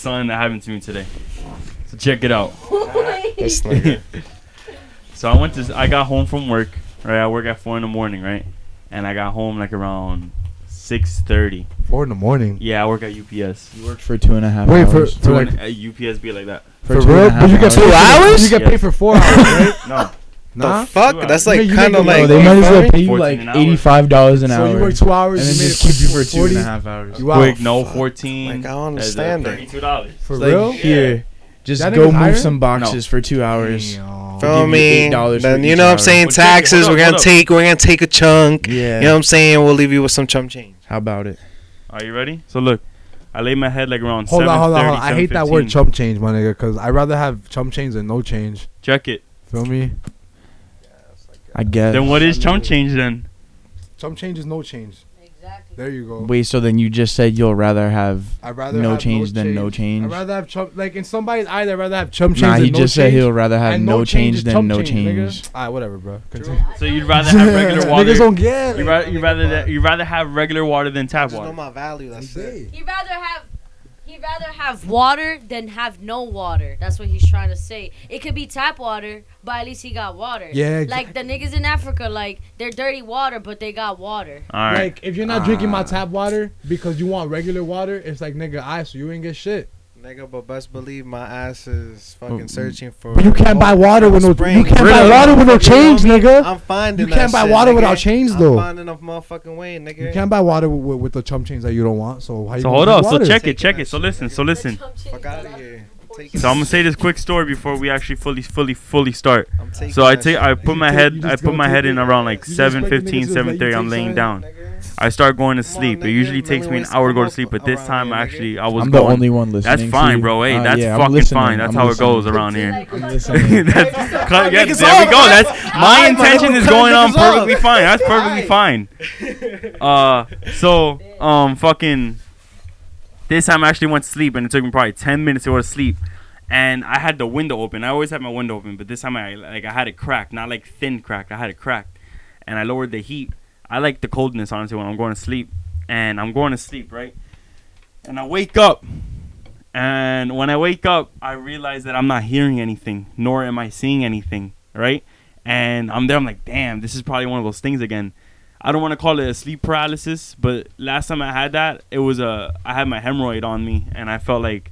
something that happened to me today. So check it out. This nigga. So I went to I got home from work. Right, I work at four in the morning, right? And I got home like around six thirty. Four in the morning. Yeah, I work at UPS. You worked for two and a half Wait, for, hours. for like At UPS be like that. for, two and a real? half But you get Two for- hours? You get Yeah. paid for four hours, right? No, Nah. The fuck? That's like Yeah, kind of like. They might as well pay you like eighty-five dollars an so hour, you work two hours and then just keep you for two 40? and a half hours. You out. Wait, no, fourteen. Like, I don't understand it. Thirty-two dollars. For It's like, real? Here, just That go move hiring? some boxes for two hours. Damn. Feel give you me? $8 Then you know what I'm saying? But check hold Taxes. We're gonna up. take. We're gonna take a chunk. Yeah. You know what I'm saying? We'll leave you with some chump change. How about it? Are you ready? So look, I lay my head like around Hold on, hold on, hold on. I hate that word 7:15. chump change, my nigga, because I'd rather have chump change than no change. Check it. Feel me? I guess. Then what is chump change then? Chump change is no change. Exactly. There you go. Wait, so then you just said you'll rather have I'd rather no have change than no change? I'd rather have chump like in somebody's eye. I'd rather have chump change. Than no change. Nah, than he no just said change, he'll rather have and no change is than chump no nigga. change. Alright, whatever, bro. Continue. So you'd rather have regular water. Niggas don't get You it. rather you rather that, you rather have regular water than tap Just know water. my value. That's it. He'd rather have he'd rather have water than have no water. That's what he's trying to say. It could be tap water, but at least he got water. Yeah, Like the niggas in Africa, like they're dirty water, but they got water. All right. Like if you're not drinking my uh. tap water because you want regular water, it's like nigga, I so you ain't get shit. Nigga, but best believe my ass is fucking Mm. searching for. But you can't buy water with no. Spring. You can't buy Really? water with no You know change, me? nigga. I'm finding. You can't that buy shit, water nigga. without change, I'm though. finding a motherfucking way, nigga. You can't buy water with, with, with the chump change that you don't want. So how you? So gonna hold drink up. So water? check it. Check it. So listen. So listen. Fuck out of here. I'm taking So I'm gonna say this quick story before we actually fully, fully, fully start. I'm taking So I that take, shit, I put my head, I put my head in around like You just expect the 7:15, niggas to, like, you 7:30. I'm laying down. Nigga. I start going to Come on, sleep. It usually takes me me an hour to go to sleep, but this time here, actually. I was I'm the only one listening. That's fine, bro. Hey, Uh, that's yeah, fucking fine. That's I'm how it goes around here. I'm listening. that's, cut- yeah, Niggas there we go. That's my Alright, intention is going on niggas off. perfectly fine. That's perfectly fine. Uh, so um, fucking. This time I actually went to sleep, and it took me probably ten minutes to go to sleep. And I had the window open. I always have my window open, but this time I like I had it cracked, not like thin cracked. I had it cracked, and I lowered the heat. I like the coldness honestly when I'm going to sleep, and I'm going to sleep right, and I wake up, and when I wake up, I realize that I'm not hearing anything, nor am I seeing anything, right? And I'm there. I'm like, damn, this is probably one of those things again. I don't want to call it a sleep paralysis, but last time I had that, it was a I had my hemorrhoid on me, and I felt like,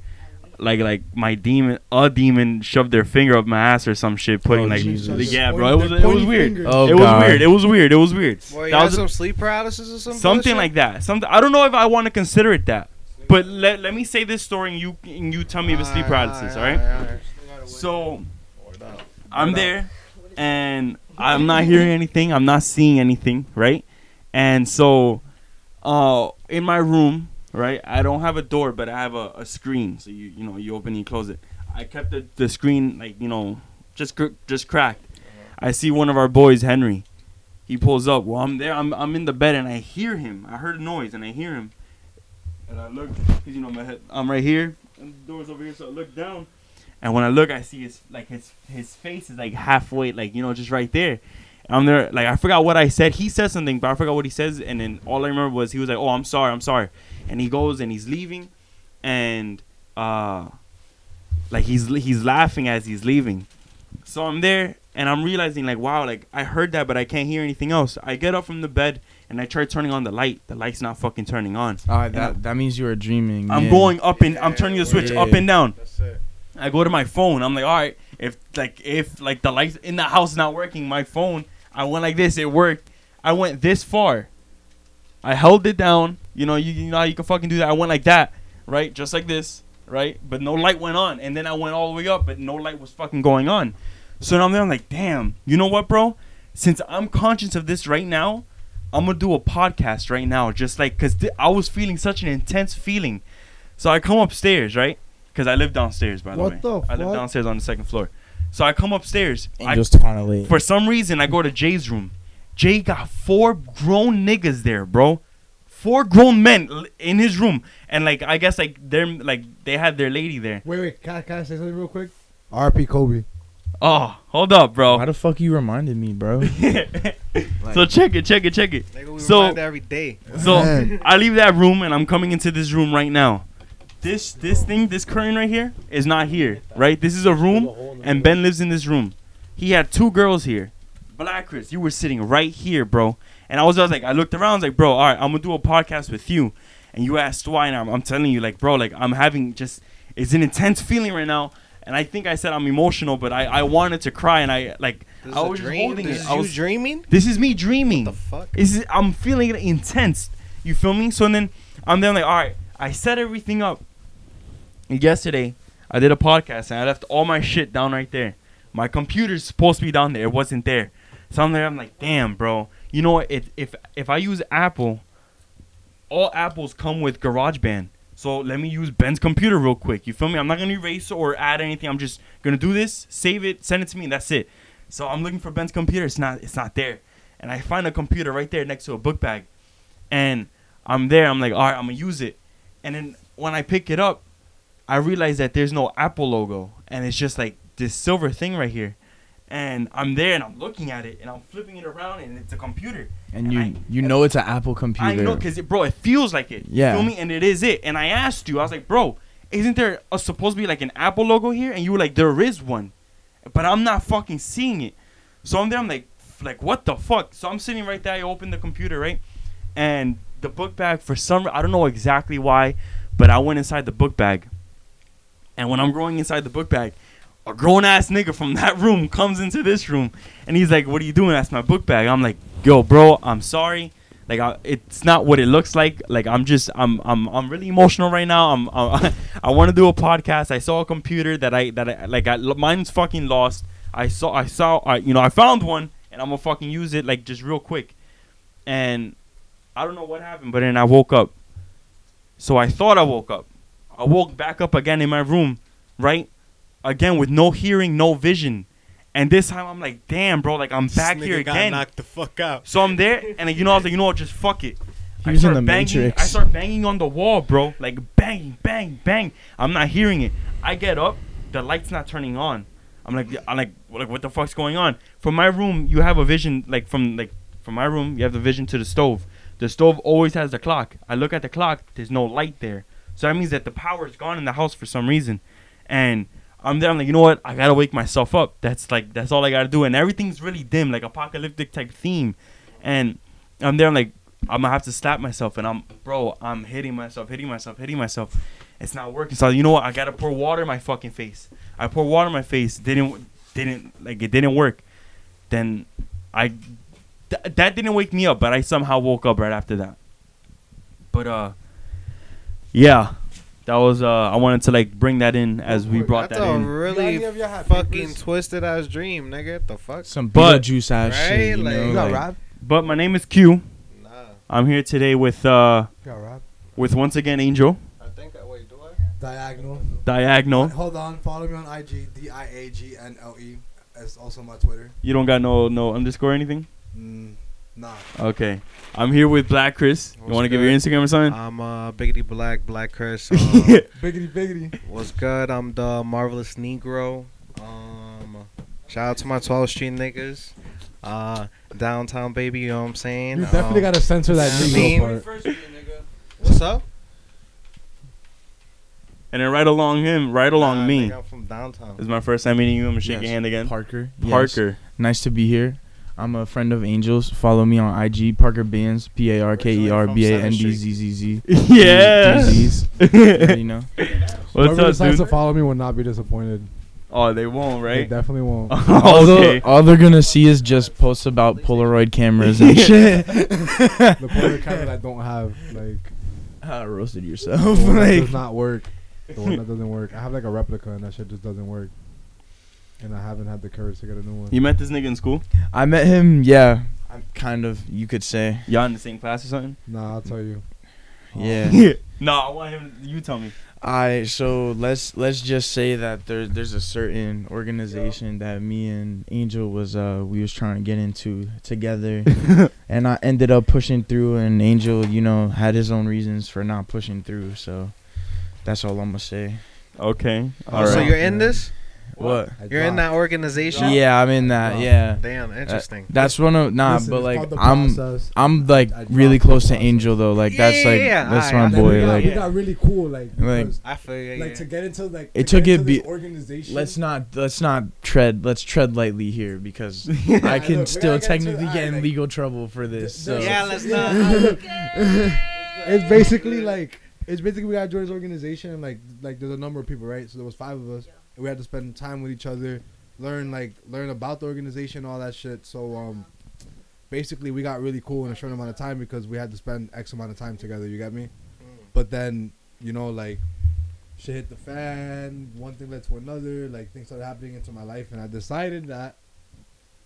like like my demon, a demon shoved their finger up my ass or some shit, putting Oh, like, Jesus. yeah, bro, it was it was weird. Oh, it was weird. It was weird. It was weird. Boy, you That was some sleep paralysis or something. something like that. Something I don't know if I want to consider it that. But let, let me say this story and you and you tell me if it's sleep paralysis, all right? So I'm there and I'm not hearing anything, I'm not seeing anything, right? And so uh in my room, right? I don't have a door, but I have a, a screen. So you you know, you open and you close it. I kept the, the screen like, you know, just cr- just cracked. Uh-huh. I see one of our boys, Henry. He pulls up. Well, I'm there. I'm, I'm in the bed and I hear him. I heard a noise and I hear him. And I look, cause you know my head. I'm right here. And the door's over here, so I look down. And when I look, I see his like his his face is like halfway, like you know, just right there. And I'm there, like I forgot what I said. He says something, but I forgot what he says. And then all I remember was he was like, "Oh, I'm sorry, I'm sorry," and he goes and he's leaving, and uh, like he's he's laughing as he's leaving. So I'm there and I'm realizing like, wow, like I heard that, but I can't hear anything else. I get up from the bed and I try turning on the light. The light's not fucking turning on. Uh, that that means you were dreaming. I'm yeah. going up and I'm turning the switch Yeah. up and down. That's it. I go to my phone. I'm like, all right, if like if like the lights in the house not working, my phone. I went like this. It worked. I went this far. I held it down. You know, you, you know how you can fucking do that. I went like that, right, just like this, right. But no light went on, and then I went all the way up, but no light was fucking going on. So now I'm there. I'm like, damn. You know what, bro? Since I'm conscious of this right now, I'm gonna do a podcast right now, just like because th- I was feeling such an intense feeling. So I come upstairs, right? Because I live downstairs, by the What way. the I live downstairs on the second floor. So I come upstairs. I, Angel's kind of late. for some reason, I go to Jay's room. Jay got four grown niggas there, bro. Four grown men in his room, and like I guess like they're like they had their lady there. Wait, wait. Can I, can I say something real quick? R.P. Kobe. Oh, hold up, bro. How the fuck you reminded me, bro? so check it, check it, check it. Nigga, we So- every day. So I leave that room and I'm coming into this room right now. This this thing, this curtain right here, is not here, right? This is a room, and Ben lives in this room. He had two girls here. Black Chris, you were sitting right here, bro. And I was just like, I looked around, I was like, bro, all right, I'm gonna do a podcast with you. And you asked why, and I'm, I'm telling you, like, bro, like, I'm having just, it's an intense feeling right now. And I think I said I'm emotional, but I, I wanted to cry, and I, like, This I was holding This it. is I you was, dreaming? this is me dreaming. The fuck? Is I'm feeling it intense. You feel me? So then I'm then like, all right, I set everything up. Yesterday, I did a podcast and I left all my shit down right there. My computer's supposed to be down there. It wasn't there. So I'm there. I'm like, damn, bro. You know what? If if if I use Apple, all Apples come with GarageBand. So let me use Ben's computer real quick. You feel me? I'm not gonna erase or add anything. I'm just gonna do this, save it, send it to me, and that's it. So I'm looking for Ben's computer. It's not. It's not there. And I find a computer right there next to a book bag, and I'm there. I'm like, all right, I'm gonna use it. And then when I pick it up, I realize that there's no Apple logo, and it's just like this silver thing right here. And I'm there, and I'm looking at it, and I'm flipping it around, and it's a computer. And you I- you know it's an Apple computer. I know, cause it, bro, it feels like it. Yeah. You feel me? And it is it. And I asked you, I was like, bro, isn't there a, supposed to be like an Apple logo here? And you were like, there is one, but I'm not fucking seeing it. So I'm there. I'm like, like what the fuck? So I'm sitting right there. I open the computer, right, and the book bag for some I don't know exactly why, but I went inside the book bag. And when I'm going inside the book bag, a grown ass nigga from that room comes into this room, and he's like, "What are you doing?" That's my book bag. I'm like, "Yo, bro, I'm sorry." Like I, it's not what it looks like. Like I'm just I'm I'm I'm really emotional right now. I'm, i I want to do a podcast. I saw a computer that I that I like I mine's fucking lost. I saw I saw I you know I found one and I'm gonna fucking use it like just real quick. And I don't know what happened, but then I woke up. So I thought I woke up. I woke back up again in my room, right? Again with no hearing, no vision. And this time I'm like, damn, bro, like I'm back here again. knocked the fuck out. So I'm there, and you know, I was like, you know what, just fuck it. He I was in the banging, Matrix. I start banging on the wall, bro. Like bang, bang, bang. I'm not hearing it. I get up, the light's not turning on. I'm like, I'm like, like, what the fuck's going on? From my room, you have a vision, like from like from my room, you have the vision to the stove. The stove always has the clock. I look at the clock, there's no light there. So that means that the power is gone in the house for some reason. And I'm there. I'm like, you know what? I gotta wake myself up. That's like that's all I gotta do. And everything's really dim, like apocalyptic type theme. And I'm there. I'm like, I'm gonna have to slap myself. And I'm, bro, I'm hitting myself, hitting myself, hitting myself. It's not working. So you know what? I gotta pour water in my fucking face. I pour water in my face. Didn't didn't like it didn't work. Then I th- that didn't wake me up, but I somehow woke up right after that. But uh, yeah. That was uh I wanted to like bring that in as we brought That's that a in. really any of fucking papers? twisted ass dream, nigga. What the fuck? Some But- Beetlejuice ass Right? shit. You Like- know, You You got like- wrap? But my name is Q. Nah. I'm here today with uh You got wrap? with once again Angel I think I wait. Do I? Diagonal. Diagonal. Hold on, follow me on IG, D I A G N L E. It's also my Twitter. You don't got no no underscore or anything. Mm, nah. Okay. I'm here with Black Chris. You want to give your? Instagram or something? I'm uh Biggity Black, Black Chris. Uh, Biggity biggity. what's good? I'm the marvelous Negro. Um, shout out to my 12th Street niggas. Uh, downtown baby. You know what I'm saying? You definitely Um, gotta censor that I Negro mean- part. What's up? and then right along him, right along Nah, me. I'm from downtown. This is my first time meeting you. I'm gonna shake Yes. your hand again. Parker. yes. Parker. Nice to be here. I'm a friend of Angels. Follow me on IG, Parker Bands, P A R K E R B A N D Z Z Z. yeah. Zs. You know. What's Whoever up, decides dude? to follow me will not be disappointed. Oh, they won't, They right? definitely won't. All, okay. the- all they're gonna see is just posts about Polaroid cameras and shit. the Polaroid camera that don't have like Ah, roasted the yourself. one that like, does not work. The one that doesn't work. I have like a replica and that shit just doesn't work. And I haven't had the courage to get a new one. You met this nigga in school? I met him. Yeah, I'm kind of. You could say. Y'all in the same class or something? Nah, I'll tell you. Yeah. no, I want him. You tell me. I so let's let's just say that there there's a certain organization that me and Angel was uh we was trying to get into together, and I ended up pushing through, and Angel you know had his own reasons for not pushing through, so that's all I'm gonna say. Okay. Oh, All so you're in this? What? You're in that organization. Yeah, I'm in that. Yeah. Damn, uh, interesting. That's one of nah, Listen, but like I'm process. I'm like I really close to. Angel though. Like Yeah, that's like yeah. that's I- my I- boy. we got, Like we got really cool, like, Like- I feel you. like yeah. to get into like It to took get it be- organization. let's not let's not tread let's tread lightly here because I can look, we still gotta get to- technically get in like- legal trouble for this. So Yeah, let's not. it's basically like it's basically we got Jordan's organization and like like there's a number of people, right? So there was five of us. And we had to spend time with each other, learn like learn about the organization, all that shit. So um, basically we got really cool in a short amount of time because we had to spend X amount of time together. You get me? But then you know like shit hit the fan. One thing led to another. Like things started happening into my life, and I decided that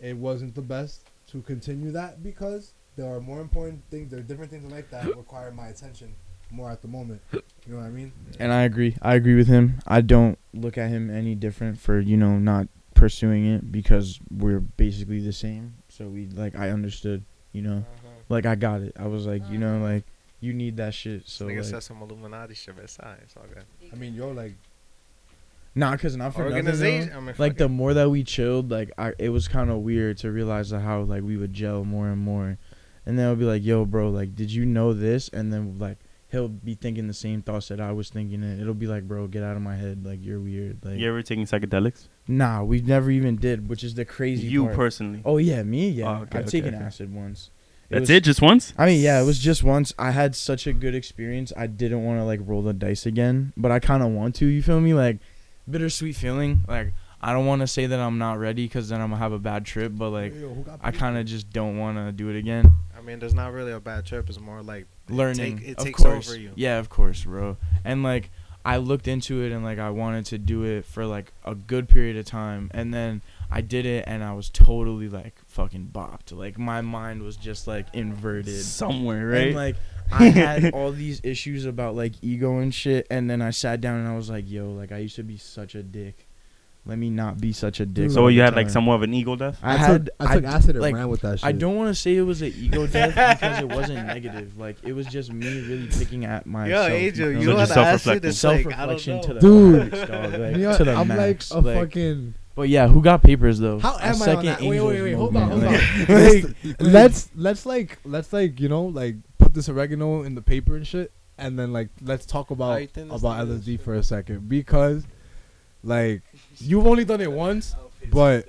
it wasn't the best to continue that because there are more important things. There are different things in life that require my attention more at the moment. You know what I mean? and I agree. I agree with him. I don't look at him any different for you know not pursuing it because we're basically the same. So we like I understood. You know, mm-hmm. like I got it. I was like you know mm-hmm. like you need that shit. So Nigga like, said some Illuminati shit, but it's all right, it's all good. I mean, yo, like Nah, cause not for nothing. Organization. I mean, Like the more that we chilled, like I, it was kind of weird to realize how like we would gel more and more, and then I'd be like, "Yo, bro, like, did you know this?" And then like he'll be thinking the same thoughts that I was thinking, and it'll be like, "Bro, get out of my head, like you're weird." Like, You ever taking psychedelics? nah, we never even did, which is the crazy. Part. You part. personally. Oh yeah, me, yeah. Oh, okay, I've okay, taken okay. acid once. It That's was- it, just once. I mean, yeah, it was just once. I had such a good experience. I didn't want to like roll the dice again, but I kind of want to. You feel me? Like bittersweet feeling. Like I don't want to say that I'm not ready because then I'm gonna have a bad trip. But like yo, who I kind of just don't want to do it again. I mean, there's not really a bad trip. It's more like Learning, take- it of takes course. over you. Yeah, of course, bro. And like I looked into it and like I wanted to do it for like a good period of time, and then I did it and I was totally like fucking bopped. Like my mind was just like inverted. Somewhere, right? And like I had all these issues about like ego and shit, and then I sat down and I was like, "Yo, like I used to be such a dick. Let me not be such a dick." So all you the had like time." somewhat of an ego death. I, I, had took, I took d- acid and like, ran with that shit. I don't want to say it was an ego death because it wasn't negative. Like it was just me really picking at myself. Yo, Angel, feel you So me? on just self-reflecting. It's like, I don't self-reflection know. to the Dude. max, dog, like, You know, to the I'm max. like a like- fucking. But yeah, who got papers though? How A am I on that? Wait, wait, wait. Angel's Hold on, hold on. like- let's, let's let's like let's like you know like put this oregano in the paper and shit, and then like let's talk about you think this about thing? LSD for a second because like you've only done it once, but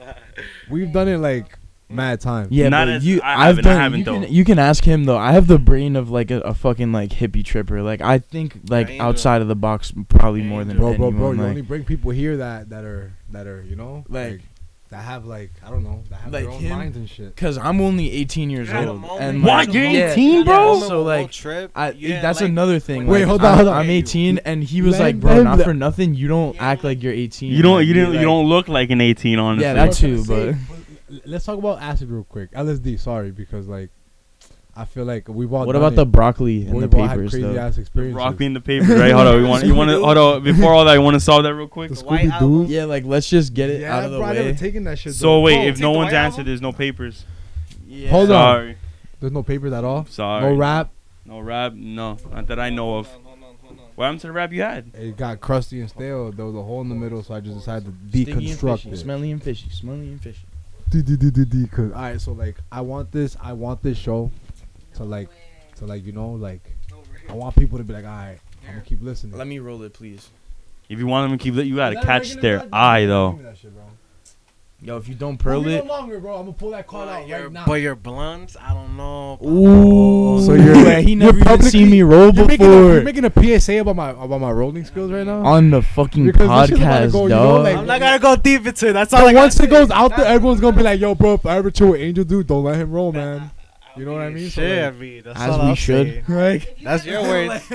we've done it like mad times. Yeah, Not but as- you, I I've haven't- I done. haven't you, though. can, you can ask him though. I have the brain of like a, a fucking like hippie tripper. Like I think like Angel. outside of the box probably more than bro, bro, anyone. bro. You like, only bring people here that that are that are you know Like- like, that have like I don't know that have Like their own him? minds and shit. Cause I'm only 18 years You're at a old. moment- And What? like, You're yeah, 18, yeah, bro? So like, trip. I, Yeah, that's like, another thing. Wait, like, hold on, I'm, hold on. I'm 18, and he was Let like, "Bro, them not for nothing. You don't Yeah, act like- like you're 18. You don't. You be don't. You don't look like an 18, honestly. Yeah, I that too, say, but- let's talk about acid real quick. LSD, sorry, because like I feel like we've all. What about it. the broccoli and We've the papers crazy though? ass experiences. Rock me in the paper, right? Hold on. You want? You want to? Hold on. Before all that, you want to solve that real quick. The The White Scooby Doo. Yeah, like let's just get it yeah, out of the bro, I never way. taken that shit. So though. wait, Bro, if no one's White answered, there's no papers. Yeah. Hold on. Sorry. there's no papers at all. Sorry. No wrap. No wrap. No, not that I know of. What happened to the wrap you had? It got crusty and stale. There was a hole in the middle, so I just decided to Sticky and deconstruct fishy, it. Smelly and fishy. Smelly and fishy. All right, so like I want this. I want this show to like to like you know like I want people to be like, all right, I'm gonna keep listening. Let me roll it, please. If you want them to keep, it, you gotta Let- catch let- their let- eye give though. me that shit, bro. Yo, if you don't Bro, pearl we it, no longer, bro. I'm gonna pull that card out Your- right now. But your blunts, I don't know. Ooh. So you're- yeah, he you're never even publicly- seen me roll You're making, a, before you're making a PSA about my about my rolling skills right now. on the fucking Because this shit about to podcast, go, you know, dog. like- I'm not gonna go deep into it. That's all But I once it goes out there, everyone's gonna be like, "Yo, bro, if I ever chill with Angel, dude, don't let him roll, man." You know what I mean? So, Shit, like- I mean, that's As all we I'll should. say. Right? That's you your own- words.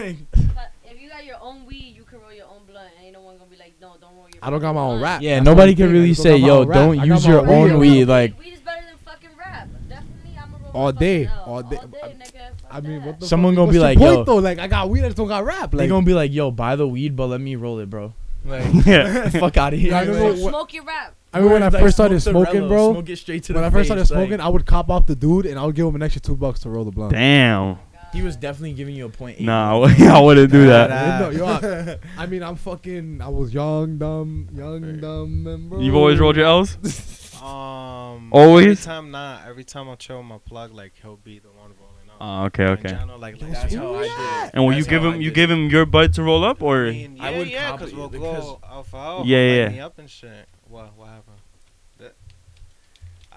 If you got your own weed, you can roll your own blunt, and ain't no one gonna be like, no, don't roll your. I don't got my own wrap. Yeah, That's nobody can really say, don't got my yo, don't use your own weed. weed. Like, weed is better than fucking wrap. Definitely, I'm a roll All day, fucking L. all day. I mean, that. what the Someone fuck? gonna What's be like, point, yo. though, like I got weed, I just don't got wrap. Like, they Like, gonna be like, yo, buy the weed, but let me roll it, bro. Like, Yeah. fuck out of here. Yeah, Like, Smoke your wrap. I mean, when I Like, first started smoking, bro, Smoke it straight to when the I first started face, like- smoking, I would cop off the dude and I would give him an extra two bucks to roll the blunt. Damn. He was definitely giving you a point. point eight. Nah, I wouldn't do that. No, yo, I, I mean, I'm fucking. I was young, dumb, young, dumb, and broke. You've always rolled your L's. Um, Always? Every time, not every time I chill my plug, like he'll be the one rolling up. Oh, okay, In okay. general, like, like That's that's how I did. And will you That's give how him? You did give him your bud to roll up, or I mean, yeah, I would yeah, because it we'll because- go alpha out. Yeah, yeah. Me up and shit. What? What happened?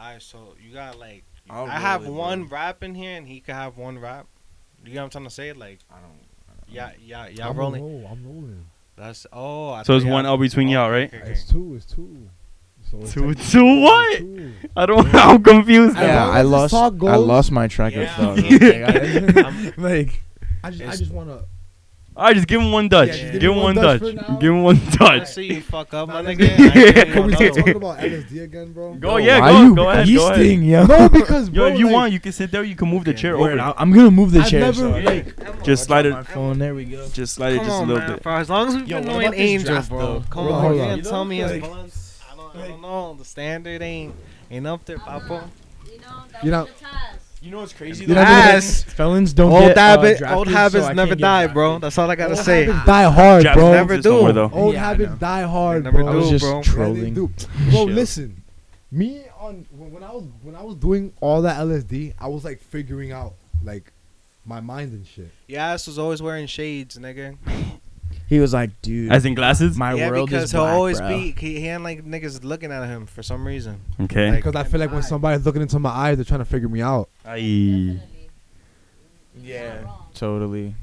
That- Alright, so you got like I'll I roll have it, bro. one wrap in here, and he could have one wrap. You get what I'm trying to say? Like, I don't. yeah, yeah, yeah, I'm rolling. Roll, I'm rolling. That's oh. I so it's one y'all- L between oh, y'all, okay, okay, okay. It's two. It's two. So it's Two, technically two what? two. I don't. I'm confused. As Yeah, long I as lost. I lost my track Yeah. of thought. okay? I- I'm- like I just, I just wanna. All right, just give him one Dutch. Yeah, just give, give him one one Dutch. Dutch. Give him one I Dutch. see you fuck up, my Nah, nigga. let's- I ain't giving you Can we no start about LSD again, bro? Go, yeah, why go, you go ahead, go ahead. yo? No, because bro, Yo, if you like, want, you can sit there. You can move the Okay, chair over. I- I'm gonna move the I've chair. never so- like. Just slide it. My phone. There we go. Just slide it Come just a little man. bit. For as long as we've been what knowing Angel, bro. Come on, on, you can't tell me his Like- blunts. I don't, know. The standard ain't ain't up there, Papo. You know, that You know- the task. You know what's crazy? You though? know- Ass. Felons don't Old get uh, habit, drafted, old so habits I never can't get die, bro. drafted. That's all I gotta Old say. habits die hard, Jabs bro. never exist no more, do. though. Old Yeah, I habits know. die hard, They never bro. I was do, just bro. Yeah, they trolling. do. Bro, Chill. listen. Me on when when I was when I was doing all that LSD, I was like figuring out like my mind and shit. Your ass was always wearing shades, nigga. He was like, dude, As in glasses. my yeah, world because is he'll black, always bro. be. He, he ain't like niggas looking at him for some reason. Okay. Like- Because I feel like when somebody's looking into my eyes, they're trying to figure me out. Aye. Yeah, totally.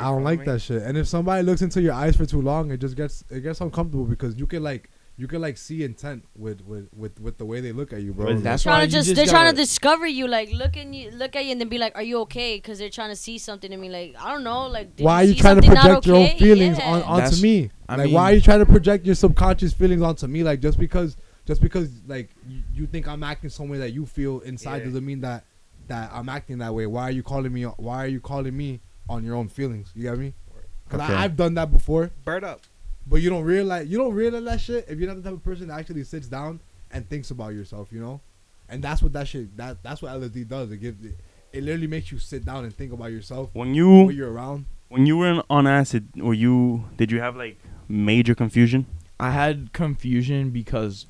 I don't like me? that shit. And if somebody looks into your eyes for too long, it just gets it gets uncomfortable because you can like you can like see intent with with with, with the way they look at you, bro. With- Like, That's trying why to just, just they're trying to discover you like look in you look at you and then be like are you okay because they're trying to see something in me like i don't know like did why are you see trying to something not project your own feelings Yeah. on onto That's- me? I like mean- why are you trying to project your subconscious feelings onto me? Like just because just because like you, you think I'm acting some way that you feel inside Yeah. doesn't mean that that I'm acting that way. Why are you calling me? Why are you calling me on your own feelings? You get me? Because Okay. I've done that before. Bird up. But you don't realize you don't realize that shit if you're not the type of person that actually sits down and thinks about yourself, you know. And that's what that shit that that's what LSD does. It gives it, it literally makes you sit down and think about yourself When when you you're around. when you were in, on acid, or you did you have like major confusion? I had confusion because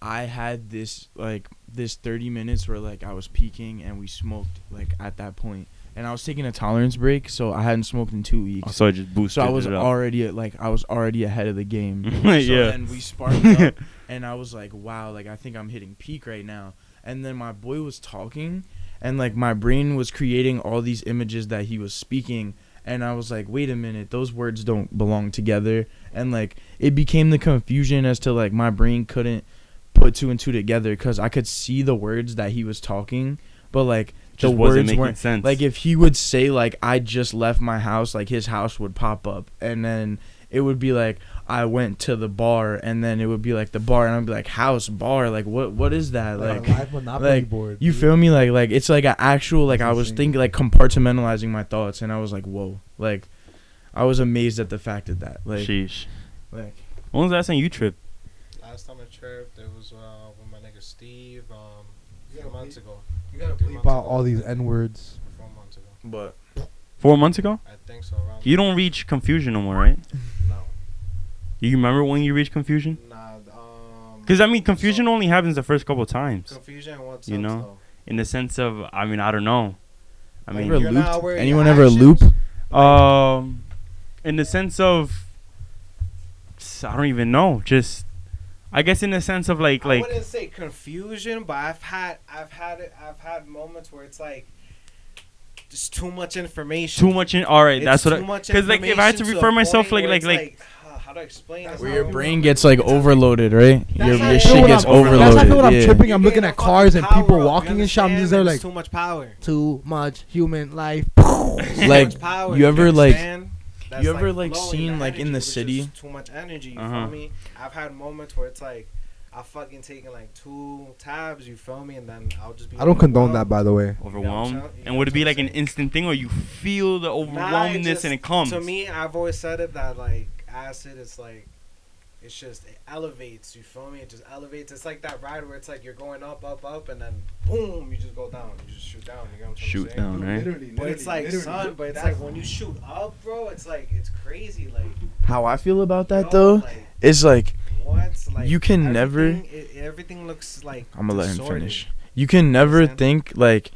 I had this like this 30 minutes where like I was peaking and we smoked like at that point and I was taking a tolerance break so I hadn't smoked in 2 weeks. Oh, so it just boosted. So I was already at, like I was already ahead of the game. Yeah. So then we sparked up and I was like, wow, like I think I'm hitting peak right now. And then my boy was talking and like my brain was creating all these images that he was speaking and I was like, wait a minute, those words don't belong together. And like it became the confusion as to like my brain couldn't put two and two together because I could see the words that he was talking, but like the wasn't words making weren't sense. like if he would say like I just left my house, like his house would pop up, and then it would be like I went to the bar, and then it would be like the bar, and I'd be like house bar, like what what is that Like, like? a live Monopoly like, board. You dude. feel me? Like like it's like an actual like I was insane. thinking like compartmentalizing my thoughts, and I was like whoa, like I was amazed at the fact of that. Like Sheesh. like When was the last time you tripped? Last time I tripped, it was uh, with my nigga Steve. Um, You four gotta months ago. You gotta Three bleep out ago. all these n words. Four months ago. but Four months ago. I think so. Around. You don't reach confusion no more, right? No. You remember when you reach confusion? Nah. Um. Because I mean, confusion so- only happens the first couple times. Confusion. in What You know? Though? In the sense of, I mean, I don't know. I mean, Ever you're not looped? Anyone your ever loop? um, in the sense of, I don't even know. Just, I guess in the sense of like, like I wouldn't say confusion, but I've had I've had it I've had moments where it's like just too much information. too much in. All right, It's that's what. too I, much Because like, if I had to refer a myself point like, like, like, how do I explain That's this? where your brain feel. gets like overloaded, right? That's Your, your shit when gets I'm- overloaded. That's how I feel when I'm yeah. tripping. I'm looking at cars and people power up, walking you and shit. I'm just there like too much power. too much human life. Like, power, you ever, like- understand? That's, you ever, like, flowing, seen, the like, in the city? Too much energy. You Uh-huh. feel me? I've had moments where it's like. I fucking taking like two tabs, you feel me, and then I'll just be. I don't condone that, by the way. overwhelmed. You know and would it be like an instant thing, or you feel the Nah, overwhelmedness just- and it comes? To me, I've always said it that like acid is like it's just it elevates. You feel me? It just elevates. It's like that ride where it's like you're going up, up, up, and then boom, you just go down. You just shoot down. You know what I'm Shoot saying? down, right? Literally, But it's like, literally, son, but it's like when you shoot up, bro, it's like it's crazy. Like How I feel about that yo, though like, is like what? Like You can never- everything- It, everything looks like. I'm gonna let him finish. You can never think like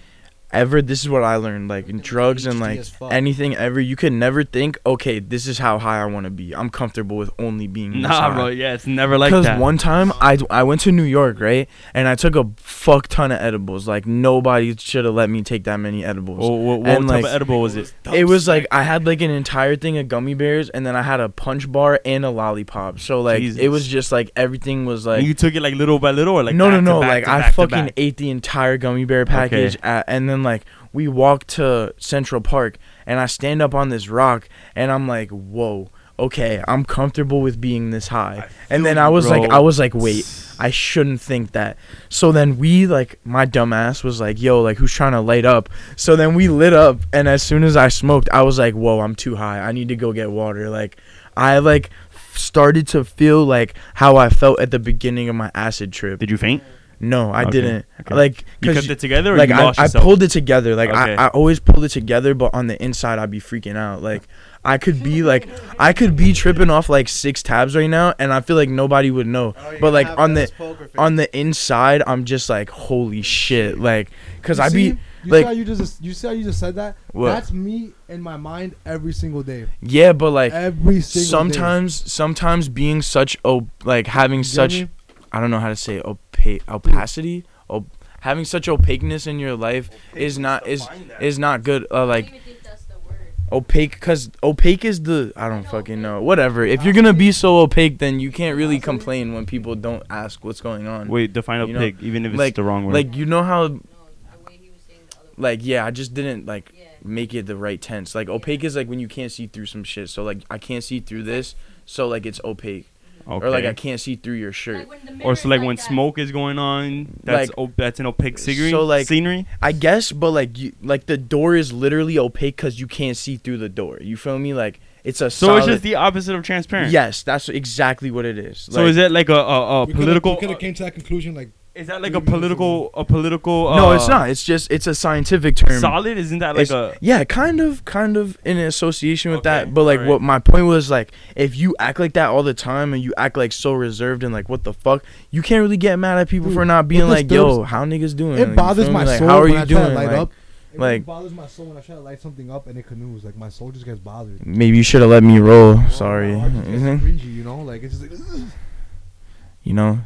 ever this is what I learned like in drugs and like anything ever you can never think okay this is how high I want to be I'm comfortable with only being this Nah, high. bro. Yeah, it's never like Because that. one time I, I went to New York, right? And I took a fuck ton of edibles. Like nobody should have let me take that many edibles. Oh, what, what and, type of edible was it? it was like I had like an entire thing of gummy bears and then I had a punch bar and a lollipop. So like it was just like everything was like you took it like little by little, or like no, no, no. Like to I fucking ate the entire gummy bear package, at, and then like we walk to Central Park, and I stand up on this rock, and I'm like, whoa, okay, I'm comfortable with being this high. And then I was like. I was like, wait, I shouldn't think that. So then we like, my dumbass was like, yo, like who's trying to light up? So then we lit up, and as soon as I smoked, I was like, whoa, I'm too high. I need to go get water. Like, I like started to feel like how I felt at the beginning of my acid trip. Did you faint? No, I Okay, didn't. okay. Like, You cause kept it together, or like you I, lost I yourself? pulled it together. Like Okay. I, I always pulled it together, but on the inside I'd be freaking out. Like I could be like I could be tripping off like six tabs right now, and I feel like nobody would know. Oh, you're But gonna like have on the those poker on the inside, I'm just like holy shit. Like, cause You I see? be You like- see how you just you see how you just said that? What? That's me in my mind every single day. yeah, but like Every single sometimes sometimes being such op like having. You get such me? I don't know how to say oh, opa- opacity, op- having such opaqueness in your life is not is is not good. Uh, like don't even think that's the word. opaque because opaque is the i don't fucking know whatever if you're gonna be so opaque then you can't really complain when people don't ask what's going on Wait, define a You know, pig, even if it's like- the wrong word. like you know how No, the way he was saying the other word. like yeah i just didn't like Yeah. make it the right tense like opaque is like when you can't see through some shit so like i can't see through this so like it's opaque okay. or like i can't see through your shirt Like or so like when that. smoke is going on, that's Like- op- that's an opaque scenery. So, like- scenery. i guess but like you like the door is literally opaque because you can't see through the door you feel me like it's a So solid, it's just the opposite of transparent. yes that's exactly what it is So Like- is it like a, a, a We political? could have came to that conclusion like is that like a political? A political? Uh, no it's not it's just it's a scientific term Solid? Isn't that like It's- a? yeah, kind of, kind of in association with Okay, that. But like, alright. what my point was like, if you act like that all the time and you act like so reserved and like, what the fuck, you can't really get mad at people Dude, for not being like, yo, how niggas doing? It you bothers my? Like, soul how are you doing? light Like, up. It like- bothers my soul when I try to light something up and it canoes. Like my soul just gets bothered. maybe you should have let me roll. Oh, Sorry, my heart just gets Mhm. cringy, you know, like it's just like. you know,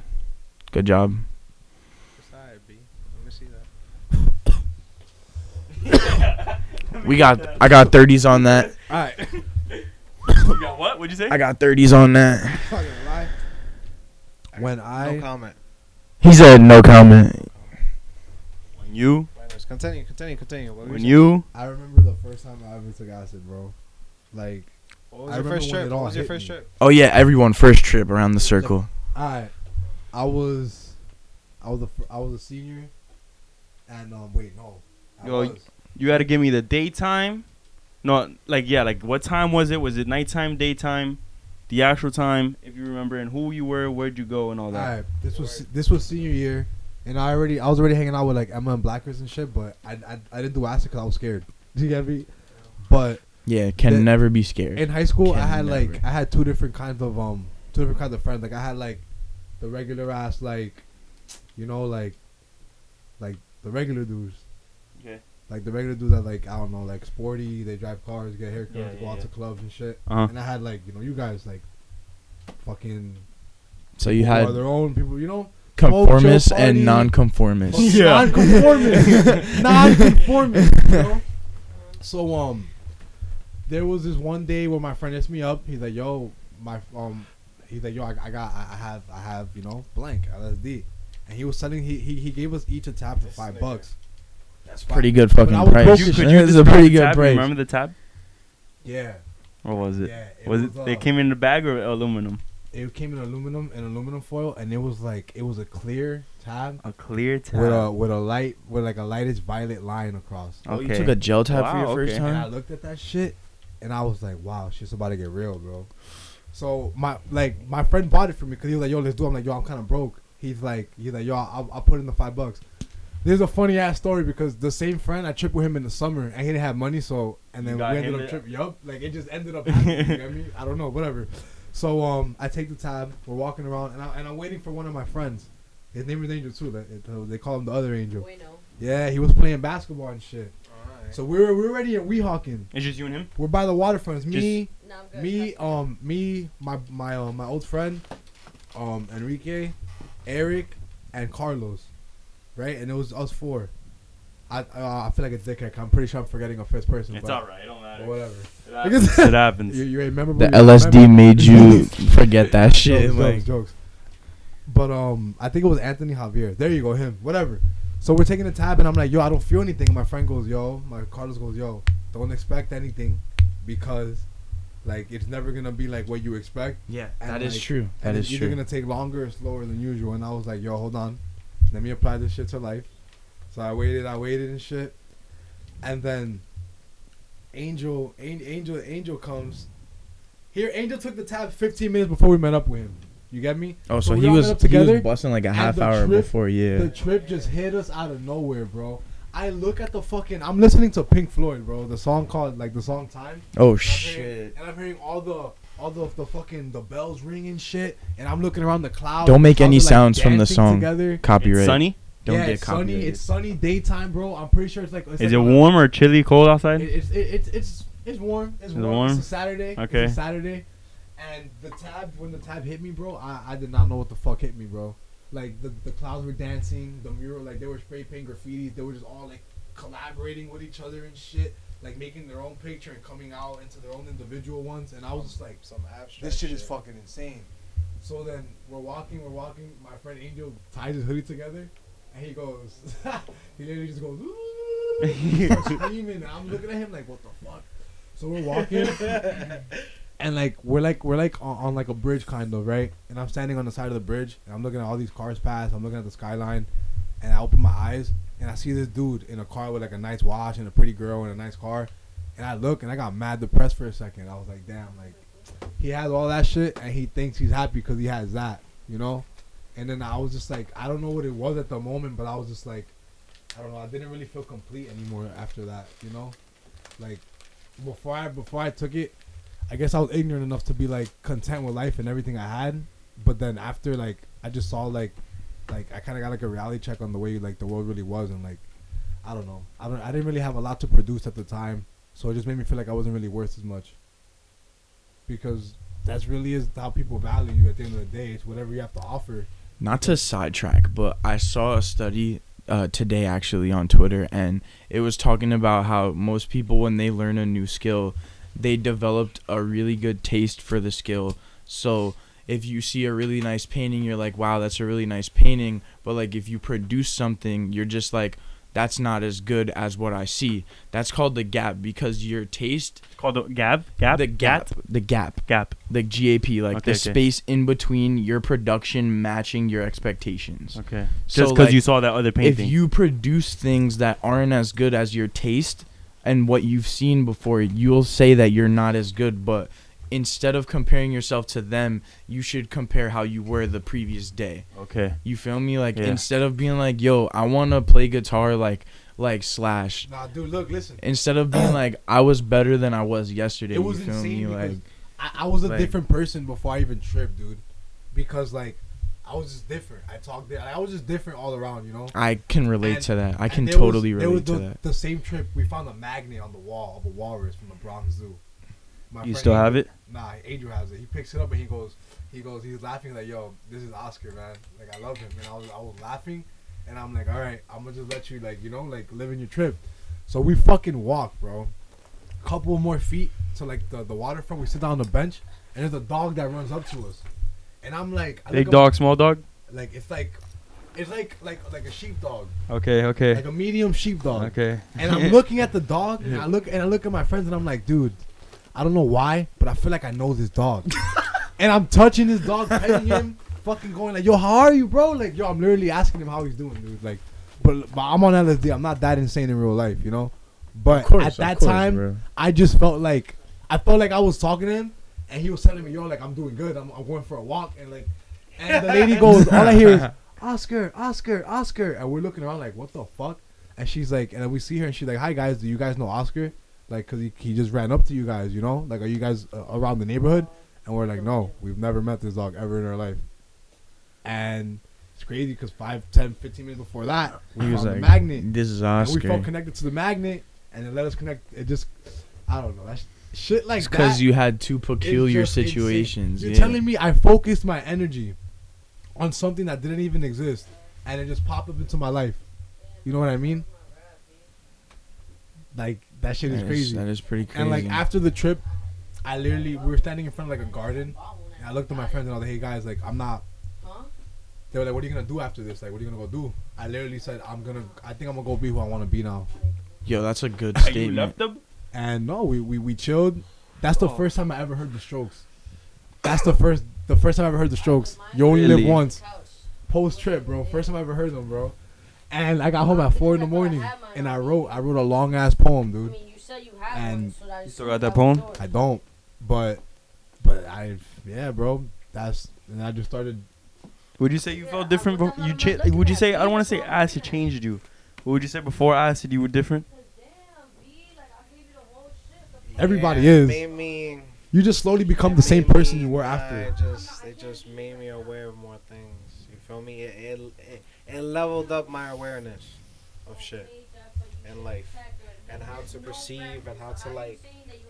good job. We got, I got thirties on that. All right. You got what? What'd you say? I got thirties on that. Not lie. When I no comment. He said no comment. When you, Continue, continue, continue. What were when saying? you, I remember the first time I ever took acid, bro. Like, What was I your remember first when trip? it all What was your hit first me. trip? Oh yeah, everyone first trip around the circle. I, I was, I was a, fr- I was a senior, and um, wait, no, I Yo, was. You got to give me the daytime. No, like yeah, like what time was it? Was it nighttime, daytime, the actual time? If you remember, and who you were, where'd you go, and all that. Alright, this was this was senior year, and I already I was already hanging out with like Emma and Blackers and shit, but I I, I didn't do acid because I was scared. Do you get me? But Yeah, can The- never be scared. in high school, I Can had like. I had two different kinds of um two different kinds of friends. Like I had like the regular ass like, you know like, like the regular dudes. Okay. Like the regular dudes that like I don't know like sporty. They drive cars, get haircuts, Yeah, go out yeah. to clubs and shit. Uh-huh. And I had like you know you guys like, fucking. So you had their own people, you know. conformists and non-conformists. Yeah. non-conformist, non-conformist. You know? So um, there was this one day where my friend hits me up. He's like, "Yo, my um," he's like, "Yo, I, I got, I I have, I have, you know, blank LSD," and he was selling. He he, he gave us each a tab for five bucks. That's pretty good fucking was price. broke Could you, as could shit. you That's a pretty good tab? You price. Remember the tab? Yeah, What was it? yeah. was it? uh, They came in the bag or aluminum? It came in aluminum and aluminum foil, and it was like it was a clear tab A clear tab. with a with a light with like a lightish violet line across. Oh, you took a gel tab for Wow, your first time. And I looked at that shit, and I was like, "Wow, shit's about to get real, bro." So my like my friend bought it for me because he was like, "Yo, let's do." it. I'm like, "Yo, I'm kind of broke." He's like, "He's like, yo, I'll, I'll put in the five bucks." There's a funny ass story because the same friend I tripped with him in the summer and he didn't have money, so and then we ended up it? tripping. Yup, like it just ended up happening. you get me? I don't know, whatever. So um, I take the tab. We're walking around and, I, and I'm waiting for one of my friends. His name is Angel too. Like, it- they call him the other Angel. Wait, no. Yeah, he was playing basketball and shit. So we were we were already at Weehawken. It's just you and him. We're by the waterfront. It's me, No, me, That's um, me, my my uh, my old friend, um, Enrique, Eric, and Carlos, right? And it was us four. I uh, I feel like a dickhead. I'm pretty sure I'm forgetting a first person. It's but alright. It don't matter. Whatever. It happens. it happens. You, you ain't memorable. The you LSD memorable. made you forget that shit. jokes, like, jokes, jokes. But um, I think it was Anthony Javier. There you go, him. Whatever. So we're taking the tab, and I'm like, yo, I don't feel anything. My friend goes, yo. My Carlos goes, yo, don't expect anything, because, like, it's never gonna be like what you expect. yeah, And, that is like, true. That and is it's either true. gonna take longer or slower than usual. And I was like, yo, hold on, let me apply this shit to life. So I waited, I waited and shit, and then Angel, Angel, Angel comes. Here, Angel took the tab 15 minutes before we met up with him. You get me? Oh, So so he was up he was busting like a half hour trip- before. Yeah. The trip just hit us out of nowhere, bro. I look at the fucking. I'm listening to Pink Floyd, bro. The song called like the song Time. Oh And I'm hearing- shit! And I'm hearing all the all the the fucking the bells ringing shit, and I'm looking around the clouds. Don't make any are, like, sounds from the song. Together. Copyright. It's sunny. Don't yeah, get it's sunny. It's sunny daytime, bro. I'm pretty sure it's like. It's Is like it on a- warm or chilly, cold outside? It, it's it, it's it's it's warm. It's it warm. warm? It's a Saturday. Okay. It's a Saturday, and the tab when the tab hit me, bro, I, I did not know what the fuck hit me, bro. Like the the clouds were dancing, the mural like they were spray painting graffitis. They were just all like collaborating with each other and shit, like making their own picture and coming out into their own individual ones. And I was just like, Some abstract. this shit is fucking insane. So then we're walking, we're walking. My friend Angel ties his hoodie together, and he goes, he literally just goes, screaming. And I'm looking at him like, what the fuck? So we're walking, and like we're like we're like on, on like a bridge kind of right. And I'm standing on the side of the bridge, and I'm looking at all these cars pass. I'm looking at the skyline, and I open my eyes, and I see this dude in a car with like a nice watch and a pretty girl in a nice car. And I look, and I got mad depressed for a second. I was like, damn, like he has all that shit and he thinks he's happy because he has that, you know? And then I was just like, I don't know what it was at the moment, but I was just like, I don't know. I didn't really feel complete anymore after that, you know? Like before I before I took it, I guess I was ignorant enough to be like content with life and everything I had. But then after like I just saw like like I kind of got like a reality check on the way like the world really was and like I don't know. I don't I didn't really have a lot to produce at the time, so it just made me feel like I wasn't really worth as much because that's really is how people value you at the end of the day. It's whatever you have to offer. Not to sidetrack, but I saw a study uh, today actually on Twitter, and it was talking about how most people, when they learn a new skill, they developed a really good taste for the skill. So if you see a really nice painting, you're like, wow, that's a really nice painting. But like if you produce something, you're just like, that's not as good as what I see. That's called the gap because your taste, It's called the gap. Gap. the gap, the gap, Gap. the GAP, like Okay, the okay. space in between your production matching your expectations. Okay. So, Just because like, you saw that other painting, If you produce things that aren't as good as your taste and what you've seen before, you'll say that you're not as good. But instead of comparing yourself to them, you should compare how you were the previous day. okay. You feel me? Like Yeah. instead of being like, "Yo, I want to play guitar like like Slash," Nah, dude, look, listen. instead of being like, "I was better than I was yesterday." It was you feel insane me? because Like I, I was a like- different person before I even tripped, dude. Because like I was just different. I talked. di- I was just different all around, you know. I can relate And- to that. I can there was- totally was relate to the, that. The same trip, we found a magnet on the wall of a walrus from the Bronx Zoo. My You still have it? Nah, Angel has it. He picks it up and he goes, he goes, he's laughing like, "Yo, this is Oscar, man. Like I love him." And I was, I was laughing, and I'm like, "All right, I'm gonna just let you, like, you know, like live in your trip." So we fucking walk, bro. Couple more feet to like the the waterfront. We sit down on the bench, and there's a dog that runs up to us, and I'm like, I Big look up- dog, small dog. like it's like, it's like like like a sheepdog, Okay. Okay. like a medium sheepdog. Okay. And I'm looking at the dog, and I look and I look at my friends, and I'm like, dude, I don't know why, but I feel like I know this dog. and I'm touching this dog, petting him, fucking going like, yo, how are you, bro? Like, yo, I'm literally asking him how he's doing, dude. Like, but, but I'm on LSD. I'm not that insane in real life, you know. But course, at that course, time, bro. I just felt like I felt like I was talking to him, and he was telling me, "Yo, like I'm doing good. I'm, I'm going for a walk." And like, and the lady goes, "All I hear is Oscar, Oscar, Oscar," and we're looking around like, "What the fuck?" And she's like, and we see her, and she's like, "Hi guys, do you guys know Oscar? Like, cause he, he just ran up to you guys, you know? Like, are you guys uh, around the neighborhood?" And we're like, "No, we've never met this dog ever in our life." And it's crazy because 5, 10, 15 minutes before that, we was like, magnet. "This is And we felt connected to the magnet, and it let us connect. It just, I don't know, that sh- shit like It's that. because you had two peculiar situations. You're yeah. telling me I focused my energy on something that didn't even exist, and it just popped up into my life. You know what I mean? Like that shit is crazy. That is pretty crazy. And like after the trip, I literally we were standing in front of like a garden. And I looked at my friends and I was like, "Hey guys, like I'm not." They were like, "What are you gonna do after this? Like, what are you gonna go do?" I literally said, "I'm gonna. I think I'm gonna go be who I want to be now." Yo, that's a good Are you statement. left them? And no, we we, we chilled. That's Oh. the first time I ever heard the Strokes. That's the first the first time I ever heard the Strokes. You only live once. Post trip, bro. First time I ever heard them, bro. And I got home at four in the morning, and I wrote I wrote a long ass poem, I dude. mean, you said you had And- one, so that You still got that poem? I don't, but but I yeah, bro. That's and I just started. Would you say you Yeah, felt different? was- you not cha- Would you say I don't you, want to say so- acid changed you? What would you say before acid you were different? Everybody Yeah, it is. Made me. You just slowly become the same person me- you were nah, after. It just, it just made me aware of more things. You feel me? It, it, it, it leveled up my awareness of shit and life and how to perceive and how to like,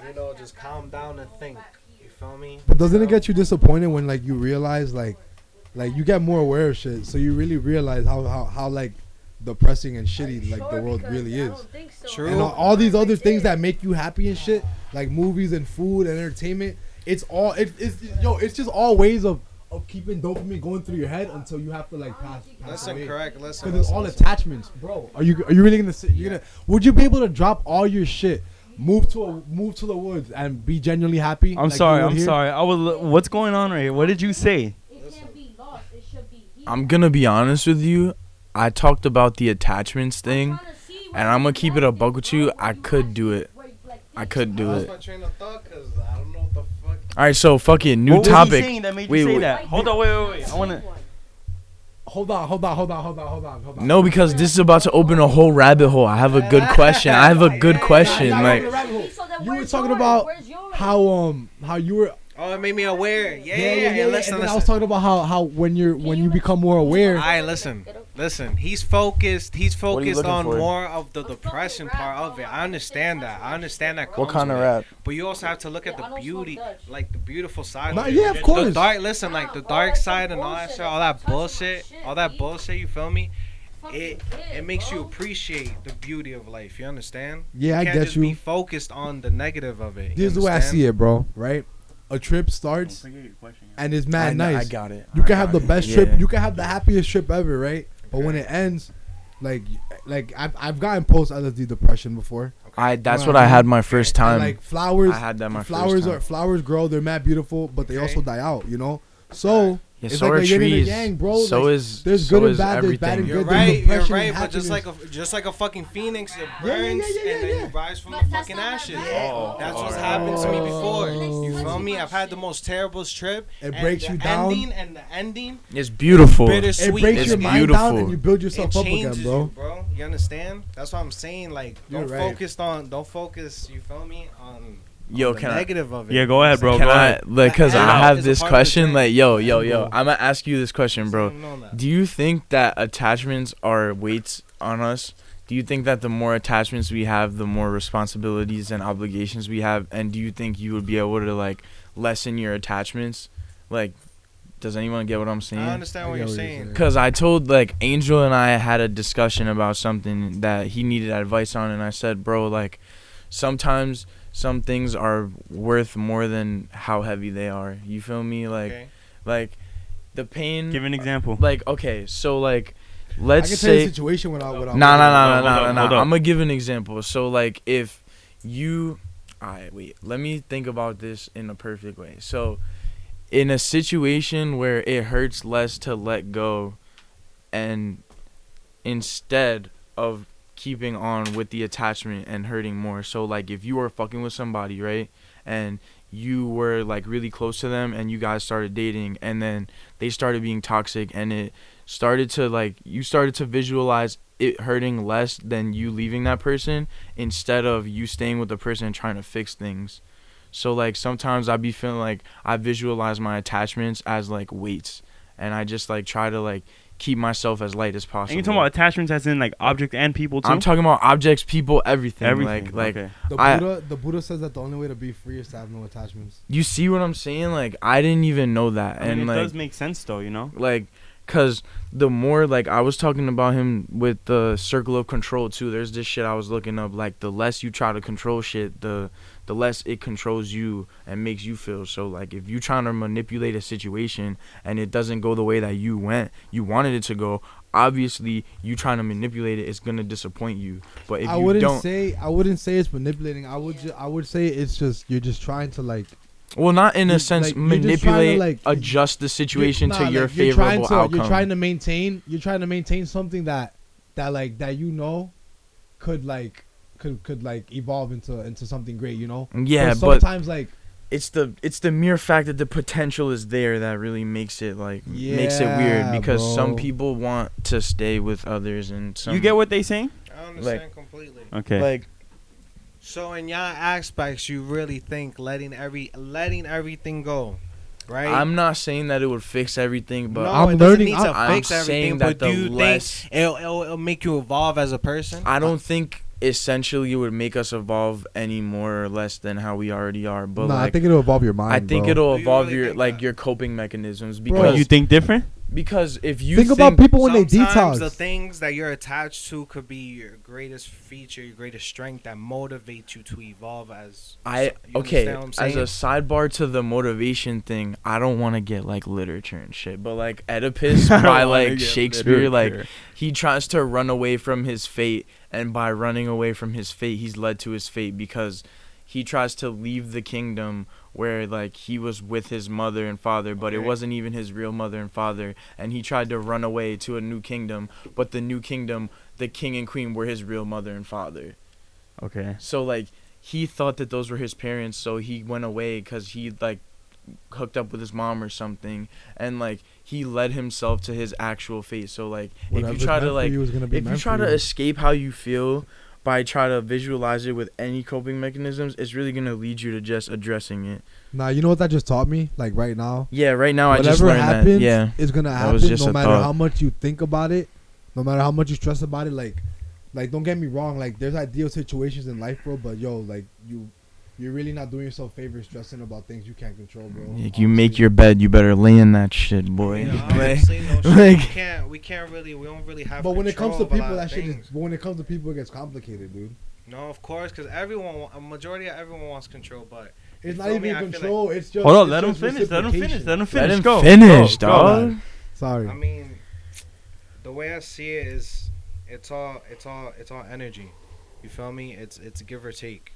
you know, just calm down and think. You feel me? But doesn't it get you disappointed when like you realize like, like you get more aware of shit, so you really realize how how how like depressing and shitty like the world really is. so. True. And all, all these other things that make you happy and shit, like movies and food and entertainment, it's all it, it's yo, it's just all ways of of keeping dopamine going through your head until you have to like pass. pass Listen, away. correct. Listen. Because it's listen, all listen. attachments, bro. Are you are you really gonna sit? You're gonna would you be able to drop all your shit, move to a move to the woods, and be genuinely happy? I'm like sorry. I'm here? sorry. I was. What's going on right here? What did you say? It can't be lost. It should be here. I'm gonna be honest with you. I talked about the attachments thing, and I'm gonna keep it a buck with you. I could do it. I could do it. All right, so fuck it. New what was he topic. saying that made you Wait, say wait. that? Hold on. Wait, wait, wait. I want to. Hold on, hold on, hold on, hold on, hold on, hold on. No, because this is about to open a whole rabbit hole. I have a good question. I have a good question. Nah, nah, Like, nah, rabbit hole. So then You were talking about how um how you were Oh, it made me aware. Yeah, yeah, yeah. Listen, and listen. I was talking about how how when you're when you become more aware. All right, listen, listen. He's focused. He's focused on for? more of the depression part of it. I understand that. I understand that. what kind of with it. rap? But you also have to look at the beauty, like the beautiful side. Nah, of it. yeah, of The dark. Listen, like the dark side and all that bullshit, shit, all that bullshit, shit, all that bullshit. You feel me? It it makes you appreciate the beauty of life. You understand? Yeah, I you can't get just you. Be focused on the negative of it. This is the way I see it, bro. Right? A trip starts and it's mad I nice. I got it. You I can have got the it. best Yeah. trip. You can have the happiest trip ever, right? But when it ends, like like I've I've gotten post LSD depression before. I that's Well, what I I had my first And, time. like flowers, I had that my flowers first time. are flowers grow. They're mad beautiful, but they Okay. also die out. You know. So yeah, it's so like are a yin and a trees. yang, bro. So Like, is there's so good and bad, there's bad and everything. You're good. there's right. You're right. and But just like a just like a fucking phoenix, it Yeah, burns yeah, yeah, yeah, and then yeah. you rise from But the fucking ashes. bad. Oh, oh. That's what's oh. happened to me oh. before. Oh. You feel me? I've had the most terrible trip. It and breaks the you down. Ending and the ending, It's beautiful. bittersweet. it breaks It's your It- mind down beautiful. and you build It yourself up again, bro. you, bro. You understand? That's what I'm saying. Like, don't focus on, don't focus. You feel me? On, Yo, on the can I? of it. Yeah, go ahead, bro. Can go I ahead. like cause That I have this part of the question like yo yo yo I'm gonna ask you this question bro do you think that attachments are weights on us do you think that the more attachments we have the more responsibilities and obligations we have and do you think you would be able to like lessen your attachments like does anyone get what I'm I saying understand I what get you're what you're saying. saying. Cause I told like Angel and I had a discussion about something that he needed advice on, and I said, bro, like sometimes some things are worth more than how heavy they are. You feel me? Like Okay. like the pain. Give an example. Uh, like okay, so like let's can tell you say situation without without. no, no, no, Hold no, up, no, no, no. I'm gonna give an example. So like if you, alright, wait. Let me think about this in a perfect way. So, in a situation where it hurts less to let go, and instead of keeping on with the attachment and hurting more. So like if you are fucking with somebody, right? And you were like really close to them and you guys started dating and then they started being toxic and it started to like you started to visualize it hurting less than you leaving that person instead of you staying with the person and trying to fix things. So like sometimes I be feeling like I visualize my attachments as like weights and I just like try to like keep myself as light as possible. And you talking about attachments as in like object and people too? I'm talking about objects, people, everything. everything. Like like okay. The I- Buddha, the Buddha says that the only way to be free is to have no attachments. you see what I'm saying? Like I didn't even know that. I mean, and it like does make sense though, you know. like cuz the more like I was talking about him with the circle of control too. There's this shit I was looking up like the less you try to control shit, the the less it controls you and makes you feel. So like if you're trying to manipulate a situation and it doesn't go the way that you went, you wanted it to go, obviously you trying to manipulate it it's going to disappoint you. But if I you wouldn't don't say I wouldn't say it's manipulating. I would ju- I would say it's just you're just trying to like well not in a sense like, trying to, manipulate like- adjust the situation Nah, to like, your you're favorable to, outcome. You're trying to maintain. You're trying to maintain something that that like that you know could like could could like evolve into into something great. You know. yeah, but sometimes like it's the it's the mere fact that the potential is there that really makes it like makes it weird Yeah, because some people want to stay with others and some you get what they saying? I understand completely. Okay. like So in y'all aspects, you really think letting every letting everything go, right? I'm not saying that it would fix everything, but no, I'm it learning- Need to I'm fix everything, saying but that do the you less think it'll, it'll, it'll make you evolve as a person? I don't think essentially it would make us evolve any more or less than how we already are. But nah, I think it'll evolve your mind. I think bro. it'll Do you evolve really your like that? your coping mechanisms Bro, because you think different? Because if you think, about people when they detox. the things that you're attached to could be your greatest feature, your greatest strength that motivates you to evolve as. I okay understand what I'm as a sidebar to the motivation thing. I don't want to get like literature and shit, but like Oedipus I by like get Shakespeare, like he tries to run away from his fate, and by running away from his fate, he's led to his fate because he tries to leave the kingdom where like he was with his mother and father, but it wasn't even his real mother and father, and he tried to run away to a new kingdom, but the new kingdom, the king and queen were his real mother and father. Okay. So like he thought that those were his parents, so he went away because he like hooked up with his mom or something, and like he led himself to his actual fate. So like if you try to like you gonna be if you try to escape how you feel by try to visualize it with any coping mechanisms, it's really gonna lead you to just addressing it. Nah, you know what that just taught me? Like right now, Yeah, right now I just whatever learned happens that. Yeah, is gonna happen no matter thought. how much you think about it, no matter how much you stress about it. Like, like don't get me wrong. Like, there's ideal situations in life, bro. But yo, like you, you're really not doing yourself favors stressing about things you can't control, bro. like you make your bed, you better lay in that shit, boy. Yeah, Like- honestly, no shit, we can't. We can't really. We don't really have. But when it comes to control of a people, that shit. Is, but when it comes to people, it gets complicated, dude. No, of course, because everyone, a majority of everyone wants control, but It's not even me? I feel like- control. it's just. Hold on, let him finish. Let him finish. Let him Let finish. him Go. finish, Go, go, dog. man. Sorry. I mean, the way I see it is, it's all, it's all, it's all energy. You feel me? It's it's give or take.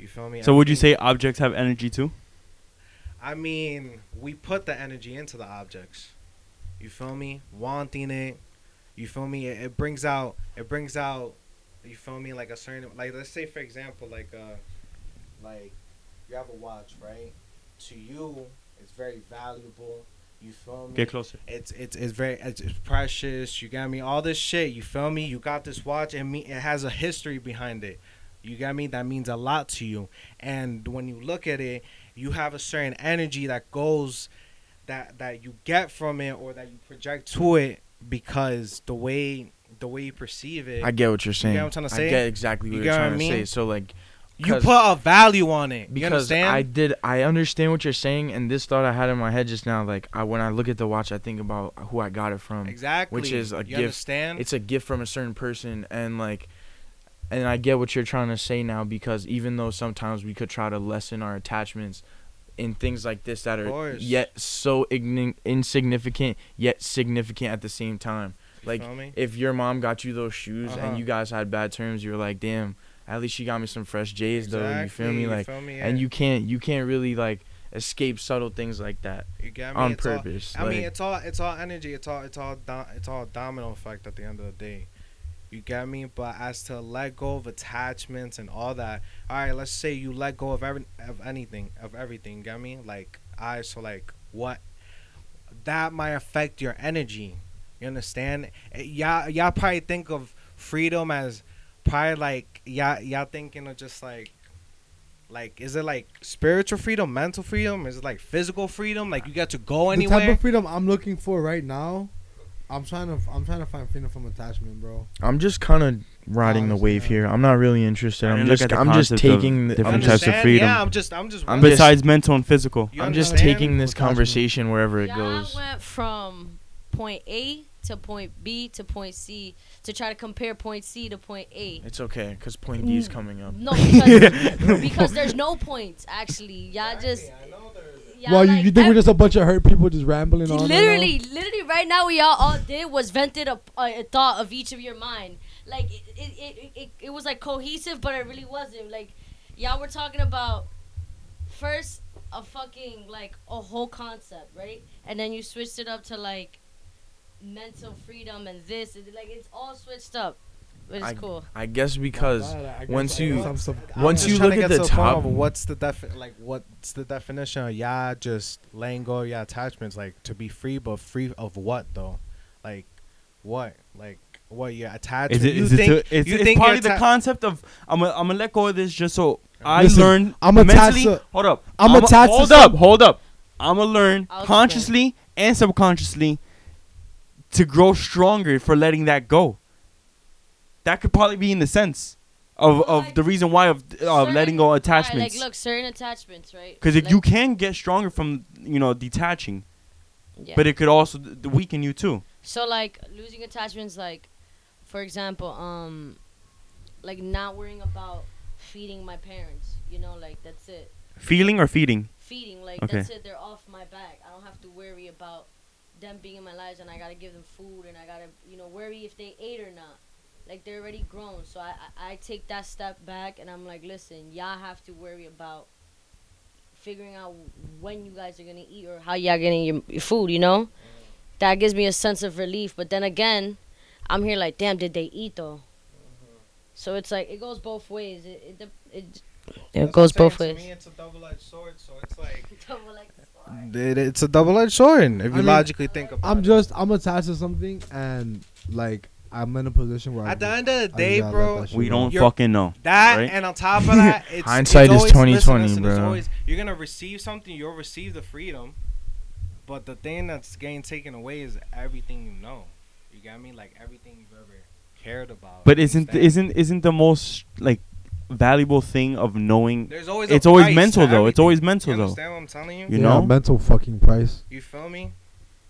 You feel me? So would you say objects have energy too? I mean, we put the energy into the objects. You feel me? Wanting it. You feel me? It, it brings out. It brings out. You feel me? Like a certain. Like let's say for example, like uh, like you have a watch, right? To you, it's very valuable. You feel me? Get closer. it's it's it's very it's, it's precious. You got me all this shit. You feel me? You got this watch and me. It has a history behind it. You got me? That means a lot to you. And when you look at it, you have a certain energy that goes, that that you get from it or that you project to it because the way the way you perceive it, I get what you're saying. what I'm trying to I get exactly what You you're get what I trying to say. So like you put a value on it. You because understand? I did I understand what you're saying and this thought I had in my head just now like I when I look at the watch I think about who I got it from. exactly. which is a you gift. Understand? It's a gift from a certain person and like and I get what you're trying to say now because even though sometimes we could try to lessen our attachments in things like this that are yet so igni- insignificant yet significant at the same time. You like. If your mom got you those shoes Uh-huh. and you guys had bad terms, you were like, "Damn, at least she got me some fresh J's though." You feel me? Exactly, Like feel me? and you can't you can't really like escape subtle things like that you on It's all- purpose. I mean, it's all it's all energy. It's all it's all do, it's all domino effect at the end of the day. You get me? But as to let go of attachments and all that, all right, let's say you let go of every of anything, of everything. You get me? Like I so like what that might affect your energy. You understand? Eh, Y'all y'all probably think of freedom as probably like y'all y'all thinking of just like like is it like spiritual freedom, mental freedom? Is it like physical freedom? Like you get to go The type of freedom I'm looking for right now, I'm trying to I'm trying to find freedom from attachment, bro. I'm just kind of riding the wave here. I'm not really interested. I I'm just I'm just taking the, I'm different just types of freedom. Yeah, I'm just I'm just I'm wondering. just- Besides mental and physical. You I'm just taking this Attachment. conversation wherever it Y'all goes. went from point A to point B to point C to try to compare point C to point A. It's okay, cause point D is coming up. No, because, because there's no points actually. Y'all just y'all well, you, like you think we're just a bunch of hurt people just rambling on? right now? literally, literally right now we all all did was vented a, a, a thought of each of your mind. Like it it, it, it it was like cohesive, but it really wasn't. Like y'all were talking about first a fucking like a whole concept, right? And then you switched it up to like mental freedom and this and like it's all switched up. But it's I- cool. I guess because I guess- once you- guess I'm I'm Once you look to at the to top- of what's the defi- like what's the definition of yeah just letting go of your attachments like to be free but free of what though like what like what you're attached Is to it? you Is it? think To, it's you it's think part you're of the atta- concept of I'm gonna I'm gonna let go of this just so I Listen, learn. I'm mentally. to- hold up. I'm I'ma- attached to Hold some- up. Hold up. I'm gonna learn I'll consciously and subconsciously to grow stronger for letting that go. That could probably be in the sense of, of Like, the reason why of uh, letting go attachments. like look, certain attachments, right? Because if Like- you can get stronger from you know detaching, Yeah. but it could also d- weaken you too. So like losing attachments, like for example, um, like not worrying about feeding my parents. You know, like that's it. Feeling or feeding. Feeding, like Okay. that's it. They're off my back. I don't have to worry about them being in my lives, and I gotta give them food, and I gotta you know worry if they ate or not. Like they're already grown, so I, I I take that step back, and I'm like, listen, y'all have to worry about figuring out when you guys are gonna eat or how y'all getting your, your food. You know, that gives me a sense of relief. But then again, I'm here like, damn, did they eat though? So it's like it goes both ways. It it it, it, That's goes both ways. To me, it's a double-edged sword, so it's like Double like the sword. it, it's a double-edged sword if you I mean, logically think about it. I'm just I'm attached to something and like I'm in a position where I At the end of the day, gotta bro, We don't You're- fucking know. That right? and on top of that, it's Hindsight it's is always, 20/20, listen, listen, it's bro. always- you're gonna receive something, you'll receive the freedom, but the thing that's getting taken away is everything you know. You got me? Like everything you've ever cared about. But isn't understand? isn't isn't the most like valuable thing of knowing? There's always It's always mental though. It's always mental You though. understand what I'm telling you? You yeah, know? mental fucking price, You feel me?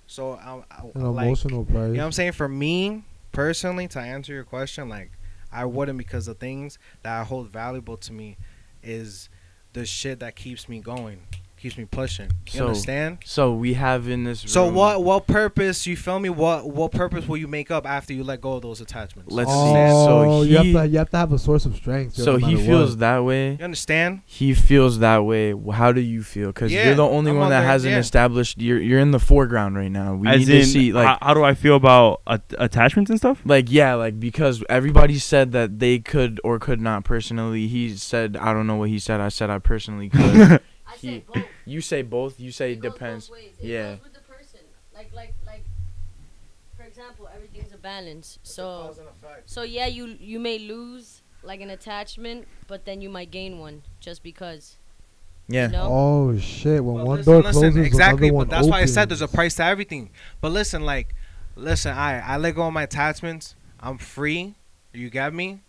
So I, I an like, emotional price. You know what I'm saying? For me personally, to answer your question, like I wouldn't because the things that I hold valuable to me is the shit that keeps me going, keeps me pushing. You So, understand? So we have in this. So what what purpose you feel me? What what purpose will you make up after you let go of those attachments? Let's oh, see. So you have to you have to have a source of strength. So no he feels what. that way. You understand? He feels that way. How do you feel? Because Yeah, you're the only I'm one on that there, hasn't yeah. established. You're you're in the foreground right now. We As need in, to see like how, how do I feel about a- attachments and stuff? like yeah like because everybody said that they could or could not personally. He said I don't know what he said. I said I personally could. I He- say both. you say both. You say It goes depends. both ways. It Yeah. goes with the person. Like like like for example, everything's a balance. So so yeah, you you may lose like an attachment, but then you might gain one just because. Yeah. You know? Oh shit! When But one listen, door listen, closes, exactly. another one But that's why I said there's a price to everything. But listen, like, listen, I I let go of my attachments. I'm free. You got me.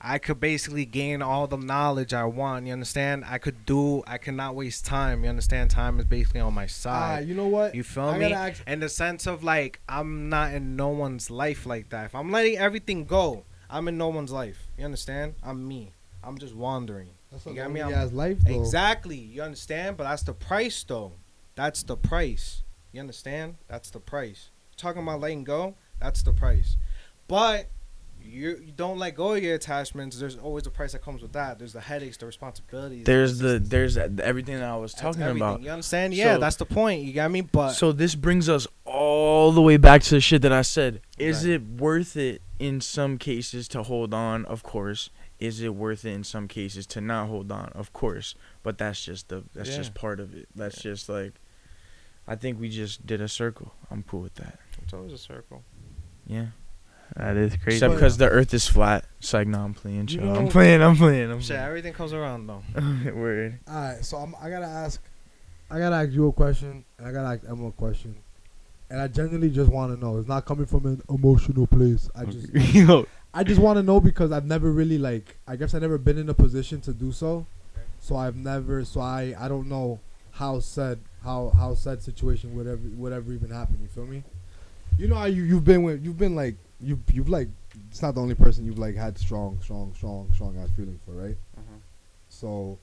I could basically gain all the knowledge I want. You understand? I could do. I cannot waste time. You understand? Time is basically on my Ah, side. you know what? You feel I me? ask- In the sense of like, I'm not in no one's life like that. If I'm letting everything go, I'm in no one's life. You understand? I'm me. I'm just wandering. That's You got me? I'm- life, though. Exactly. You understand? But that's the price, though. That's the price. You understand? That's the price. Talking about letting go, that's the price. But you you don't let go of your attachments. There's always a price that comes with that. There's the headaches, the responsibilities. There's the there's everything that I was talking about. You understand? Yeah, So- that's the point. You got me? But So this brings us all the way back to the shit that I said. Is Right. it worth it in some cases to hold on? Of course. Is it worth it in some cases to not hold on? Of course. But that's just the that's Yeah. just part of it. That's just like I think we just did a circle. I'm cool with that. It's always a circle. Yeah. That is crazy. Except because the Earth is flat. It's like no, I'm playing. You Chill. I'm playing. I'm playing. I'm Shit, playing. everything comes around though. Word. All right, so I'm, I gotta ask, I gotta ask you a question, and I gotta ask Emma a question, and I genuinely just want to know. It's not coming from an emotional place. I just, you know, I just want to know because I've never really like. I guess I've never been in a position to do so, so I've never. So I, I don't know how said how how said situation would ever would ever even happen. You feel me? You know how you you've been with you've been like you you've like it's not the only person you've like had strong strong strong strong ass feelings for, right? Uh-huh. So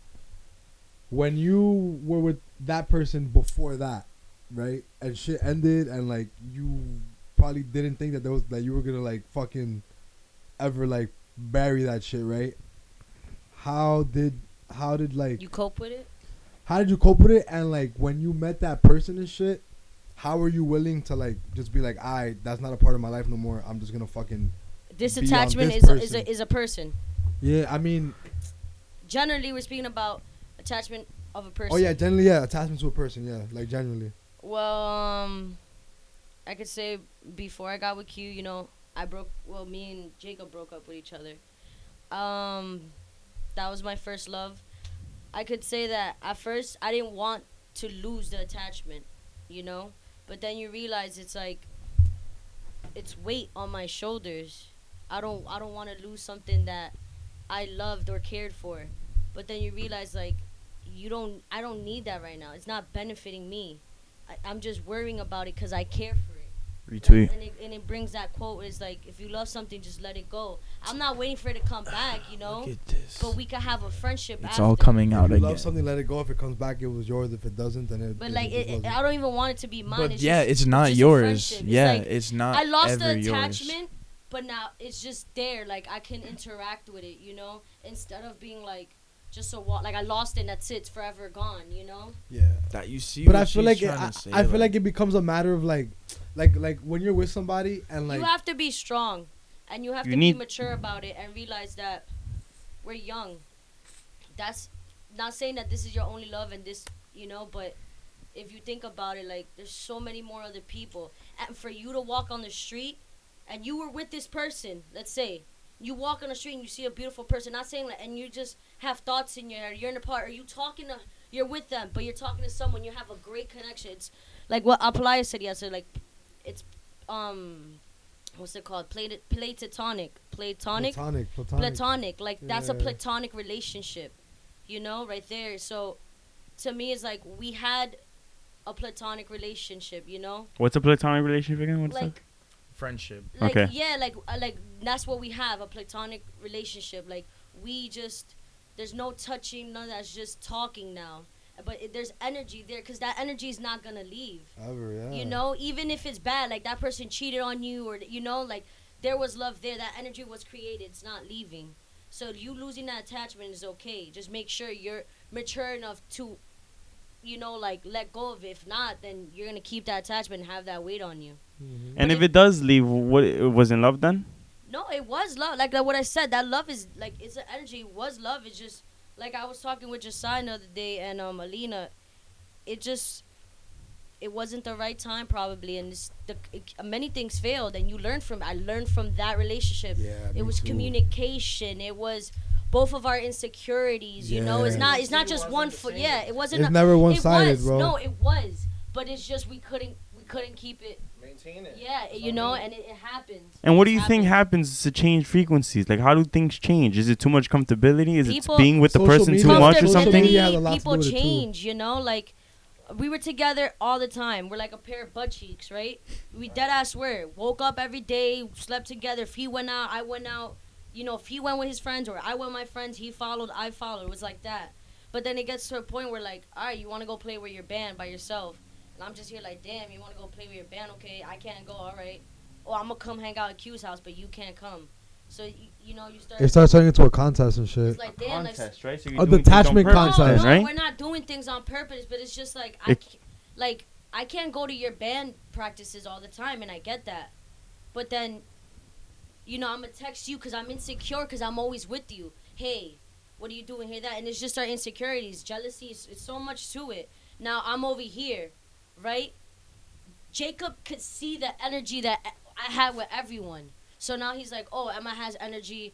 when you were with that person before that, right, and shit ended, and like you probably didn't think that there was that you were gonna like fucking ever like bury that shit, right? How did how did like You cope with it? how did you cope with it? And like when you met that person and shit, how are you willing to like just be like, I that's not a part of my life no more. I'm just gonna fucking This attachment this is a, is person. a is a person. yeah. I mean, Generally, we're speaking about attachment of a person. oh yeah, generally yeah, attachment to a person, yeah, like generally. Well, um, I could say before I got with Q, you know, I broke. Well, me and Jacob broke up with each other. Um, that was my first love. I could say that at first I didn't want to lose the attachment, you know, but then you realize it's like it's weight on my shoulders. I don't I don't want to lose something that I loved or cared for. But then you realize like you don't I don't need that right now. It's not benefiting me. I, I'm just worrying about it because I care for. Retweet. And it, and it brings that quote is like, if you love something, just let it go. I'm not waiting for it to come back, you know. Look at this. But we could have a friendship. It's after. all coming out If you again. love something, let it go. If it comes back, it was yours. If it doesn't, then it. But then like, it, it, just it, wasn't. I don't even want it to be mine. But it's yeah, just, it's not just a yours. friendship. It's Yeah, like, it's not. I lost the ever yours. attachment, but now it's just there. Like I can interact with it, you know, instead of being like just a wa- like I lost it and that's it. It's forever gone, you know. yeah. That you see. But what I feel like it, I, say, I feel like it becomes a matter of like, like like when you're with somebody and like you have to be strong, and you have You to need- be mature about it and realize that we're young. That's not saying that this is your only love and this, you know, but if you think about it, like there's so many more other people, and for you to walk on the street, and you were with this person, let's say. You walk on the street and you see a beautiful person. Not saying that, and you just have thoughts in your head. You're in a part, or you talking to, you're with them, but you're talking to someone. You have a great connection. It's like what Apalaya said yesterday. Like, it's um, what's it called? Plate, platonic, platonic, platonic, platonic. platonic. Like that's a Yeah. platonic relationship, you know, right there. So, to me, it's like we had a platonic relationship, you know, What's a platonic relationship again? What's like friendship. like Okay. yeah like uh, like that's what we have a platonic relationship. Like we just there's no touching none of that's just talking now. But it, there's energy there because that energy is not gonna leave. Ever, yeah. you know even if it's bad like that person cheated on you or you know like there was love there that energy was created it's not leaving. So you losing that attachment is okay. Just make sure you're mature enough to you know like let go of it. If not then you're gonna keep that attachment and have that weight on you Mhm. And But if it- it does leave, what it was in love then? No, it was love. Like, like what I said, that love is like it's an energy. It was love. It's just like I was talking with Josiah the other day and um Alina. It just it wasn't the right time probably, and it's the it, many things failed, and you learn from. I learned from that relationship. Yeah. it was too. communication. It was both of our insecurities. yeah. You know, it's not it's not just wasn't one foot. Yeah, it wasn't. It's a- never one sided, was. bro. No, it was. But it's just we couldn't we couldn't keep it. Maintain it. Yeah, you know, and it, it happens. And what do It you think happens. happens to change frequencies? Like, how do things change? Is it too much comfortability? Is People- it being with the person media- too much or something? media has a lot to people do with it, too. change, you know, like we were together all the time. We're like a pair of butt cheeks, right? We dead ass were. Woke up every day, slept together. If he went out, I went out. You know, if he went with his friends or I went with my friends, he followed, I followed. It was like that. But then it gets to a point where like, all right, you want to go play with your band by yourself, and I'm just here like, damn, you want to go play with your band? Okay, I can't go. All right. Oh, I'm gonna come hang out at Q's house, but you can't come. So you, you know, you start. It starts turning into a contest and shit. it's like damn, like Contest, right? So A detachment no, contest. no, right? we're not doing things on purpose, but it's just like I, It- ca- like I can't go to your band practices all the time, and I get that. But then, you know, I'm gonna text you because I'm insecure because I'm always with you. Hey, what are you doing here? That and it's just our insecurities, jealousy. It's, it's so much to it. Now I'm over here, right? Jacob could see the energy that I had with everyone. So now he's like, oh, Emma has energy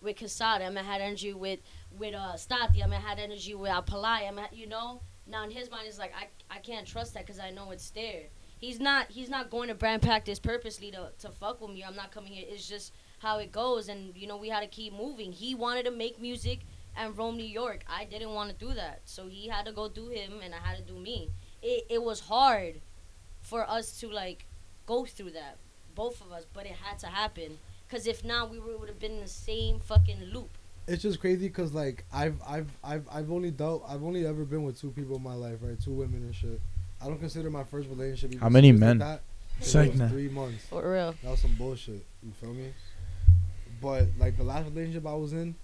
with Casada. Emma had energy with with uh Stati. Emma had energy with Apalai. Emma, you know. Now in his mind, it's like I I can't trust that because I know it's there. He's not he's not going to brand practice purposely to to fuck with me. I'm not coming here. It's just how it goes, and you know we had to keep moving. He wanted to make music and roam New York. I didn't want to do that, so he had to go do him, and I had to do me. It it was hard for us to like go through that, both of us, but it had to happen. Cause if not, we would have been in the same fucking loop. It's just crazy because like I've I've I've I've only dealt I've only ever been with two people in my life, right? Two women and shit. I don't consider my first relationship. even How many serious like men? that. It like was that. three months. For real. That was some bullshit. You feel me? But like the last relationship I was in,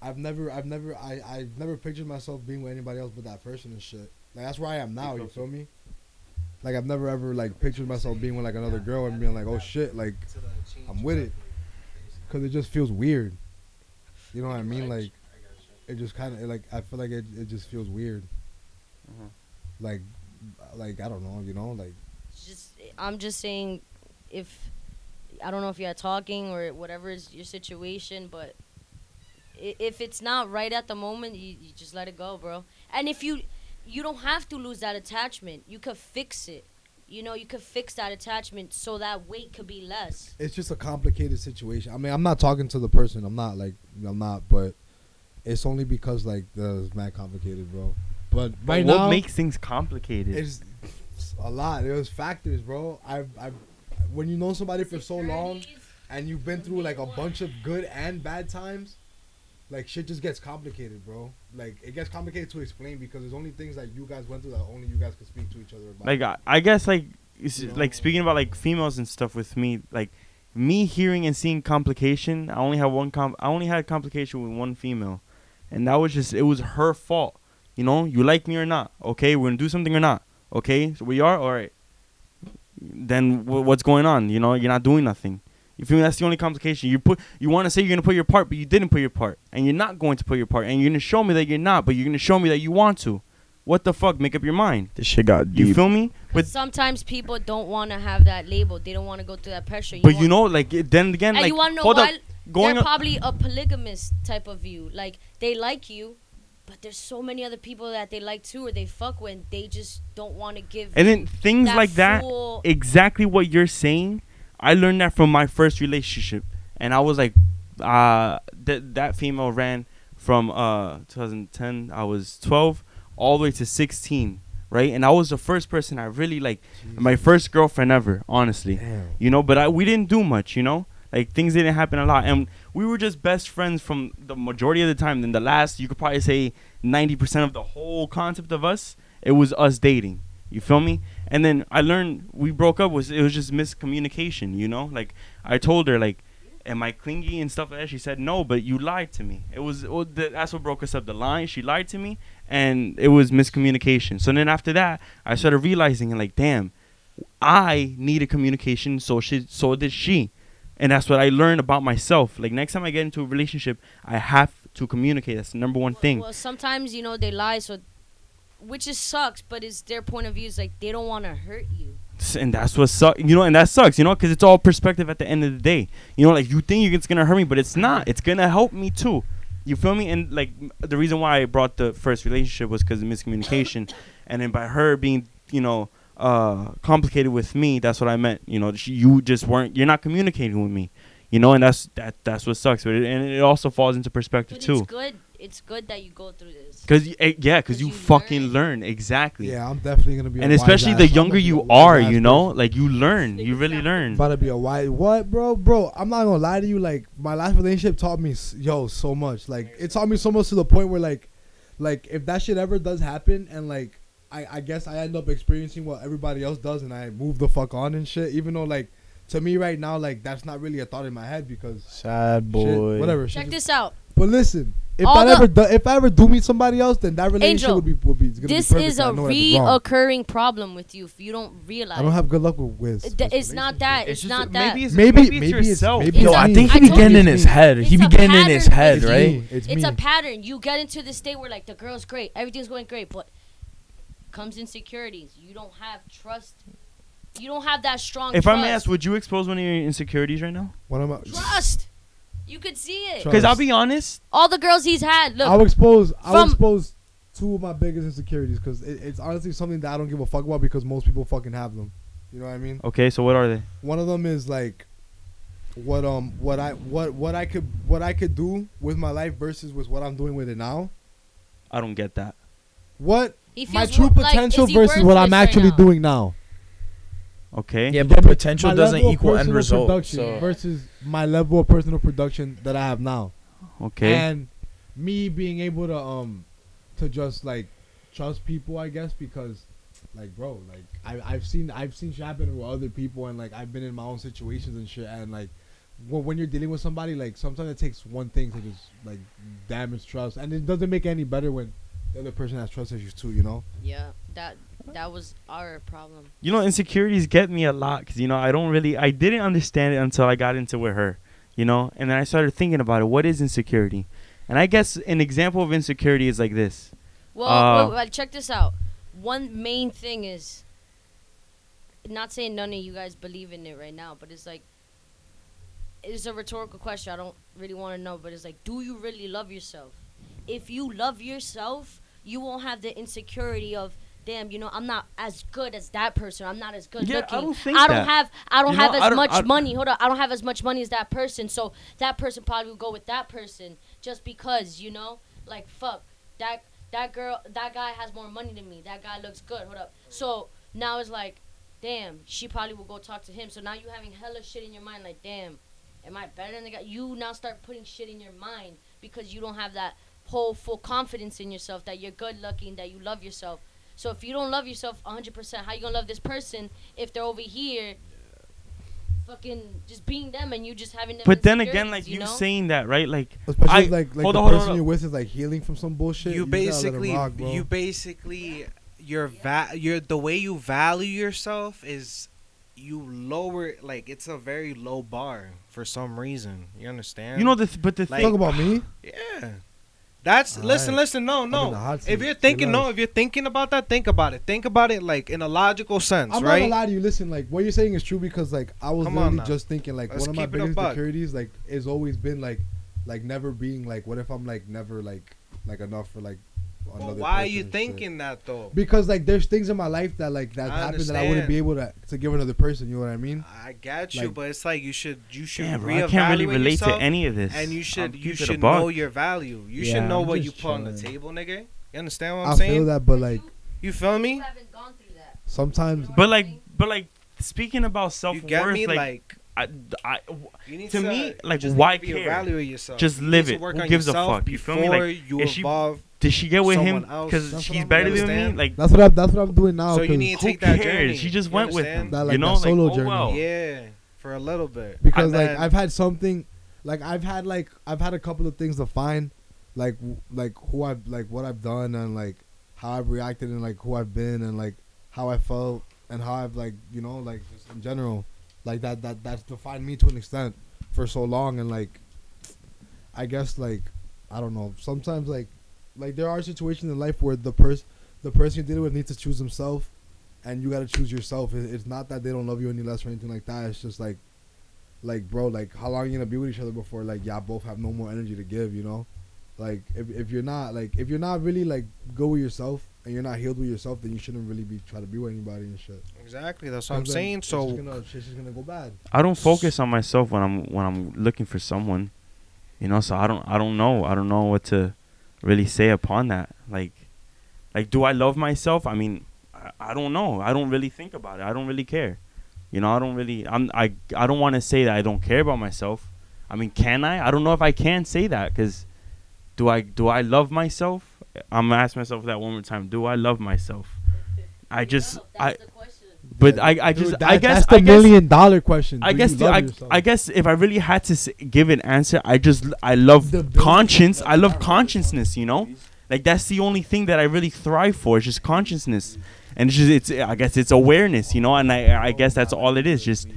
I've never, I've never, I, I've never pictured myself being with anybody else but that person and shit. Like that's where I am now. You feel me? Like I've never ever like pictured myself being with like another girl and being like, oh shit, like, I'm with it. cause it just feels weird. You know what I mean? Like, it just kind of like I feel like it, it just feels weird. Mhm. Like, like I don't know. You know, like just I'm just saying if I don't know if you're talking or whatever is your situation, but if it's not right at the moment, you, you just let it go, bro. And if you you don't have to lose that attachment, you could fix it. You know, you could fix that attachment so that weight could be less. it's just a complicated situation. I mean, I'm not talking to the person. I'm not like I'm not, but it's only because like the it's mad complicated, bro. But But right what now, makes things complicated? it's a lot. There's factors, bro. I've I've when you know somebody for so long and you've been through like a bunch of good and bad times, like shit just gets complicated, bro. Like it gets complicated to explain because there's only things that you guys went through that only you guys can speak to each other about. like I, I guess like it's You know? like speaking about like females and stuff with me like me hearing and seeing complication i only had one com i only had complication with one female. And that was just it was her fault. You know you like me or not okay? We're gonna do something or not okay? So we are all right. Then wh- what's going on? You know you're not doing nothing you feel me that's the only complication you put you want to say you're gonna put your part but you didn't put your part and you're not going to put your part and you're gonna show me that you're not but you're gonna show me that you want to what the fuck make up your mind This shit got you feel me But sometimes people don't want to have that label. They don't want to go through that pressure. But you know, like then again, and like you want to know hold why? up, going they're up, probably a polygamous type of view. Like they like you, but there's so many other people that they like too, or they fuck with. And they just don't want to give. and then things that like that, exactly what you're saying. I learned that from my first relationship, and I was like, uh, that that female ran from uh 2010. I was 12 all the way to 16, right? And I was the first person I really like, my first girlfriend ever, honestly. Damn. you know but I, we didn't do much you know like things didn't happen a lot and we were just best friends from the majority of the time then the last you could probably say 90% of the whole concept of us it was us dating you feel me and then i learned we broke up was it was just miscommunication you know? Like i told her like am i clingy? and stuff like that. She said no but you lied to me. It was well, th- that's what broke us up the line she lied to me and it was miscommunication. So then after that i started realizing and like damn I needed communication, so she, so did she, and that's what I learned about myself. Like next time I get into a relationship, I have to communicate. That's the number one thing. Well, sometimes you know they lie, so which is sucks, but it's their point of view. Is like they don't want to hurt you. And that's what sucks. You know, and that sucks. You know, because it's all perspective at the end of the day. You know, like you think it's gonna hurt me, but it's not. It's gonna help me too. You feel me? And like the reason why I brought the first relationship was because of miscommunication, and then by her being, you know, uh, complicated with me, that's what I meant. You know, she, you just weren't. You're not communicating with me. You know, and that's that. That's what sucks. But it, and it also falls into perspective But too. it's good. It's good that you go through this. Cause y- eh, yeah, cause 'Cause you, you fucking learn. learn exactly. Yeah, I'm definitely gonna be. and a especially wise the ass- I'm younger gonna be a you are, you know, person. like you learn, you really learn. I'm about to be a wise what, bro, bro. I'm not gonna lie to you. Like my last relationship taught me, yo, so much. Like it taught me so much to the point where, like, like if that shit ever does happen, and like I, I guess I end up experiencing what everybody else does, and I move the fuck on and shit. Even though, like, to me right now, like that's not really a thought in my head because Sad shit, boy. whatever. Check shit this out. But listen, if All I ever do, if I ever do meet somebody else, then that relationship Angel, would be would be. It's gonna This be is I a know that it's wrong. reoccurring problem with you if you don't realize. I don't have good luck with Wiz. It- it's not that. It's, just not that. maybe it's Maybe- maybe, it's maybe it's- yourself. maybe Yo, It's I a- think he be getting in his head. He It's be getting in his head, right? me. It's, it's a pattern. You get into the state where like the girl's great, everything's going great, but comes insecurities. You don't have trust. You don't have that strong. If trust. I'm asked, would you expose one of your insecurities right now? One of my. trust. You could see it. Because I'll be honest, All the girls he's had. Look, I'll expose. I'll From- expose two of my biggest insecurities because it, it's honestly something that I don't give a fuck about because most people fucking have them. You know what I mean? okay. So what are they? One of them is like what um what I what what I could what I could do with my life versus with what I'm doing with it now. I don't get that. What my true wo- like, potential versus what I'm worthless right actually now? doing now. Okay. Yeah, but get potential My doesn't level of equal end personal result. production So versus my level of personal production that I have now. Okay. and me being able to um to just like trust people i guess because like bro like I, i've seen i've seen shit happen with other people and like i've been in my own situations and shit and like when, when you're dealing with somebody like sometimes it takes one thing to just like damage trust and it doesn't make it any better when the other person has trust issues too you know Yeah, that that was our problem. you know, insecurities get me a lot because you know I don't really, I didn't understand it until I got into with her. You know, and then I started thinking about it. What is insecurity? And I guess an example of insecurity is like this. Well, Uh, wait, wait, check this out. One main thing is not saying none of you guys believe in it right now, but it's like it's a rhetorical question. I don't really want to know, but it's like, do you really love yourself? If you love yourself, you won't have the insecurity of, damn, you know, I'm not as good as that person. I'm not as good Yeah, I looking. don't think I don't that. have I don't You know, have as don't- much I- money. Hold on, I don't have as much money as that person. So that person probably will go with that person just because, you know, like fuck that that girl that guy has more money than me. That guy looks good. Hold up. So now it's like, damn, she probably will go talk to him. So now you having hella shit in your mind, like, damn, am I better than the guy? You now start putting shit in your mind because you don't have that whole full confidence in yourself that you're good looking, that you love yourself. So if you don't love yourself 100%, how you gonna love this person if they're over here, fucking just being them and you just having them? But then again, like you know? saying that, right? Like especially I- like like hold the on, hold person hold you're with is like healing from some bullshit you gotta let 'em basically rock, you basically your va- your the way you value yourself is you lower like it's a very low bar for some reason. You understand? you know this, but the Like- thing. talk about me Yeah. That's listen, Alright. listen. No, no. If you're thinking, no, if you're thinking about that, think about it. Think about it like in a logical sense, I'm not right? gonna lie to you. Listen, like what you're saying is true because like I was Come literally just thinking like Let's one of my keep it a biggest insecurities like has always been like like never being like what if I'm like never like like enough for like But another. why are you and shit. thinking that though? Because like there's things in my life that like that I happened that I wouldn't be able to to give another person. You know what I mean? I got you, Like- but it's like you should you should Damn, bro, I can't really relate to any of this. and you I'll should you should know your value. You Yeah, should know I'm what you just put on the table, nigga. You understand what I'm I saying? feel that, but like You feel me? You haven't gone through that. sometimes But like, but like, speaking about self worth, get me? like, Like, I, I, you need to to, me, like, just why need to care? Reevaluate yourself. Just live to it. Who gives a yourself fuck? You feel me? before Like, you is she- involve. Did she get with him because she's better than me? Like, that's what I that's what I'm doing now. So you 'cause need to take that cares? journey. She just You went with him. That, like, you know, that solo like, oh journey. well. Yeah, for a little bit. because And like then- I've had something, like I've had like I've had a couple of things to find, like w- like who I've like what I've done and like how I've reacted and like who I've been and like how I felt and how I've like you know like just in general, like that that that's defined me to an extent for so long and like, I guess like I don't know sometimes like like there are situations in life where the person the person you're dealing with needs to choose himself, and you gotta choose yourself. It's not that they don't love you any less or anything like that. It's just like like bro, like how long are you gonna be with each other before like y'all both have no more energy to give, you know? Like if if you're not like if you're not really like go with yourself and you're not healed with yourself, then you shouldn't really be trying to be with anybody and shit. Exactly. That's what I'm saying. it's So just gonna, shit's just gonna go bad. I don't focus on myself when I'm when I'm looking for someone, you know. So I don't I don't know I don't know what to really say upon that. Like, like do I love myself? I mean, I, I don't know. I don't really think about it. I don't really care. You know, I don't really. I'm I I don't want to say that I don't care about myself. I mean, can I? I don't know if I can say that because do I do I love myself? I'm gonna ask myself that one more time. Do I love myself? I just No, I. But Yeah, I, I dude, just, that- I guess, that's the I guess, million dollar question. I guess, the, I. I guess if I really had to s- give an answer, I just, I love The conscience. I love love consciousness. You know, like that's the only thing that I really thrive for. It's just consciousness, and it's just, it's, I guess it's awareness. You know, and I, I guess that's all it is. Just,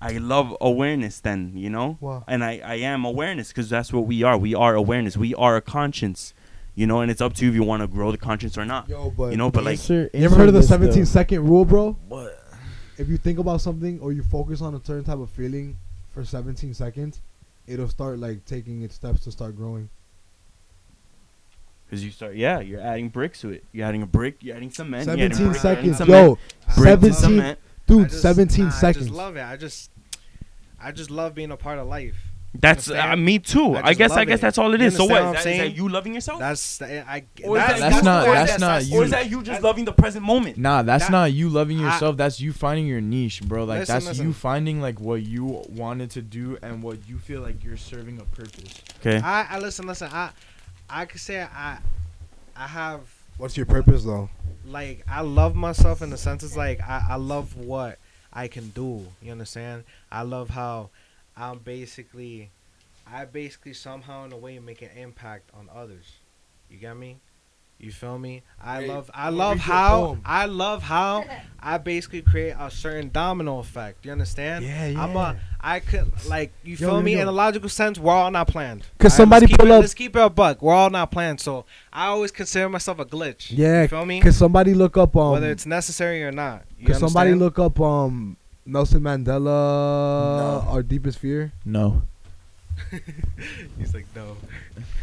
I love awareness. Then, you know, Wow. and I, I am awareness because that's what we are. We are awareness. We are a conscience. You know, and it's up to you if you want to grow the conscience or not. Yo, but You know, but like, Answer- you ever heard of the answer this, 17 though. second rule, bro? What? If you think about something or you focus on a certain type of feeling for 17 seconds, it'll start like taking its steps to start growing. Because you start, yeah, you're adding bricks to it. You're adding a brick, you're adding cement. you're 17 brick, adding seconds, cement, yo. brick 17 cement. Dude, just- 17 nah, seconds. I just love it. I just, I just love being a part of life. That's uh, me too. I I, guess I guess it. that's all it is. So what? understand what Is I'm that, is that saying? you loving yourself? That's I. Or is that's, that's not- or that's not you. or is that you just loving the present moment? Nah, that's That- not you loving I- yourself. that's you finding your niche, bro. Like Listen, that's listen. you finding like what you wanted to do and what you feel like you're serving a purpose. Okay. I, I listen, listen. I, I could say I, I have What's your purpose, though? like I love myself in the sense it's like I, I love what I can do. You understand? I love how I'm basically I basically somehow in a way make an impact on others. You get me? You feel me? I Wait, love I love you a how. I love how I basically create a certain domino effect. You understand? Yeah, yeah. I'm a I could like you Yo, feel yo, me yo. in a logical sense. We're all not planned. 'Cause Alright, somebody let's pull it, up- Let's keep it a buck. We're all not planned. So I always consider myself a glitch. Yeah, you feel me? Cause somebody look up um, Whether it's necessary or not. You cause somebody look up um, Nelson Mandela, No. our deepest fear. No. He's like, no.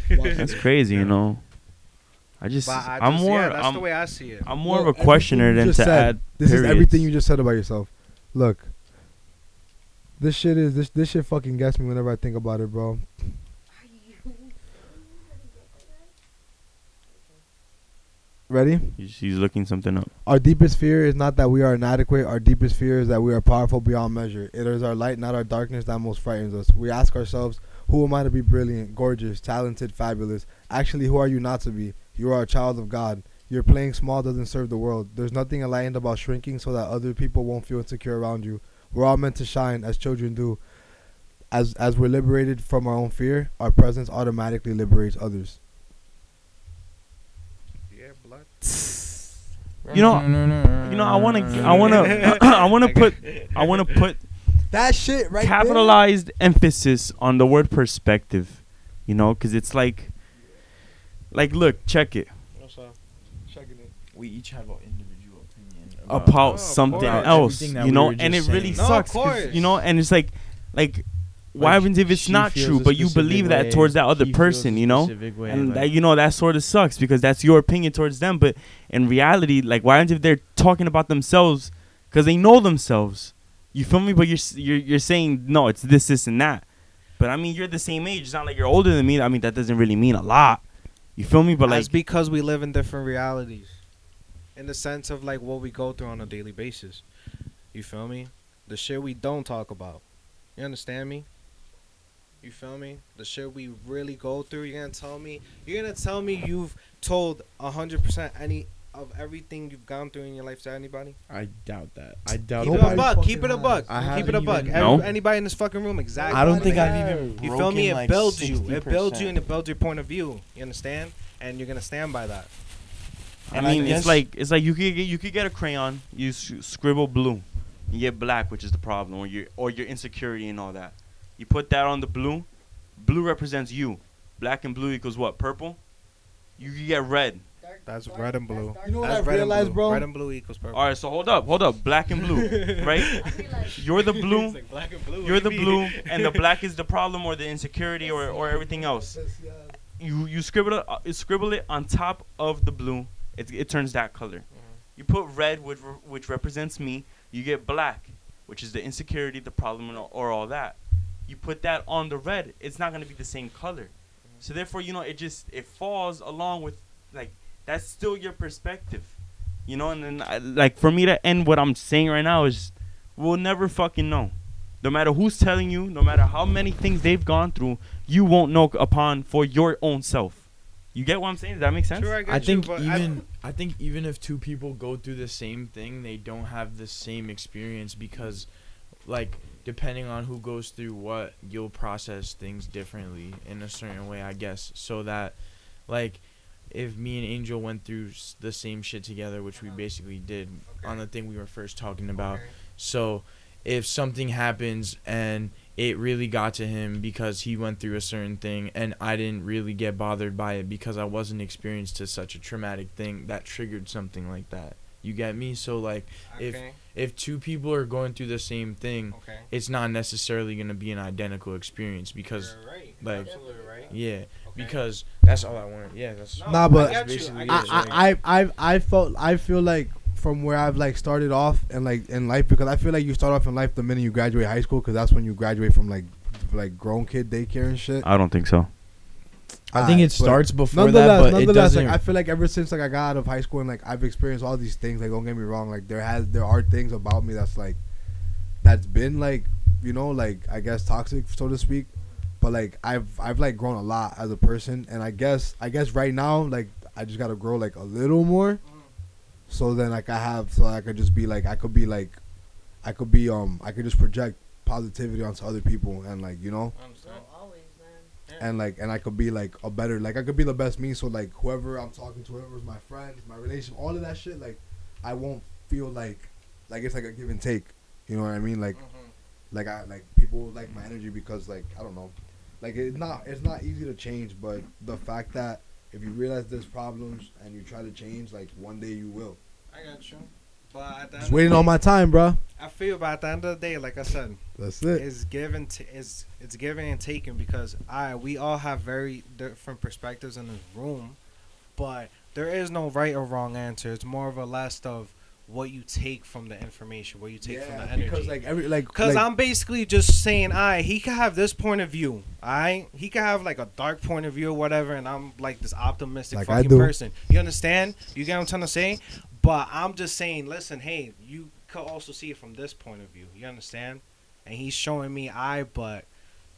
That's crazy, you know. I just, But I I'm more, yeah, that's I'm, the way I see it. I'm more Bro, of a questioner than to said, add. This is everything you just said about yourself. Look, this shit is this this shit fucking gets me whenever I think about it, bro. Ready? He's, he's looking something up. Our deepest fear is not that we are inadequate. Our deepest fear is that we are powerful beyond measure. It is our light, not our darkness, that most frightens us. We ask ourselves, who am I to be brilliant, gorgeous, talented, fabulous? Actually, who are you not to be? You are a child of God. Your playing small doesn't serve the world. There's nothing enlightened about shrinking so that other people won't feel insecure around you. We're all meant to shine as children do. As as we're liberated from our own fear, our presence automatically liberates others. yeah, blood. You know, you know, I want to, I want to, I want to put, I want to put That shit right capitalized emphasis on the word perspective. You know, because it's like, like, look, check it Checking it. We each have our individual opinion about Oh, something course. else. You know, and it just really saying. No, of sucks. 'cause, course. You know, and it's like, like, what Like, happens if it's not true, but you specific believe that towards that other person? You know, way, and like- that you know that sort of sucks because that's your opinion towards them but in reality like why aren't if they're talking about themselves because they know themselves you feel me but you're, you're you're saying no it's this this and that but i mean you're the same age it's not like you're older than me i mean that doesn't really mean a lot you feel me but That's like because we live in different realities. In the sense of like what we go through on a daily basis. You feel me? The shit we don't talk about. You understand me? You feel me? The shit we really go through. You're gonna tell me. You're gonna tell me you've told hundred percent any of everything you've gone through in your life to anybody. I doubt that. I doubt Keep it a buck. Keep it a buck. Keep it a buck. even- Every- No. Anybody in this fucking room, exactly. I don't think I've even. You feel me? It like, builds you. It builds you and it builds your point of view. You understand? And you're gonna stand by that. i And I mean guess- it's like it's like you could get you could get a crayon you s- scribble blue you get black which is the problem or your or your insecurity and all that you put that on the blue blue represents you black and blue equals what purple you could get red That's red and blue. You know what That's I realized, bro? Red and blue equals purple. All right, so hold up, hold up. Black and blue, right? You're the blue. You're the blue, and the black is the problem or the insecurity or, or everything else. You you scribble it, uh, you scribble it on top of the blue. It, it turns that color. You put red, which re- which represents me. You get black, which is the insecurity, the problem, and all- or all that. You put that on the red. It's not gonna be the same color. So therefore, you know, it just it falls along with like that's still your perspective. You know, and then I, like for me to end what I'm saying right now is, we'll never fucking know. No matter who's telling you, no matter how many things they've gone through, you won't know upon for your own self. You get what I'm saying? Does that make sense? Sure, I, I think you, but even I, think even if two people go through the same thing, they don't have the same experience because, like, depending on who goes through what, you'll process things differently in a certain way, I guess. So that, like, if me and Angel went through the same shit together, which we uh-huh. basically did on the thing we were first talking about, Okay. so if something happens and it really got to him because he went through a certain thing and I didn't really get bothered by it because I wasn't experienced to such a traumatic thing that triggered something like that. You get me? So like Okay. if two people are going through the same thing, Okay. it's not necessarily going to be an identical experience because You're right. like- absolutely right. yeah, Okay. because that's all I want. Yeah, that's No, Nah, but- I get you, basically I it. get you. I, I, I, I felt, I feel like from where I've like started off and like in life because I feel like you start off in life the minute you graduate high school because that's when you graduate from like, like grown kid daycare and shit. I don't think so. I think it starts before that, but it nonetheless, doesn't. like I feel like ever since like I got out of high school and like I've experienced all these things. Like don't get me wrong, like there has there are things about me that's like that's been like you know like I guess toxic so to speak. But like I've I've like grown a lot as a person, and I guess I guess right now like I just gotta grow like a little more. So then like I have so I could just be like I could be like I could be um I could just project positivity onto other people and like you know I understand. Oh, always, man. And like and I could be like a better like I could be the best me. So like whoever I'm talking to whoever's my friend my relation all of that shit like I won't feel like like it's like a give and take. You know what I mean? Like Mhm. like I like people like my energy because like I don't know. Like it's not it's not easy to change but the fact that if you realize there's problems and you try to change like one day you will. I got you. But just waiting on my time bro I feel, but at the end of the day, like I said, that's it it's given to it's it's giving and taken because I we all have very different perspectives in this room, but there is no right or wrong answer. It's more of a list of what you take from the information, what you take from the energy. because like every like Cause like, I'm basically just saying, I he could have this point of view. I he could have like a dark point of view or whatever, and I'm like this optimistic Like fucking person. You understand? You get what I'm trying to say? But I'm just saying, listen, hey, you could also see it from this point of view. You understand? And he's showing me I, but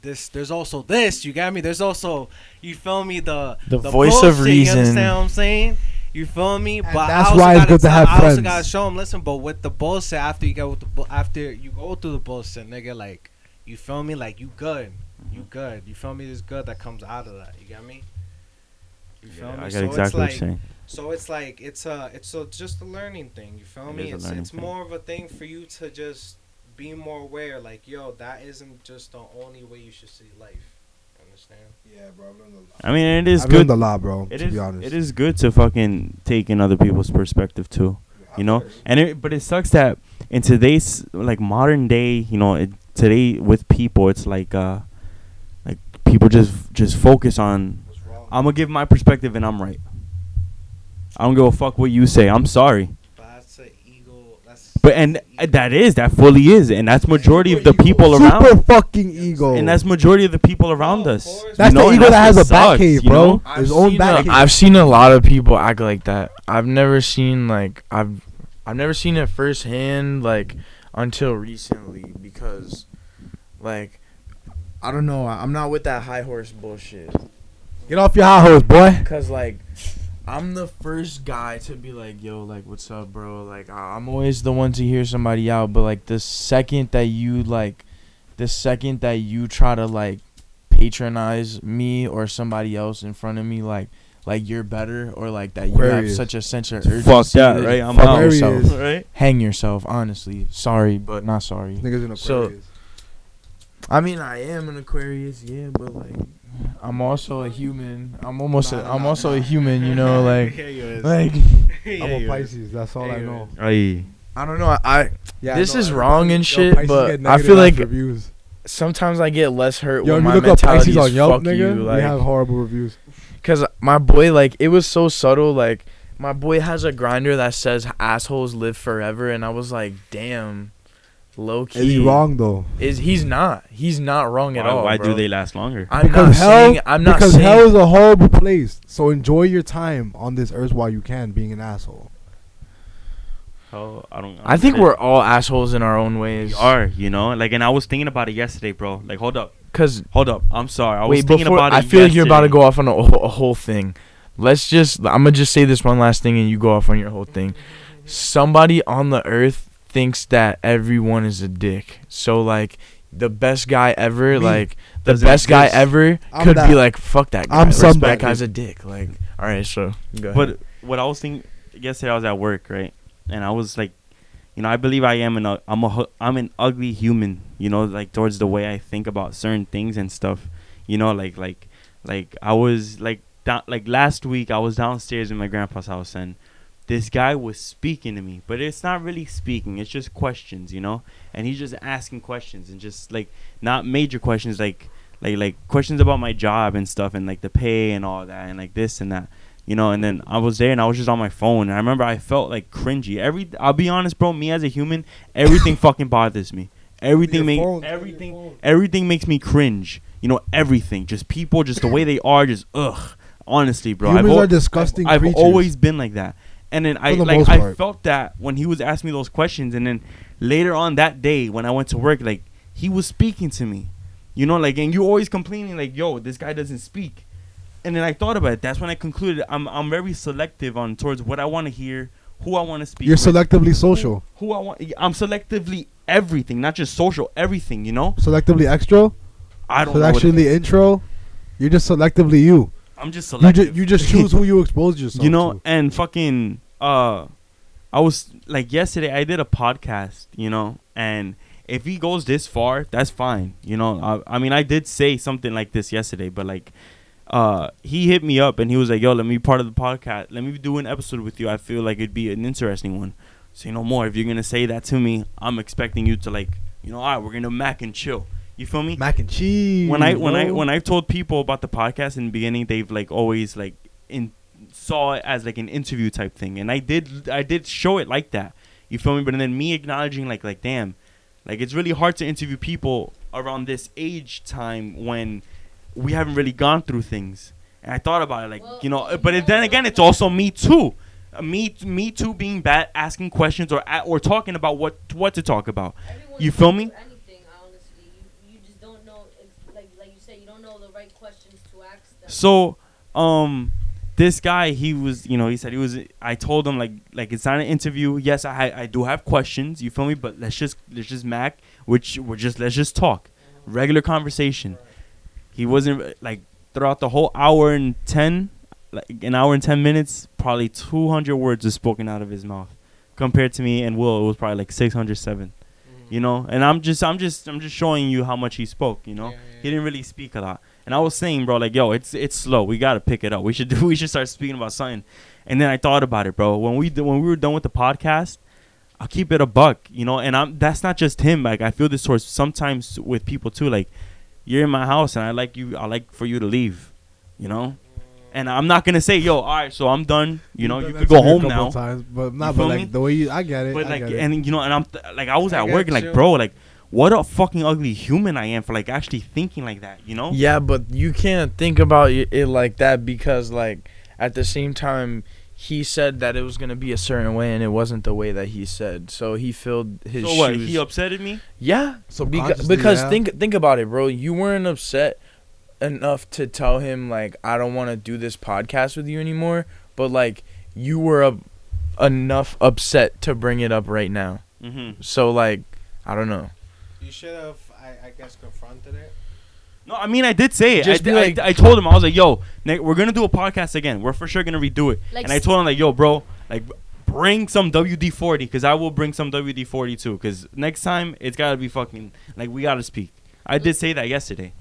this there's also this. You got me? There's also you feel me the The voice of bullshit, You reason. understand what I'm saying? You feel me? And but that's why it's good to tell- have I also gotta show him. Listen, but with the bullshit after you go with the bu- after you go through the bullshit, nigga, like you feel me? Like you good, you good. You feel me? There's good that comes out of that. You got me? You feel me? I got so exactly it's what like you're saying. so it's like it's a it's a just a learning thing. You feel It me? It's it's thing. more of a thing for you to just be more aware. Like yo, that isn't just the only way you should see life. Understand? yeah bro I've learned a lot. I mean, it is I've good. learned a lot bro It to is. be honest It is good to fucking take in other people's perspective too. You know, and it, but it sucks that in today's like modern day, you know, it, today with people, it's like uh, like people just just focus on. What's wrong? I'm gonna give my perspective and I'm right. I don't give a fuck what you say. I'm sorry. But that's an ego. That's But and that's ego. that is that fully is, and that's majority of the Super people ego. around. Super fucking ego. and that's majority of the people around No, of us. That's you know, the ego that has a back sucks, cave, you bro. know? His own back cave. I've seen a lot of people act like that. I've never seen like I've I've never seen it firsthand like until recently because like I don't know. I'm not with that high horse bullshit. Get off your high horse, boy. Cause like I'm the first guy to be like, yo, like what's up, bro? Like I- I'm always the one to hear somebody out, but like the second that you like the second that you try to like patronize me or somebody else in front of me like like you're better or like that you have such a sense of urgency Fuck that, right? I'm out. yourself. Right? hang yourself honestly sorry but not sorry Niggas in So- Aquarius. I mean, I am an Aquarius, yeah, but like, I'm also a human. I'm almost Nah, a, nah, I'm nah, also a human, you know, like, Yeah, like Yeah, I'm a. Pisces. That's all Yeah, I know. is. Aye. I don't know. I Yeah, This I know is everybody- wrong and shit, Pisces but I feel like- reviews. sometimes I get less hurt Yo, when if my you look up mentality Pisces is on Yelp, fuck nigga, you, we like, have horrible reviews. cause my boy, like, it was so subtle. Like, my boy has a grinder that says assholes live forever, and I was like, damn, low key. Is he wrong though? Is he's not? He's not wrong at Why, all. why bro. do they last longer? I'm Because not hell- saying. I'm not because saying. hell is a horrible place. So enjoy your time on this earth while you can, being an asshole. Hell, I don't. I think we're all assholes in our own ways. We are, you know, like, and I was thinking about it yesterday, bro. Like, hold up, Cause hold up. I'm sorry. I was wait, thinking before about it. I feel like you're about to go off on a, a whole thing. let's just I'm gonna just say this one last thing and you go off on your whole thing. Somebody on the earth thinks that everyone is a dick. So like the best guy ever, Me. like the Doesn't best guy ever I'm could be like fuck that guy. I'm Let's- That guy's a dick. Like all right, so go ahead. But what I was thinking yesterday, I was at work, right, and I was like, you know, I believe I am an u- I'm a hu- I'm an ugly human, you know, like towards the way I think about certain things and stuff, you know, like like like I was like down like last week I was downstairs in my grandpa's house and this guy was speaking to me, but it's not really speaking, it's just questions, you know, and he's just asking questions and just like not major questions like like like questions about my job and stuff and like the pay and all that and like this and that you know? And then i was there and i was just on my phone and i remember i felt like cringy. Every i'll be honest bro me as a human everything fucking bothers me. Everything Your make phone, everything everything makes me cringe you know? Everything just people just the way they are just ugh honestly bro Humans al- disgusting I've, creatures. always been like that and then i like i felt that when he was asking me those questions and then later on that day when i went to work like he was speaking to me you know like and you always complaining like yo this guy doesn't speak and then I thought about it. That's when I concluded I'm I'm very selective on towards what I want to hear, who I want to speak. You're with, selectively social, Who I want. I'm selectively everything, not just social. Everything. You know. selectively extra, I don't know. Selectively intro. You're just selectively you. I'm just You selective. just you just choose who you expose yourself. you know, to. and fucking uh, I was like yesterday. I did a podcast. You know, and if he goes this far, that's fine. You know, I, I mean, I did say something like this yesterday, but like uh he hit me up and he was like yo let me be part of the podcast let me do an episode with you i feel like it'd be an interesting one say no more if you're gonna say that to me i'm expecting you to like you know all right we're gonna mac and chill you feel me? Mac and cheese. when i when i bro. when i've told people about the podcast in the beginning they've like always like in saw it as like an interview type thing. And i did i did show it like that. You feel me? But then me acknowledging like like damn like it's really hard to interview people around this age time when we haven't really gone through things. And i thought about it like Well, you know but it, then again it's also me too. Uh, me me too being bad asking questions or or talking about what what to talk about. Everyone's You feel going me? through Anything, honestly, you, you just don't know. It's like like you said, you don't know the right questions to ask them. So, um, this guy, he was, you know, he said he was. I told him like, like it's not an interview. Yes, I, I do have questions. You feel me? But let's just, let's just mac, which we're just, let's just talk, regular conversation. He wasn't like throughout the whole hour and ten, like an hour and ten minutes, probably two hundred words was spoken out of his mouth, compared to me and Will, it was probably like six hundred seven. You know, and I'm just, I'm just, I'm just showing you how much he spoke. You know, he didn't really speak a lot. And I was saying, bro, like, yo, it's it's slow. We gotta pick it up. We should do. We should start speaking about something. And then I thought about it, bro. When we d- when we were done with the podcast, I'll keep it a buck, you know. And I'm that's not just him. Like I feel this towards sometimes with people too. Like you're in my house and I like you. I like for you to leave, you know. And I'm not gonna say, yo, all right, so I'm done. You know, You've you done could go to a home couple now. Times, but not. feel But me? like the way you, I get it. But I like, get it. and you know, and I'm th- like, I was I at got work, and like, you. bro, like, what a fucking ugly human I am for like actually thinking like that, you know? Yeah, but you can't think about it it like that because, like, at the same time, he said that it was gonna be a certain way, and it wasn't the way that he said. So he filled his So what? He upsetted me. yeah, beca- Subconsciously, because yeah. think think about it, bro. You weren't upset enough to tell him like I don't want to do this podcast with you anymore, but like you were up enough upset to bring it up right now. Mm-hmm. So like, I don't know. You should have, I, I guess, confronted it. No, I mean I did say it. Just I, be di- I like- di- I told him I was like, "Yo, Nick, we're gonna do a podcast again. We're for sure gonna redo it." Like and I s- told him like, "Yo, bro, like bring some WD forty because I will bring some WD forty too. Because next time it's gotta be fucking like we gotta speak." I did say that yesterday.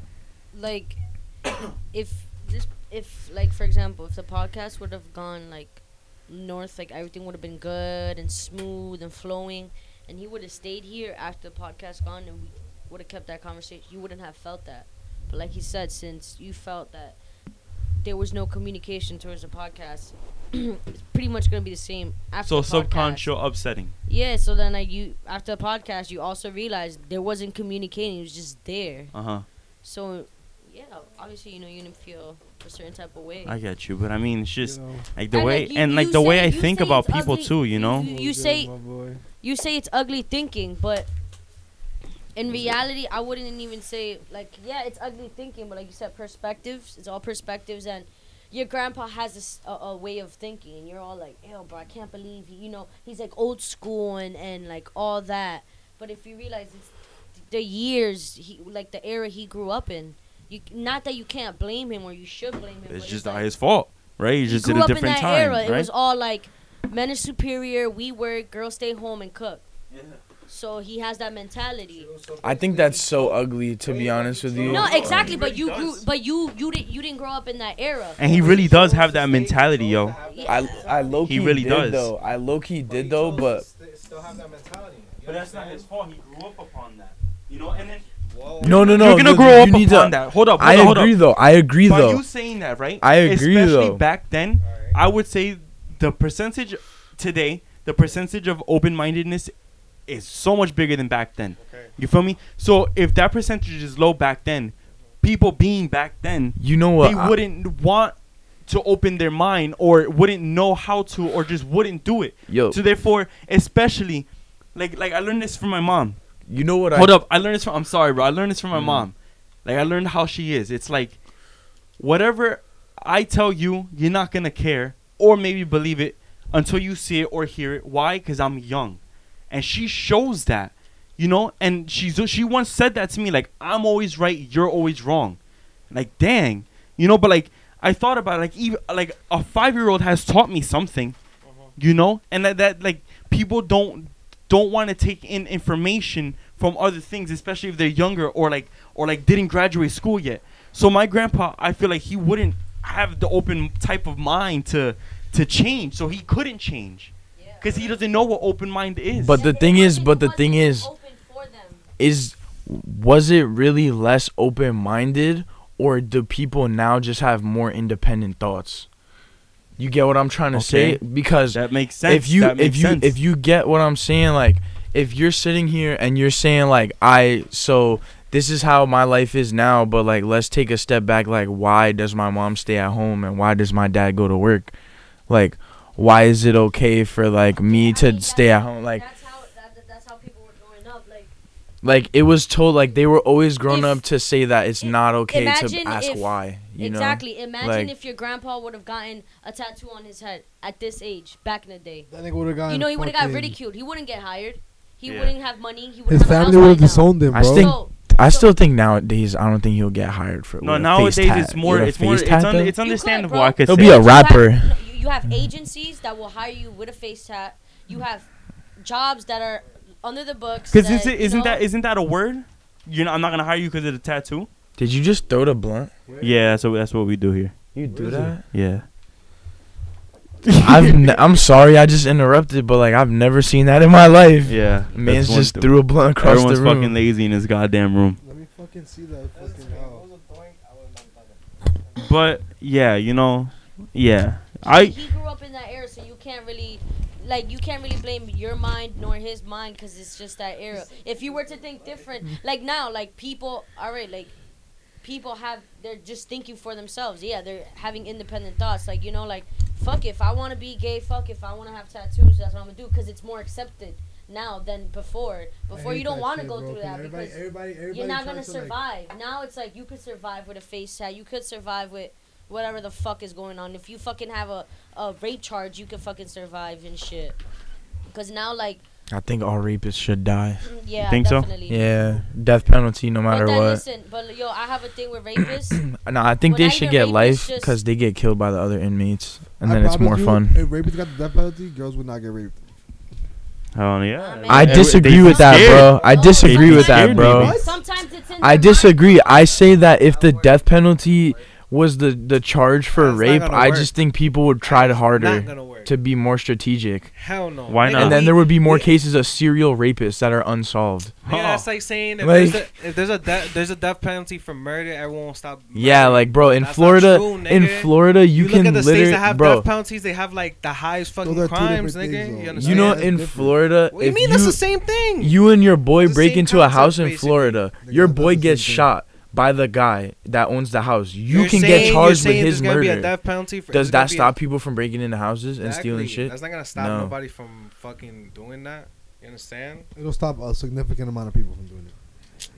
like if this if like for example if the podcast would have gone like north like everything would have been good and smooth and flowing and he would have stayed here after the podcast gone and we would have kept that conversation you wouldn't have felt that but like he said since you felt that there was no communication towards the podcast it's pretty much gonna be the same after So subconscious upsetting. yeah so then like you after the podcast you also realized there wasn't communicating it was just there Uh huh. so, yeah, obviously, you know, you're gonna feel a certain type of way. I get you, but I mean it's just You know, like the And, way like, you- and like you the way I think about people ugly- too. You know. you good, say- You say it's ugly thinking, but in reality, I wouldn't even say like, yeah, it's ugly thinking, but like you said, perspectives. It's all perspectives, and your grandpa has a way of thinking, and you're all like, "Ew, bro, I can't believe he, you know he's like old school and and like all that." But if you realize it's the years he like the era he grew up in, you not that you can't blame him or you should blame him. It's but just like, not his fault, right? He he just grew did a up in that time, era. right? It was all like men are superior, we work, girls stay home and cook. So he has that mentality. I think that's so ugly to be honest with you. No, exactly. But you grew, but you you didn't you didn't grow up in that era. and he really does have that mentality, yo. I I low He really did does. though. I low key did though, but still have that mentality. But that's not his fault. He grew up upon that, you know. And then no, no, no. you're gonna you- grow up you need upon to- that. Hold up, hold I up, hold agree up. though. I agree By though. you saying that, right? I agree, Especially though. back then, I would say the percentage today, the percentage of open-mindedness is so much bigger than back then. Okay. You feel me? So if that percentage is low back then, people being back then, You know what? they I- wouldn't want to open their mind or wouldn't know how to or just wouldn't do it. Yo, So therefore, especially like like I learned this from my mom. You know what? Hold I, up, I learned this from. I'm sorry, bro. I learned this from my Mm. mom. Like I learned how she is. It's like whatever I tell you, you're not gonna care or maybe believe it until you see it or hear it. Why? Because I'm young, and she shows that, you know. And she's she once said that to me. Like I'm always right, you're always wrong. Like dang, you know. But like I thought about it, like even like a five year old has taught me something, you know, and that that like people don't don't want to take in information from other things, especially if they're younger or like or like didn't graduate school yet. So my grandpa, I feel like he wouldn't have the open type of mind to to change, so he couldn't change because he doesn't know what open mind is. But the thing is, but the thing is, is was it really less open minded, or do people now just have more independent thoughts? You get what I'm trying to say? Because that makes sense. if you That if you sense. if you get what I'm saying, like if you're sitting here and you're saying like I so this is how my life is now, but like let's take a step back. Like why does my mom stay at home and why does my dad go to work? Like why is it okay for like me to stay at home? Like that's how that, that's how people were growing up. Like like it was told like they were always grown If- up to say that it's if- not okay to ask if- why. You know? exactly. Imagine Like- if your grandpa would have gotten a tattoo on his head at this age back in the day. That nigga would have gotten. you know, he would have got ridiculed. He wouldn't get hired. He Yeah. wouldn't have money. He wouldn't His have family would have right disowned him, I bro. think- So, I so- still think nowadays I don't think he'll get hired for no, with a nowadays face tat. it's more. With a It's more. face It's, tat, un- it's You could, understandable. bro. I could He'll say. be a You have- rapper. you, you have agencies that will hire you with a face tat. You have jobs that are under the books. Because that, is it, isn't know, that isn't that a word? You're not, I'm not gonna hire you because of the tattoo. Did you just throw the blunt? Yeah, that's what that's what we do here. You do is that? Yeah. I've n- I'm sorry, I just interrupted, but like I've never seen that in my life. Yeah. Man's that's one just th- threw a blunt across Everyone's the room. Everyone's fucking lazy in his goddamn room. Let me fucking see that fucking house. But yeah, you know, yeah. I he grew up in that era, so you can't really, like, you can't really blame your mind nor his mind because it's just that era. If you were to think different, like now, like people, all right, like people have, they're just thinking for themselves. Yeah, they're having independent thoughts. Like you know, like fuck if I want to be gay, fuck if I want to have tattoos, that's what I'm gonna do because it's more accepted now than before. Before you don't want to go through that everybody, because everybody, everybody you're not gonna to, like- survive. now it's like you could survive with a face tat. You could survive with whatever the fuck is going on. If you fucking have a, a rape charge, you can fucking survive and shit. Because now, like, I think all rapists should die. mm, yeah, think so? Yeah, death penalty no But matter then what. listen, but yo, I have a thing with rapists. No, I think Well, they not should get life because they get killed by the other inmates, and I then it's more you, fun. If rapists got the death penalty, girls would not get raped. oh yeah. Nah, man. I disagree with that, scared. bro. I disagree with that, bro. Sometimes it's in I disagree. I say that if the death penalty was the the charge for That's rape, I work. just think people would try Not harder gonna work. To be more strategic, Hell no. Why not? and then there would be more cases of serial rapists that are unsolved. Nigga, that's like saying if, Like- there's, a, if there's a de- there's a death penalty for murder, everyone will stop. Yeah, murdering. like bro, in That's not Florida, true, in nigga. Florida, you, You, can look at the states literally, that have bro. death penalties. They have like the highest fucking are two crimes, different nigga. things, you understand? You know, That's in different. Florida, what do you if mean? That's the same thing. you and your boy It's the break same into a house in basically. Florida, your boy gets same thing. shot by the guy that owns the house. You You're can saying- get charged with his there's Be a murder. death penalty for, Does that be a- stop people from breaking into houses and stealing shit? That's not gonna stop No. nobody from fucking doing that. You understand? It'll stop a significant amount of people from doing it.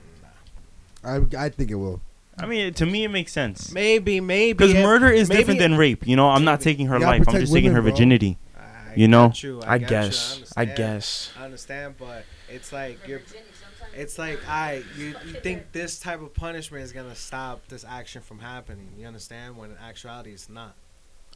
Nah. I, I think it will. I mean, to me, it makes sense. Maybe, maybe. Because murder is maybe different than rape. You know, I'm not taking her life. I'm protect just taking her women, bro. virginity. I You know? get you, I get you, guess. I understand. guess. I understand, but it's like you're. It's like I you you think this type of punishment is gonna stop this action from happening. You understand? When in actuality, it's not.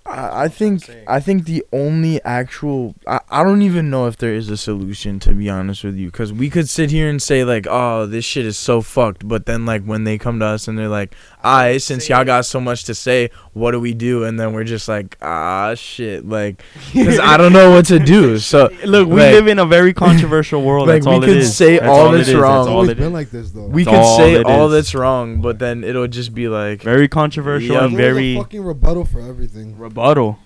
I, I think. I think the only actual I, I don't even know if there is a solution to be honest with you because we could sit here and say like oh this shit is so fucked but then like when they come to us and they're like I since y'all got so much to say what do we do and then we're just like ah shit like because I don't know what to do so Look, we like, live in a very controversial world. Like, that's we all it could say That's all it that's wrong. That's It's all always it been like this though. we That's could say it all is. that's wrong but then it'll just be like Very controversial Yep. and very a fucking rebuttal for everything. rebuttal.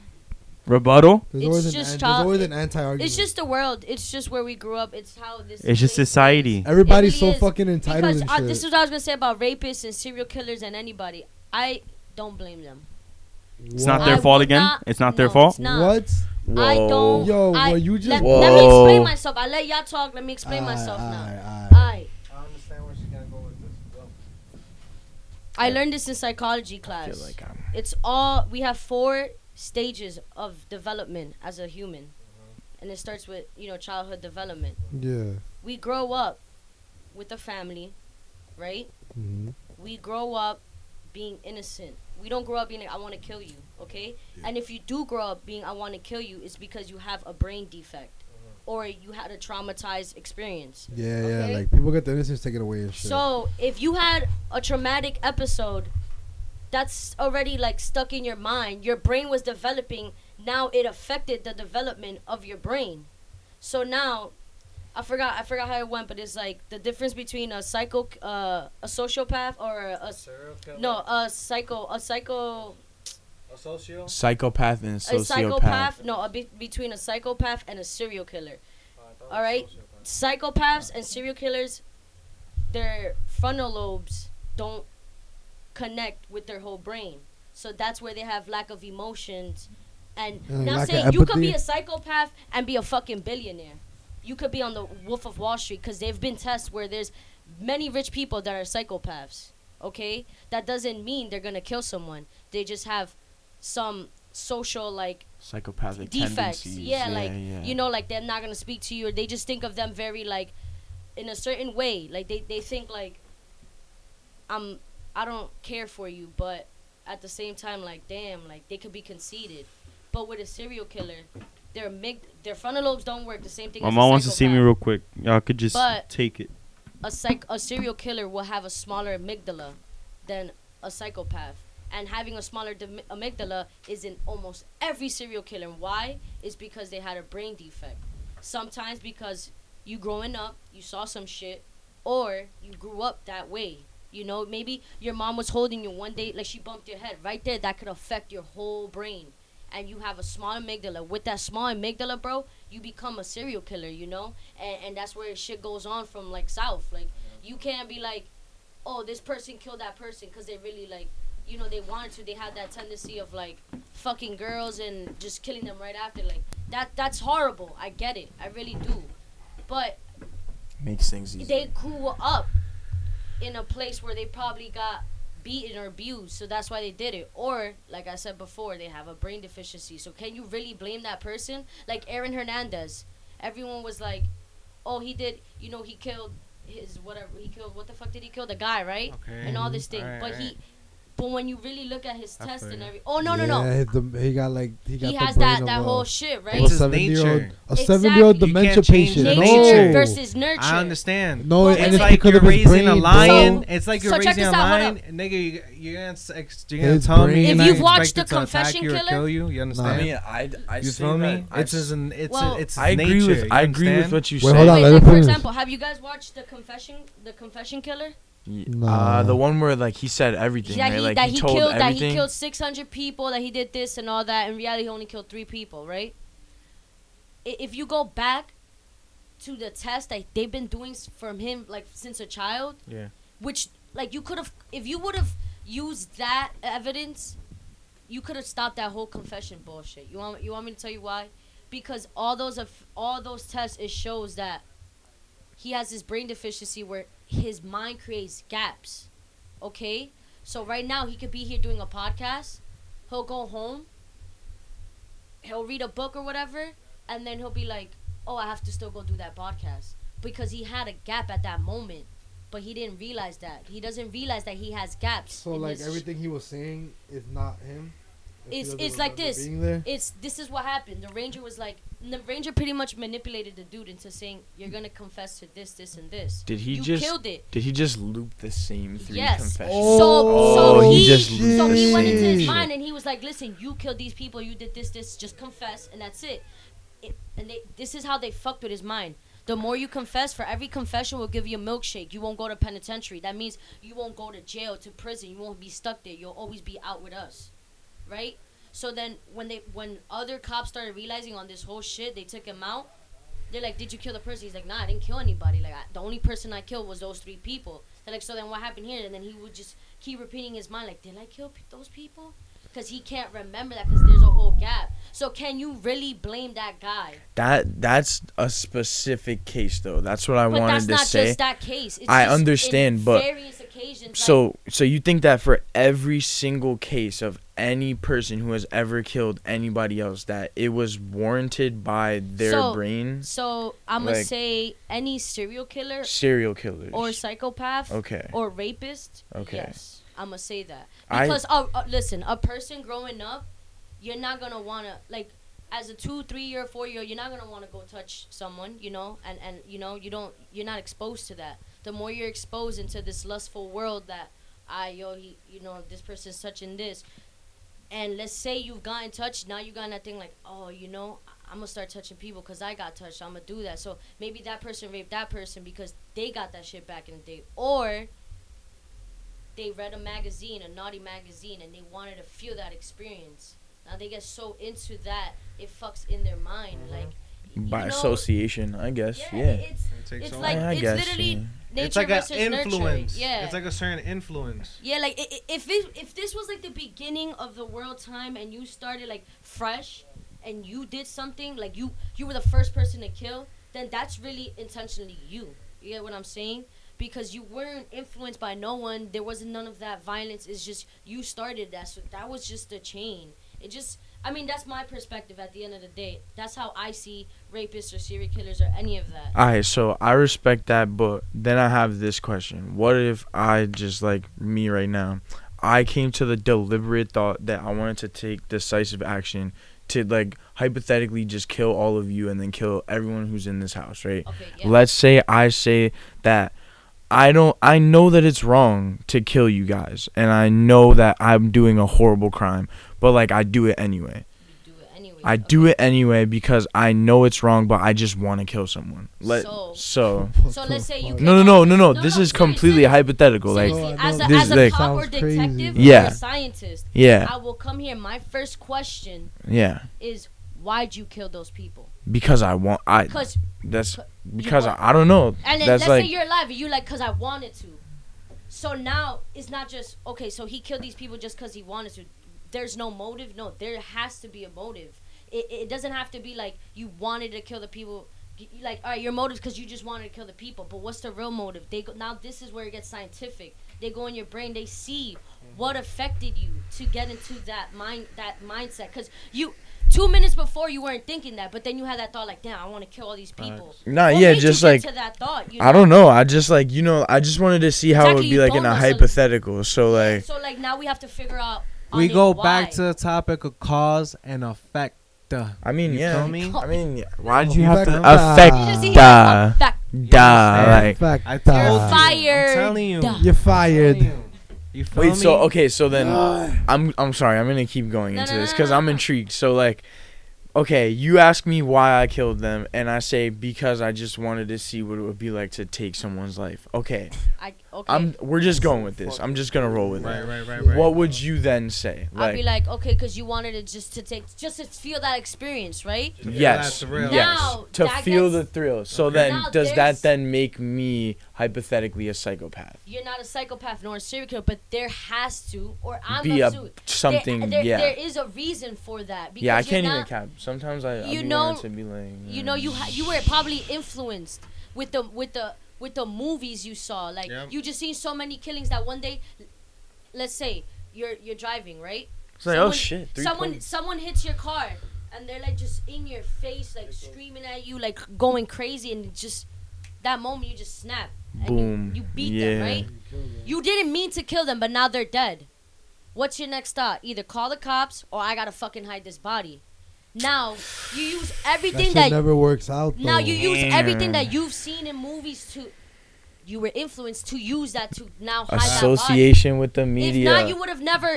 Rebuttal. There's It's always just an- child- there's always an anti-argument. It's just the world. It's just where we grew up. It's how this. It's just society. is. everybody's It so is. fucking entitled Because and shit. this is what I was gonna say about rapists and serial killers and anybody. I don't blame them. It's not I their fault again. not- it's not their fault. it's not. what? I don't. Yo, I, well, you just- let, let me explain myself. I let y'all talk. Let me explain myself now. Aight, aight. I I understand where she's gonna go with this. Go. I learned this in psychology I class. feel like I'm it's all we have four stages of development as a human, and it starts with you know childhood development. Yeah. We grow up with a family, right? hmm we grow up being innocent. We don't grow up being like, I want to kill you, okay? And if you do grow up being I want to kill you, it's because you have a brain defect or you had a traumatized experience. Yeah, Okay. yeah. Like people get their innocence taken away and shit. So if you had a traumatic episode that's already like stuck in your mind, your brain was developing, now it affected the development of your brain. So now I forgot I forgot how it went, but it's like the difference between a psycho uh, a sociopath or a, a Serial no, a psycho, a psycho, A socio. psychopath and a sociopath psychopath. No, a be- between a psychopath and a serial killer. All right. Psychopaths and serial killers, their frontal lobes don't connect with their whole brain, so that's where they have lack of emotions. And uh, And now lack saying you could be a psychopath and be a fucking billionaire. You could be on the Wolf of Wall Street because they've been tests where there's many rich people that are psychopaths. Okay, that doesn't mean they're gonna kill someone. They just have some social like psychopathic defects. tendencies. Yeah, like yeah. you know, like they're not gonna speak to you, or they just think of them very like in a certain way. Like they they think like I'm I don't care for you, but at the same time, like damn, like they could be conceited. But with a serial killer, their mig their frontal lobes don't work the same thing. My mom wants to see me real quick. Y'all could just But- take it. a psych a serial killer will have a smaller amygdala than a psychopath. And having a smaller dim- amygdala is in almost every serial killer. Why? Is because they had a brain defect. Sometimes because you growing up, you saw some shit, or you grew up that way. You know, maybe your mom was holding you one day, like she bumped your head. Right there, that could affect your whole brain. And you have a small amygdala. With that small amygdala, bro, you become a serial killer, you know? And, and that's where shit goes on from, like, south. Like, you can't be like, oh, this person killed that person because they really, like, you know, they wanted to. They had that tendency of, like, fucking girls and just killing them right after. Like, that that's horrible. I get it. I really do. But makes things easy. they grew up in a place where they probably got beaten or abused, so that's why they did it. Or, like I said before, they have a brain deficiency. So can you really blame that person? Like Aaron Hernandez, everyone was like, "Oh, he did. You know, he killed his whatever. He killed what the fuck did he kill? The guy, right? Okay. And all this thing. Alright, but he. But when you really look at his I test and you. every, oh no no no, Yeah, the, he got like he got he has that that whole shit, right? of a It's his seven-year-old, nature. a seven-year-old dementia patient. Nature No. versus nurture. I understand. No, Well, and it's it's like you're of his raising a lion. bro. It's like you're So raising a this out, lion, nigga. You, you're gonna s- ex- you're gonna His tell brain- me. If you've watched The it attack Confession you or Killer- kill you. You I understand? mean, I, I you say feel me? I It's an it's Well- a, it's I agree nature. with I agree with what you Wait, say. hold on, let like for example, have you guys watched the confession, the confession killer? Ye- Nah. Uh, the one where like he said everything, that right? he Like that he, he, told killed that everything. he killed 600 people, that he did this and all that. In reality, he only killed three people, right? If you go back to the test that they've been doing from him like since a child, Yeah. which like you could have if you would have used that evidence, you could have stopped that whole confession bullshit. You want you want me to tell you why? Because all those of all those tests it shows that he has this brain deficiency where his mind creates gaps. Okay? So right now he could be here doing a podcast. He'll go home. He'll read a book or whatever, and then he'll be like, "Oh, I have to still go do that podcast." Because he had a gap at that moment, but he didn't realize that. He doesn't realize that he has gaps. So like everything he was saying is not him. If he It's- it's like this. Being there. it's this is what happened. The ranger was like, the ranger pretty much manipulated the dude into saying, "You're gonna confess to this, this, and this." Did he you just killed it. did he just loop the same three Yes. confessions? Oh, so, Oh, so he he, just so he went into his mind and he was like, "Listen, you killed these people. You did this, this. Just confess, and that's it." it and they, this is how they fucked with his mind. The more you confess, for every confession, we'll give you a milkshake. You won't go to penitentiary. That means you won't go to jail, to prison. You won't be stuck there. You'll always be out with us, right? So then, when they, when other cops started realizing on this whole shit, they took him out. They're like, "Did you kill the person?" He's like, "Nah, I didn't kill anybody. Like, I, the only person I killed was those three people." They're like, "So then, what happened here?" And then he would just keep repeating his mind, like, "Did I kill p- those people?" Because he can't remember that because there's a whole gap. So can you really blame that guy? That that's a specific case though. That's what I but wanted that's to not just that case. It's I understand, but- various occasions. like- So so you think that for every single case of any person who has ever killed anybody else that it was warranted by their So- brain so I'm gonna like- say any serial killer serial killers. or psychopath okay. or rapist. Okay. Yes, I'm gonna say that because uh, uh, listen, a person growing up, you're not gonna wanna like. As a two, three year, four year, you're not gonna want to go touch someone, you know, and and you know you don't, you're not exposed to that. The more you're exposed into this lustful world that, I yo, he, you know, this person's touching this, and let's say you've gotten touched, now you got that thing like, oh, you know, I- I'm gonna start touching people because I got touched. I'm gonna do that. So maybe that person raped that person because they got that shit back in the day, or they read a magazine, a naughty magazine, and they wanted to feel that experience. Now they get so into that, it fucks in their mind, Mhm. like By know, association, I guess. Yeah, Yeah. it's It takes it's like I it's guess, literally yeah. nature it's like an versus nurture. influence. Yeah, It's like a certain influence. yeah, like i- i- if it, if this was like the beginning of the world time and you started like fresh and you did something like you you were the first person to kill, then that's really intentionally you. You get what I'm saying? Because you weren't influenced by no one. There wasn't none of that violence. It's just you started that. So that was just a chain. It just I mean that's my perspective at the end of the day. That's how I see rapists or serial killers or any of that. Alright, so I respect that, but then I have this question. What if I just like me right now, I came to the deliberate thought that I wanted to take decisive action to like hypothetically just kill all of you and then kill everyone who's in this house, right? Okay, yeah. Let's say I say that I don't I know that it's wrong to kill you guys and I know that I'm doing a horrible crime, but like I do it anyway. you do it anyway. I do it anyway because I know it's wrong, but I just want to kill someone. Let So- so. So let's say you? No, no, no, no, no. No, This no, is completely seriously. hypothetical. Like, Seriously, as a, This as is a like- cop or Sounds crazy. Yeah. or a scientist, yeah, I will come here. My first question yeah. is, why'd you kill those people? Because I want. I. Because That's because I, want- I don't know. and then That's let's like. say you're alive, and you like, cause I wanted to. So now it's not just okay. So he killed these people just cause he wanted to. There's no motive. No, there has to be a motive. It, it doesn't have to be like you wanted to kill the people. Like, all right, your motive's because you just wanted to kill the people. But what's the real motive? They go, now this is where it gets scientific. They go in your brain. They see what mm-hmm. affected you to get into that mind that mindset. Cause you two minutes before you weren't thinking that, but then you had that thought like, damn, I want to kill all these people. Nah, What yeah, made you just get like to that thought. You I don't know. I just like you know. I just wanted to see how it would be like in a know, so- hypothetical. So like. So like now we have to figure out. We go why. back to the topic of cause and effect. I mean, You yeah. feel me? I mean, why'd Oh, you have to affect You just see da da like? I You're fired. I'm telling you. You're fired. I'm telling You. You feel Wait, me? so okay, so then I'm I'm sorry, I'm gonna keep going No, into no, this no, because no, I'm no. intrigued. So like, okay, you ask me why I killed them, and I say because I just wanted to see what it would be like to take someone's life. Okay, I, okay. I'm we're just going with this. I'm just gonna roll with Right, it. right, right, right. Right. What would you then say? I'd be Like, like, okay, because you wanted it just to take, just to feel that experience, right? yes, that's yes, Now, to feel gets- the thrill. So Okay. then, Now does that then make me hypothetically a psychopath? You're not a psychopath nor a serial killer, but there has to, or I'm Be a assuming- something, There, there, yeah. there is a reason for that. Because Yeah, I can't even cap. Sometimes I, I You be know- to be like, You know, you ha- you were probably influenced with the with the with the movies you saw. Like Yep. you just seen so many killings that one day, let's say you're you're driving, right? It's like, oh shit. Three someone points. someone hits your car and they're like just in your face, like screaming at you, like going crazy, and just that moment you just snap. and you- Boom. You, beat Yeah. them, right? You didn't mean to kill them, but now they're dead. What's your next thought? Either call the cops or I gotta fucking hide this body. Now you use everything shit that never works out. now you use everything that you've seen in movies to you were influenced to use that to now hide that body. Association with the media. If media. not, you would have never.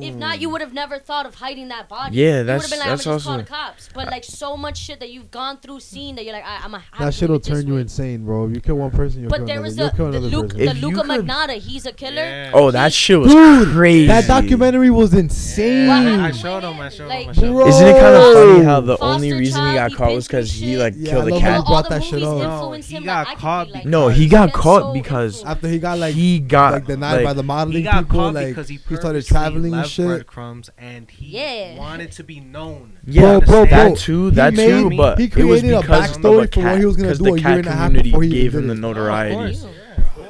If not, you would have never thought of hiding that body. Yeah, You that's- would've been like, that's I'm just call also- the cops. But like so much shit that you've gone through, seen that you're like, I, I'm a. That shit'll turn you insane, bro. If you kill one person, you'll But kill there another. was you'll the, kill the, another Luke, person. the If Luka could- Magnotta. He's a killer. Yeah. oh, that shit was Dude, crazy. That documentary was insane. What I happened showed with him. I him? showed Like, him. I showed. Bro. Isn't it kind of funny how the Foster only reason he child, got caught was because he like killed I the love how cat? you all brought the that shit movies up. No, influenced he him. got like, I could caught No, he got gets caught so because- influenced. After he got like He got like denied like, by the modeling He got people, caught like because he, he started purposely traveling and left shit. breadcrumbs and he Yeah. wanted to be known. Yeah, Bro, bro, that too, that made- too. But he it was created a because backstory of the for what cat, he was gonna 'cause do the a year cat and a half community before he gave him the it. notoriety, oh, course.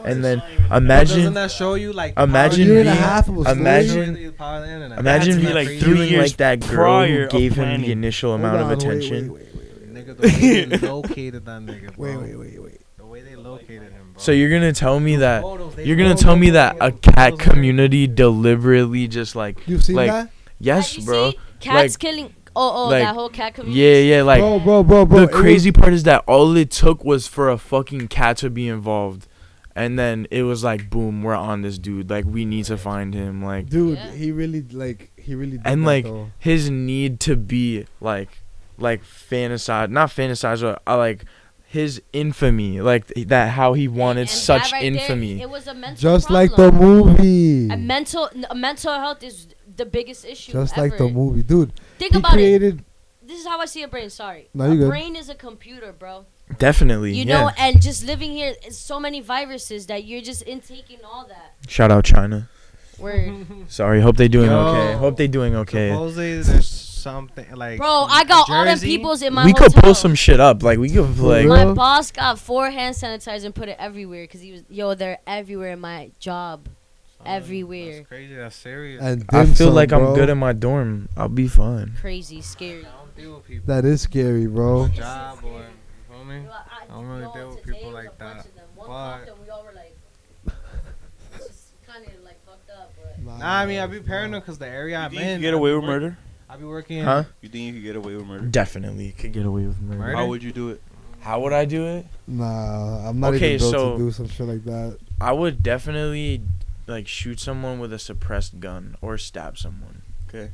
and then imagine, that show you like imagine A and a being- half of imagine- the power of the internet? imagine be like like three three years like that girl who gave him the initial amount on, of wait, wait, attention. Wait, wait, Nigga, the located that nigga, bro. wait, wait, wait, wait. The way they located him, bro. So you're gonna tell me that Photos, you're gonna tell me that a cat of- community deliberately just like You've seen Like, that? yes, you bro. See, cats like- killing. Oh, oh, like, that whole cat community. Yeah, yeah, like bro, bro, bro, bro. the it was- crazy part is that all it took was for a fucking cat to be involved, and then it was like, boom, we're on this dude. Like we need to find him. Like dude, Yeah. he really like he really did and that, like though. his need to be like, like fantasize, not fantasize, but uh, like his infamy, like th- that how he wanted And such that right there, infamy. it was a mental just like the movie. A mental, a mental health is the biggest issue. Just like the movie, dude. Think He about it. created. This is how I see a brain. Sorry, No, a good. brain is a computer, bro. Definitely, You yeah. know, and just living here, so many viruses that you're just intaking all that. Shout out China. Word, Sorry, hope they doing Yo. okay. Hope they doing okay. Supposedly there's something like. bro. I got all them Jersey, peoples in my we hotel. could pull some shit up. Like we could like. real? My boss got four hand sanitizers and put it everywhere because he was yo. They're everywhere in my job. everywhere. That's crazy. That's serious. And I feel sum, like I'm bro. good in my dorm. I'll be fine. Crazy, scary. I don't deal with people. That is scary, bro. Job or you feel me? Yo, I, I don't really yo, deal with today people was like a bunch that. of them. One But- popped and we all were like, this is kind of like fucked up, but. Nah, I mean I be paranoid because the area You I'm think you in. get away with murder? I be working. Huh? You think you could get away with murder? Definitely could get away with murder. Murder? How would you do it? How would I do it? Nah, I'm not Okay, even built so- to do some shit like that. I would definitely like shoot someone with a suppressed gun or stab someone. Okay.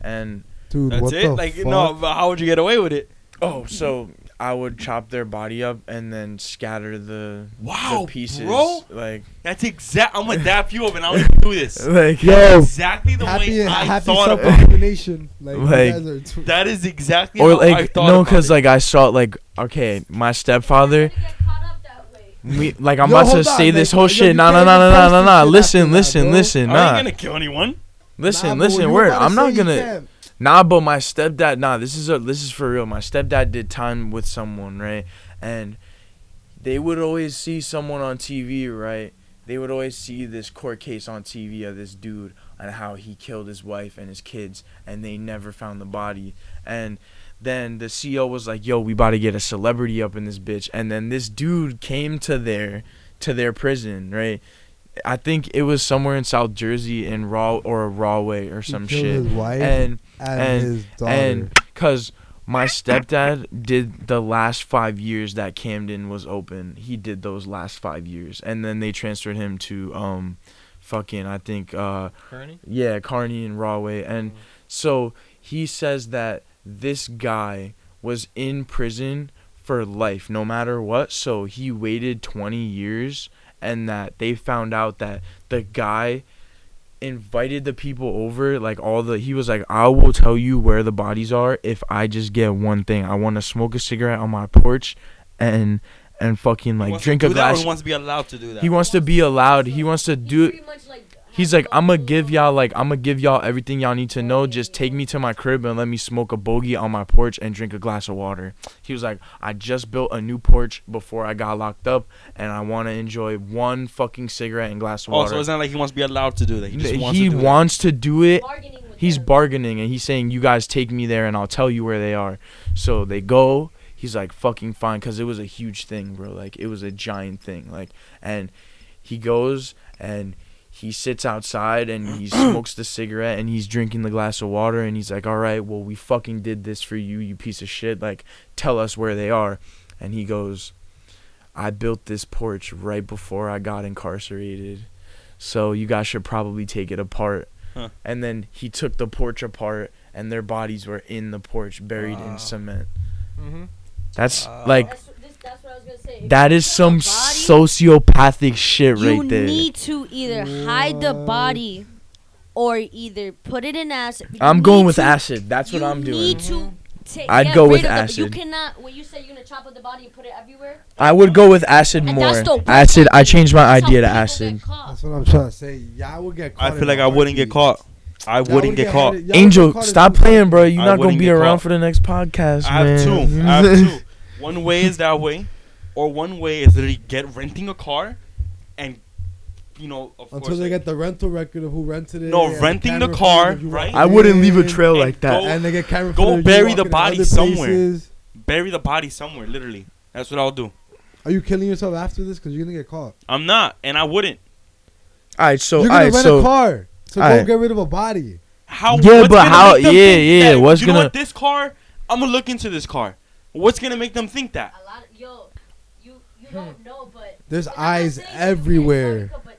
And Dude, That's what it. the Like fuck? no, but how would you get away with it? oh, so I would chop their body up and then scatter the, Wow, the pieces. bro. Like That's exact. I'm gonna dap you up and I'm gonna do this. like Yo, exactly the happy, way I happy thought about it. self-determination. Like, Like- guys are too- That is exactly or how I like thought no, because like I saw like okay, my stepfather. Get caught up that way. Me, like I'm Yo, about to hold on, say like, this whole yo, shit. you Nah, nah, can't nah, even nah, nah, nah, this nah. shit Listen, listen, bro. listen. I Nah, ain't gonna kill anyone. listen, Nah, listen. Word. I'm not gonna. Nah, but my stepdad. Nah, this is a this is for real. My stepdad did time with someone, right? And they would always see someone on TV, right? They would always see this court case on TV of this dude and how he killed his wife and his kids, and they never found the body. And then the CEO was like, "Yo, we about to get a celebrity up in this bitch." And then this dude came to their to their prison, right? I think it was somewhere in South Jersey in Raw or Rahway or some shit. And and, and- his daughter. and cuz my stepdad did the last 5 years that Camden was open. He did those last 5 years and then they transferred him to um fucking I think uh Kearney? yeah, Carney and Rahway and so he says that this guy was in prison for life no matter what. So he waited 20 years and that they found out that the guy invited the people over like all the he was like I will tell you where the bodies are if I just get one thing. I want to smoke a cigarette on my porch and and fucking like drink a glass. he wants to be allowed to do that. He wants to be allowed. He wants to He's do pretty much like He's like, I'm gonna give y'all like I'm gonna give y'all everything y'all need to know. Just take me to my crib and let me smoke a bogey on my porch and drink a glass of water. He was like, I just built a new porch before I got locked up, and I want to enjoy one fucking cigarette and glass of Oh, water. so it's not like he wants to be allowed to do that. He just wants he to do that. wants to do it. He's bargaining and he's saying, "You guys take me there and I'll tell you where they are." So they go. He's like, "Fucking fine," because it was a huge thing, bro. Like it was a giant thing. Like, and he goes and he sits outside and he smokes the cigarette and he's drinking the glass of water and he's like, "All right, well, we fucking did this for you, you piece of shit. Like, tell us where they are." And he goes, "I built this porch right before I got incarcerated." So you guys should probably take it apart. Huh. And then he took the porch apart and their bodies were in the porch buried Wow. in cement. Mm-hmm. That's Wow. like That's, what I was gonna say. If that you is kill some body, sociopathic shit right there. You need to either hide the body or either put it in acid. You I'm going with to- acid. That's what I'm doing. Need to ta- I'd go with acid. the- You cannot. When you say you're gonna chop up the body and put it everywhere. I would go with acid and more. that's the worst Acid. I changed my idea to acid. That's what I'm trying to say. Y'all would get caught. I feel like I wouldn't get caught. I wouldn't would get caught. headed- get Angel, caught in stop playing, bro. You're not gonna be around caught. for the next podcast, I have man. two. I have two. One way is that way, or one way is literally get renting a car, and you know, of Until course, they like, get the rental record of who rented it. No, renting the camera car, footage of you right? I wouldn't leave a trail And like that. go- And they get camera Go footage of bury the body somewhere. places. bury the body somewhere. Literally, that's what I'll do. Are you killing yourself after this? Because you're gonna get caught. I'm not, and I wouldn't. All right, so you're gonna right, rent so a car to go Alright. get rid of a body. How? Yeah, but how- yeah, yeah, that- what's you gonna- what? This car, I'm gonna look into this car. What's gonna make them think that? A lot of yo, you you don't hmm. know, but There's and I'm not eyes saying you can't everywhere. fuck but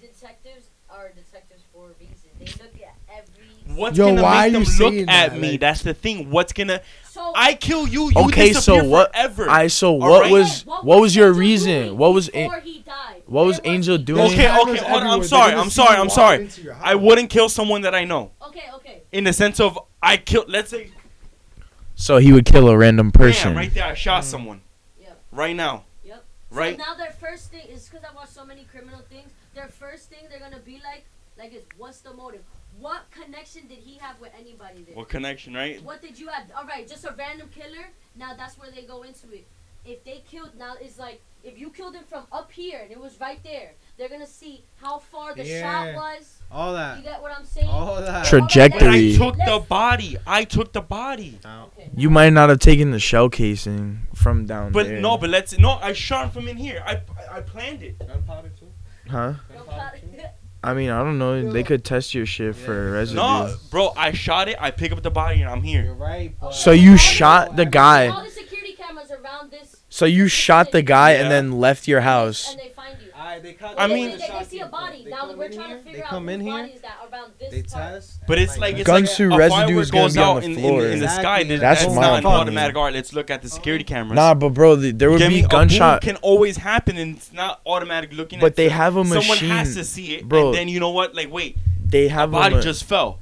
detectives are detectives for a reason. They look at every. What's Yo, gonna why make are them you look at that? me? Like- That's the thing. What's gonna? So I kill you. You Okay, so what- Forever. I so what right. was What what was your reason? What was a- before he died? what was Where Angel he? doing? Okay, okay, hold on, I'm sorry, I'm sorry, I'm sorry. I wouldn't kill someone that I know. Okay, okay. In the sense of I killed. Let's say So he would kill a random person. bam, right there. I shot mm-hmm. someone. Yep. Right now. Yep. Right. So now their first thing is because I watched so many criminal things. Their first thing they're gonna be like, like is what's the motive? What connection did he have with anybody there? What connection, right? What did you have? All right, just a random killer. Now that's where they go into it. If they killed, now it's like if you killed him from up here and it was right there, they're gonna see how far the shot was. All that. You get what I'm saying? All that. Trajectory. But I Three. took the body. I took the body. Okay. You might not have taken the shell casing from down But there. no, but let's no. I shot him from in here. I I planned it. Gunpowder too. huh? Don't cut- I mean, I don't know. They could test your shit for residue. No, bro. I shot it. I pick up the body and I'm here. You're here. right. But So you shot the guy. All the security cameras around this. So you shot the guy and then left your house. And they find you. Alright, they caught I mean- they, they, they see a body. They now come we're in trying here, to figure they out come whose in here, body is that around this They part. test. But it's like it's Gunsu like a residue firework is gonna goes be on out the in, in, floor. in the sky. Exactly. That's, That's that's my not an opinion. automatic. All right, let's look at the security oh. cameras. Nah, but bro, th- there would Get be me? A gunshot. boom can always happen, and it's not automatic looking. But at they have a Someone has machine, to see it, bro. and then you know what? Like, wait, They have a body ma- just fell.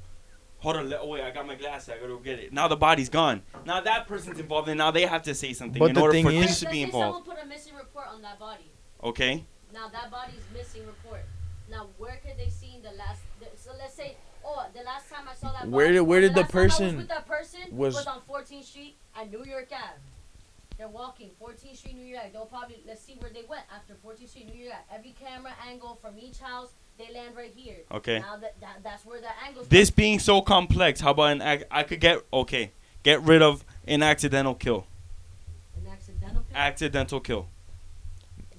Hold on, let, oh wait, I got my glasses. I gotta go get it. Now the body's gone. Now that person's involved, and now they have to say something But in the order thing for is- things Let's to be say involved. someone put a missing report on that body. Okay. Now that body's missing report. Now where could they see the last? The, so let's say, oh, the last time I saw that. Where body, did- where or did the last time I was person with that person was- was, on 14th Street at New York Ave. They're walking 14th Street, New York. They'll probably let's see where they went after 14th Street, New York. Every camera angle from each house, they land right here. Okay. Now that, that that's where the angle. This being so complex, how about an ac- I could get okay, get rid of an accidental kill. An accidental. kill? Accidental kill.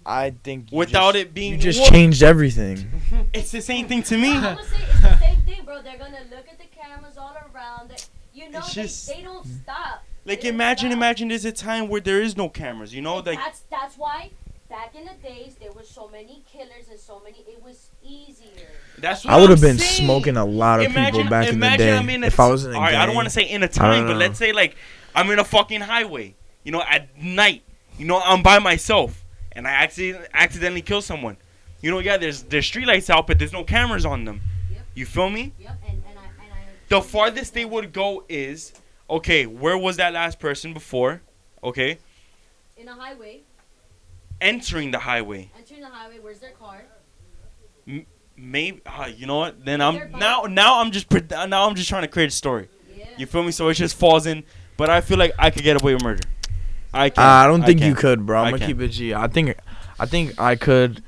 I think you Without just- it being you just What? changed everything. It's the same thing to me. I'm gonna say it's the same thing, bro. They're gonna look at the cameras all around. You know, It's they, just- they don't stop. Like They imagine, stop. imagine there's a time where there is no cameras. You know, like that's that's why back in the days there were so many killers and so many. It was easier. That's what I would have been saying. smoking a lot of people back in the day. I'm in a if I was in a all right, I don't want to say in a time, but let's uh. say like I'm in a fucking highway. You know, at night. You know, I'm by myself and I accidentally accidentally kill someone. You know, yeah, there's there's streetlights out, but there's no cameras on them. Yep. You feel me? Yep. And and I and I. The farthest they would go is okay. Where was that last person before? Okay, in a highway, entering the highway. entering the highway. Where's their car? Maybe uh, you know what? Then I'm now now I'm just pred- now I'm just trying to create a story. Yeah. You feel me? So it just falls in. But I feel like I could get away with murder. I can. Uh, I don't think you can. could, bro. I I'm gonna can. keep it G. I think, I think I could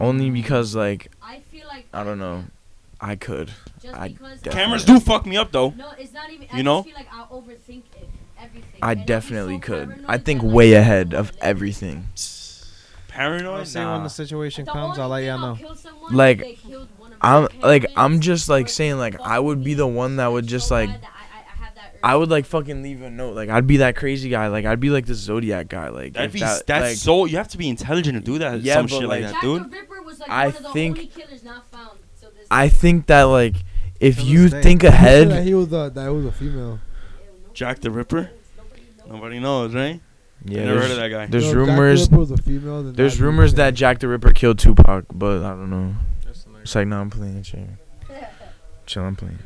only because like I feel like I don't know, I could. Just I definitely- Cameras do fuck me up though. No, it's not even. I You know? just feel like I'll overthink it, everything. I And definitely so could. I think that, like, way ahead of what it is. everything. Paranoid. I'll say when the situation The comes, I'll let y'all know. Like, if they killed one of my I'm like I'm just like saying like I would be the one that would just like I- I- I have that urge. I would like fucking leave a note. Like I'd be that crazy guy. Like I'd be like the Zodiac guy. Like That'd be that, that's like, so. You have to be intelligent to do that. Yeah, some but, shit like, like- that, Jack dude. the Ripper was like I the think- only killers not found. till this I day. think that like if you think He that ahead, he was a that was a female. Jack the Ripper. Nobody knows, right? Yeah, Never heard there's, of that guy. there's Yo, Jack the rumors. Ripper was a female, then There's that'd be rumors that. Jack the Ripper killed Tupac, but I don't know. It's like no, I'm playing. Chill, chill, I'm playing.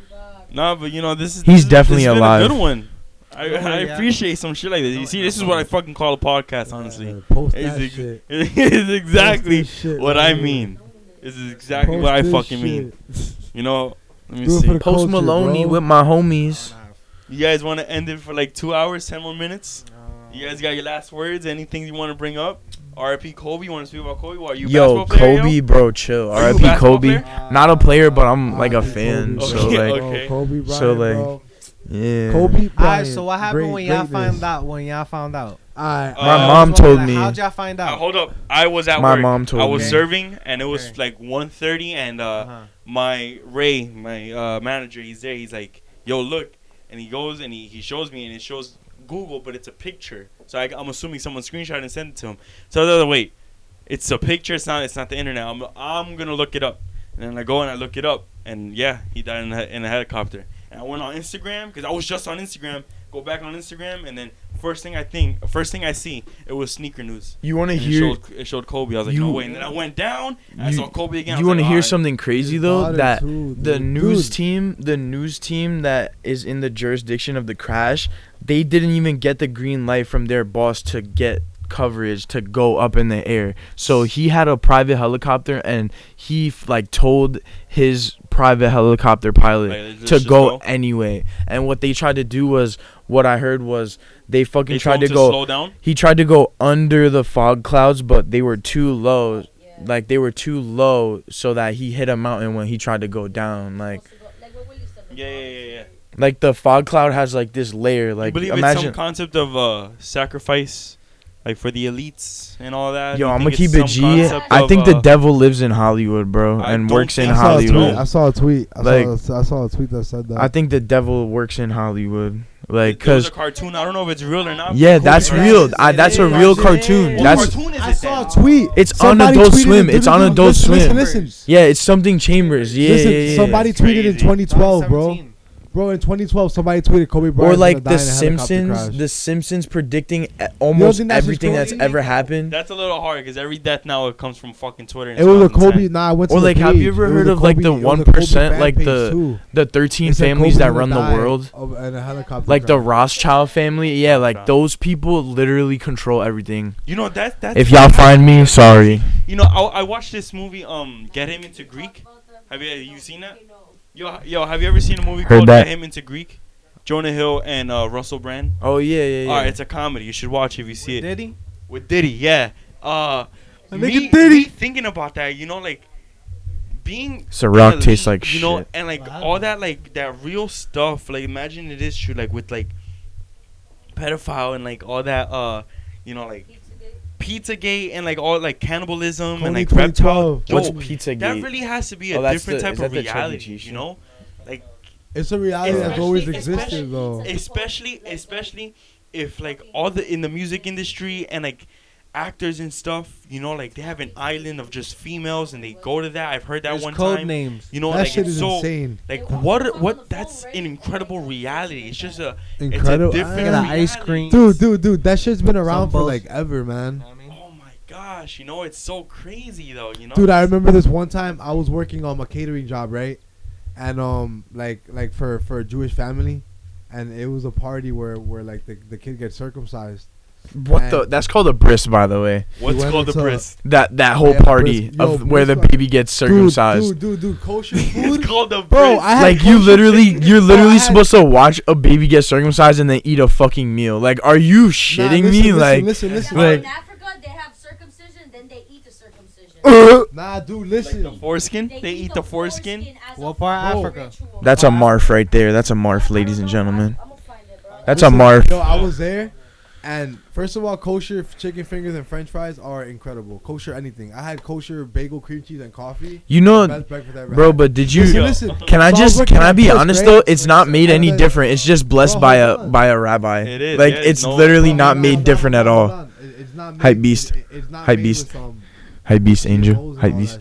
Nah, but you know this is. He's this definitely this has been alive. A good one. I, Oh, I yeah. appreciate some shit like this. You No, see, no this is what I fucking call a podcast. Honestly, Uh, post It's that ex- shit. it's exactly Post this shit what right I here. mean. This is exactly Post what I this fucking mean. shit. You know. Let me Do it see. the Post culture, Maloney bro. with my homies. You guys want to end it for like two hours, ten more minutes? Uh, You guys got your last words? Anything you want to bring up? R.I.P. Kobe. You want to speak about Kobe? What, are you a Yo, basketball player, Kobe, yo? bro, chill. Are R.I.P. Kobe. player? Not a player, but I'm like a fan. Kobe, So Okay, like, bro. okay. Kobe Bryant, So, like, bro. yeah. Kobe Bryant. Alright, so what happened great- when y'all greatness. found out? When y'all found out? Alright, Uh, My Uh, mom told me. How'd y'all find Uh, out? hold up. I was at My work. mom told me. I was me. serving, and it was Okay. like 1.30, and uh, Uh-huh. my Ray, my uh, manager, he's there. He's like, "Yo, look," and he goes and he, he shows me, and it shows Google, but it's a picture. So I, I'm assuming someone screenshot and sent it to him. So was like, wait, it's a picture. It's not. It's not the internet. I'm I'm gonna look it up, and then I go and I look it up, and yeah, he died in a, in a helicopter. And I went on Instagram because I was just on Instagram. Go back on Instagram, and then first thing I think, first thing I see, it was sneaker news. You want to And it hear? showed, it showed Kobe. I was like, no way. And then I went down. And I saw Kobe again. You want to like, hear alright. something crazy though? That too, the news Dude. team, the news team that is in the jurisdiction of the crash, they didn't even get the green light from their boss to get coverage to go up in the air. So he had a private helicopter and he like told his private helicopter pilot Like, to just go, anyway. And what they tried to do was what I heard was they fucking They tried told to go slow down. he tried to go under the fog clouds but they were too low Yeah. like they were too low so that he hit a mountain when he tried to go down like Like what Willie said. Yeah, yeah, yeah, yeah. like the fog cloud has like this layer you like believe it's imagine some concept of uh, sacrifice, like for the elites and all that? yo You i'm gonna keep it G. I g concept of, think the uh, devil lives in hollywood bro I and works in I so. saw hollywood I saw a tweet. I, Like- saw, a, I saw a tweet that said that. i think the devil works in hollywood like there was because a cartoon. I don't know if it's real or not. yeah that's Kobe real I, that's a real cartoon. What that's cartoon is I saw a tweet. It's on Somebody Adult Swim. It's on Listen, Adult listen, Swim. Listen, listen. yeah it's something chambers yeah Listen, yeah, yeah. somebody tweeted in 2012, bro. 2017. Bro, in 2012, somebody tweeted Kobe Bryant or like the die in a helicopter simpsons the simpsons predicting almost think that's everything that's ever happened That's a little hard because every death now it comes from fucking Twitter. And It was a Kobe. Nah, I went to Or the like, have you ever It heard a of, like, the Kobe- it was a Kobe 1%, like the- too. the 13 It said families that run the world of- in a helicopter like the. Rothschild family yeah like those people literally control everything You know that that's if y'all find me sorry You know, I, I watched this movie. Um, Get Him into Greek. Have you you seen that? Yo, yo, have you ever seen a movie Heard called that. Get Him into Greek? Jonah Hill and uh, Russell Brand. oh yeah yeah yeah Alright, it's a comedy. You should watch if you see it. Did he? With Diddy, yeah. Uh, me, nigga Diddy. me thinking about that, you know, like being Ciroc elite, tastes like you know, shit. and like Wow. all that, like that real stuff. Like imagine it is true, like with like pedophile and like all that, uh, you know, like Pizzagate and like all like cannibalism and like reptile. 2012. what's Yo, pizza that really has to be a Oh, different the- type of that the Chuck reality, you know? Like It's a reality that's Especially- always especially- existed, though. especially especially if like all the in the music industry and like actors and stuff, you know, like they have an island of just females and they go to that. I've heard that There's one code time. names. You know, that like shit it's is so insane. like what what that's an incredible reality. It's just a Incredible. It's a different Look at ice cream. Dude, dude, dude, that shit's been around for like ever, man. Oh my gosh, you know, it's so crazy though, you know. Dude, I remember this one time I was working on my catering job, right? And um, like like for for a Jewish family, and it was a party where where like the the kid gets circumcised, What the? That's called a bris, by the way. What's went called the into- bris? That that whole Yeah, party bris- yo, of where the bris- baby gets Dude, circumcised. dude, dude, dude, kosher It's food. called the Bro. I had Like you kosher- literally, you're Bro, literally had- supposed to watch a baby get circumcised and then eat a fucking meal. Like, are you Nah, shitting listen, me? listen, like, listen, Yeah, listen. like- in Africa, they have circumcision, then they eat the circumcision. uh, Nah, dude, Like listen. the foreskin. They eat the foreskin. as What part of Africa? ritual. that's a marf right there. That's a marf, ladies and gentlemen. I'm gonna find it, bro. That's a Listen, marf. Yo, I was there, and first of all, kosher chicken fingers and French fries are incredible. Kosher anything. I had kosher bagel, cream cheese, and coffee. You know, Best breakfast bro, had. but did you? listen. Can I just can I be honest though? It's not made any different. It's just blessed Bro, by a on. by a rabbi. It is, Like yeah, it's no- literally Hold not on, made hold different on, at all. It's not Hype beast. it- It's not Hype beast. with, um, Hype beast angel. holes Hype beast.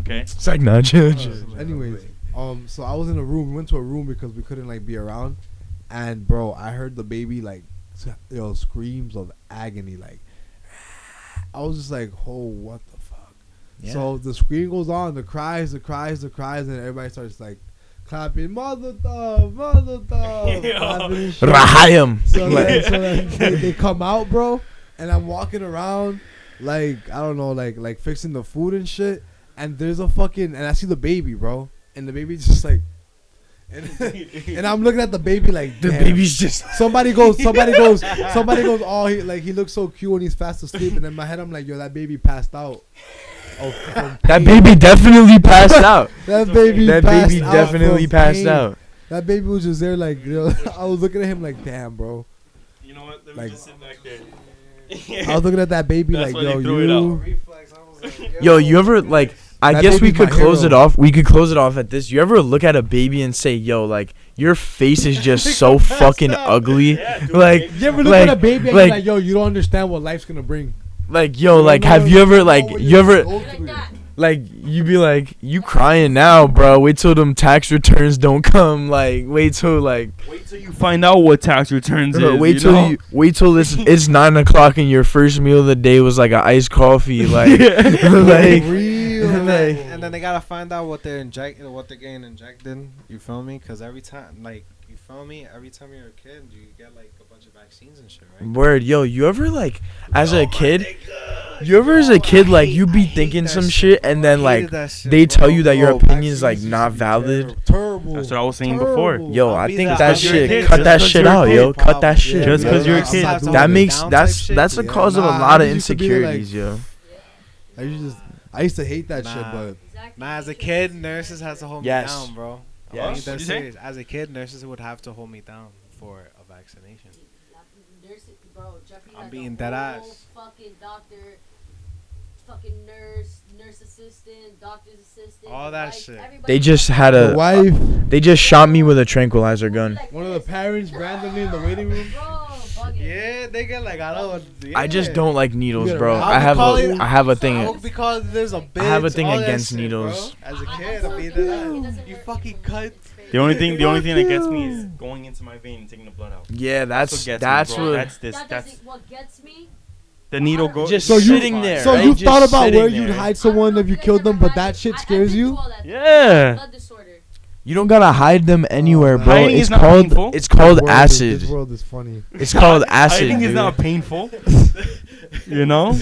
Okay. It's like nah, chill, chill. Anyways, um, so I was in a room. We went to a room because we couldn't like be around, and bro, I heard the baby like, s- yo, screams of agony. Like, I was just like, oh, what the fuck? So the scream goes on, the cries, the cries, the cries, and everybody starts like clapping, mazel tov, mazel tov, Yeah. clapping. Rahayim. So Like, so then they, they come out, bro, and I'm walking around, like I don't know, like like fixing the food and shit. And there's a fucking, and I see the baby, bro, and the baby's just like, and, and I'm looking at the baby like, the baby's just Somebody goes, somebody goes, somebody goes. Oh, he like he looks so cute when he's fast asleep, and in my head I'm like, yo, that baby passed out. Oh, that baby definitely passed out. That baby, That passed baby definitely from passed pain. out. That baby was just there, like, yo, I was looking at him like, damn, bro. You know what? Let me Like- just sit back there. I was looking at that baby That's like, yo, they threw it you. Reflex. I was Yo, you ever like? I That guess we could close hero. it off. We could close it off at this. You ever look at a baby and say, "Yo, like your face is just so fucking ugly." Yeah, dude, Like. You ever look Like- at a baby and like- you're like, yo, you don't understand what life's gonna bring. like yo, don't like have you ever like you ever Like through. that. like you be like you crying now, bro? Wait till them tax returns don't come. Like wait till like Wait till you find out what tax returns bro, is. wait you till know? you wait till it's it's nine o'clock and your first meal of the day was like an iced coffee. Like like real. like and then they gotta find out what they're injecting, what they're getting injected. You feel me? Because every time, like, you feel me? Every time you're a kid, you get like a bunch of vaccines and shit, right? Word, yo, you ever like as a oh kid, you ever as a kid like you be thinking some shit and then like they tell you that your opinion's like not valid. Terrible. That's what I was saying before. Yo, I'll I think the- that shit, kid, cut that shit out, kid. yo, cut that shit. Just because you're a I'm kid. That makes that's that's a Yeah, cause of a lot of I used to be like- insecurities, yo. I just, I used to hate that shit, but Exactly. Nah, as a kid, nurses has to hold Yes. me down, bro. I'm Yes. being you say? serious. As a kid, nurses would have to hold me down for a vaccination. Nurse, bro, I'm had being the dead ass. Fucking doctor, fucking nurse, nurse assistant, doctor's assistant. All that wife, shit. They just was had the a wife, they just shot me with a tranquilizer gun. one of the parents randomly in the waiting room. Bro, bugging. Yeah, they get like I don't. I just don't like needles, bro. gotta- I have I'll a call it- I have a thing. Because there's a bitch. I have a thing against shit, needles. Bro. As a kid, I'm being you, dead it ass. doesn't You hurt fucking cut. The only thing, the only thing that gets me is going into my vein and taking the blood out. Yeah, That's that's what gets that's me, what That's this. That That's what gets me. the needle goes. Just So you- sitting there. So right? you Just thought about where there. you'd hide someone if you killed them, but that it. shit I- I scares you? through all. Yeah. Blood disorder. You don't gotta hide them anywhere, bro. Hiding It's is not called painful. it's called This world is- acid. This world is funny. It's called acid. Hiding is dude. not painful. you know,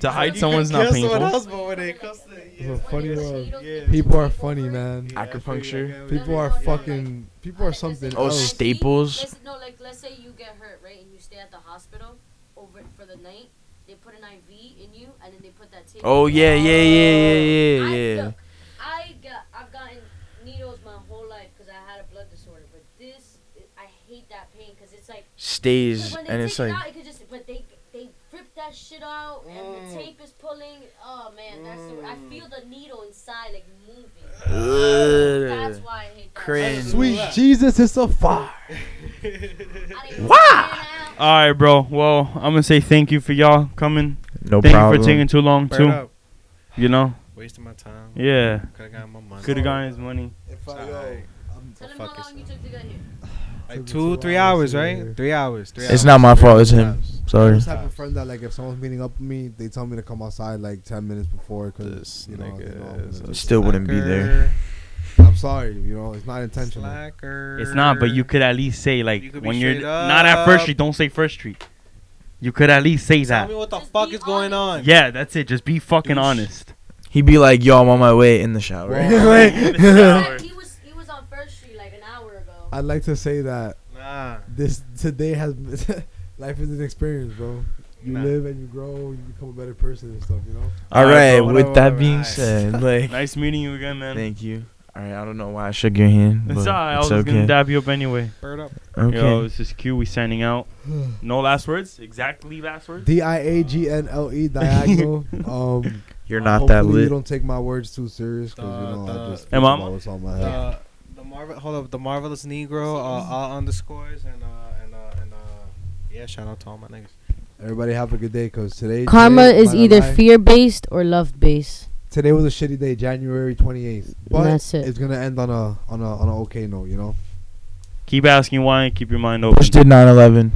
to hide someone's not painful. but when it comes to It's a funny world. needles Yeah. get People are funny, over. man. Acupuncture. People are fucking. People are something Oh, else. staples. Let's, no, like let's say you get hurt, right, and you stay at the hospital over for the night. They put an IV in you, and then they put that tape. Oh yeah, yeah, yeah, yeah, yeah, I, yeah. look, I got, I've gotten needles my whole life because I had a blood disorder. But this, I hate that pain because it's like Stays 'cause when they and take it's it like out, it could just, but they they rip that shit out, and Mm. the tape is pulling. Oh man, that's the, I Mm. feel the needle inside like moving. That's why I hate that. Cringe. Sweet Jesus, it's a fire. I didn't Wah! plan out. All right, bro. Well, I'm gonna say thank you for y'all coming. no thank problem. you for taking too long Burn too. up. You know. Wasting my time. Yeah. Could have gotten my money. Could have gotten his money. If I- I, yo, yo, Tell him how long you took to get here. Like Took me two, two three hours hours, right? Three hours. Three It's hours. not my fault. It's Three him. hours. I'm Sorry. the type of friend that like if someone's meeting up with me, they tell me to come outside like ten minutes before because This you know, they know I'm nigga is gonna Still wouldn't be there. I'm sorry, you know, it's not intentional. Slacker. It's not, but you could at least say like You when you're straight not at First. Street, don't say First Street. You could at least say Tell that. me what the Just fuck be is going on. Yeah, that's it. Just be fucking Douche. honest. He'd be like, "Yo, I'm on my way in the shower." Wait. he was he was on First Street like an hour ago. I'd like to say that Nah. this today has life is an experience, bro. You Nah. live and you grow, you become a better person and stuff. You know. All All right, right. bro. With Whatever, that whatever, being alright. said, like, Nice meeting you again, man. thank you. All right. I don't know why I shook your hand, but It's alright. I was it's just gonna dab you up anyway. Bird up. Okay. Yo, this is Q. We signing out. No last words. Exactly last words. D i a g n l e diagonal. Um, You're not that hopefully You don't take my words too serious because you know the- I just Hey, mama? about what's on my head. The the Marvel hold up the marvelous Negro uh, all underscores and uh and uh and uh yeah shout out to all my niggas. Everybody have a good day because today Karma today, is either fear based or love based. Today was a shitty day, January twenty eighth, but that's it. it's gonna end on a on a on a okay note. You know. Keep asking why. and Keep your mind open. Bush did 9/11.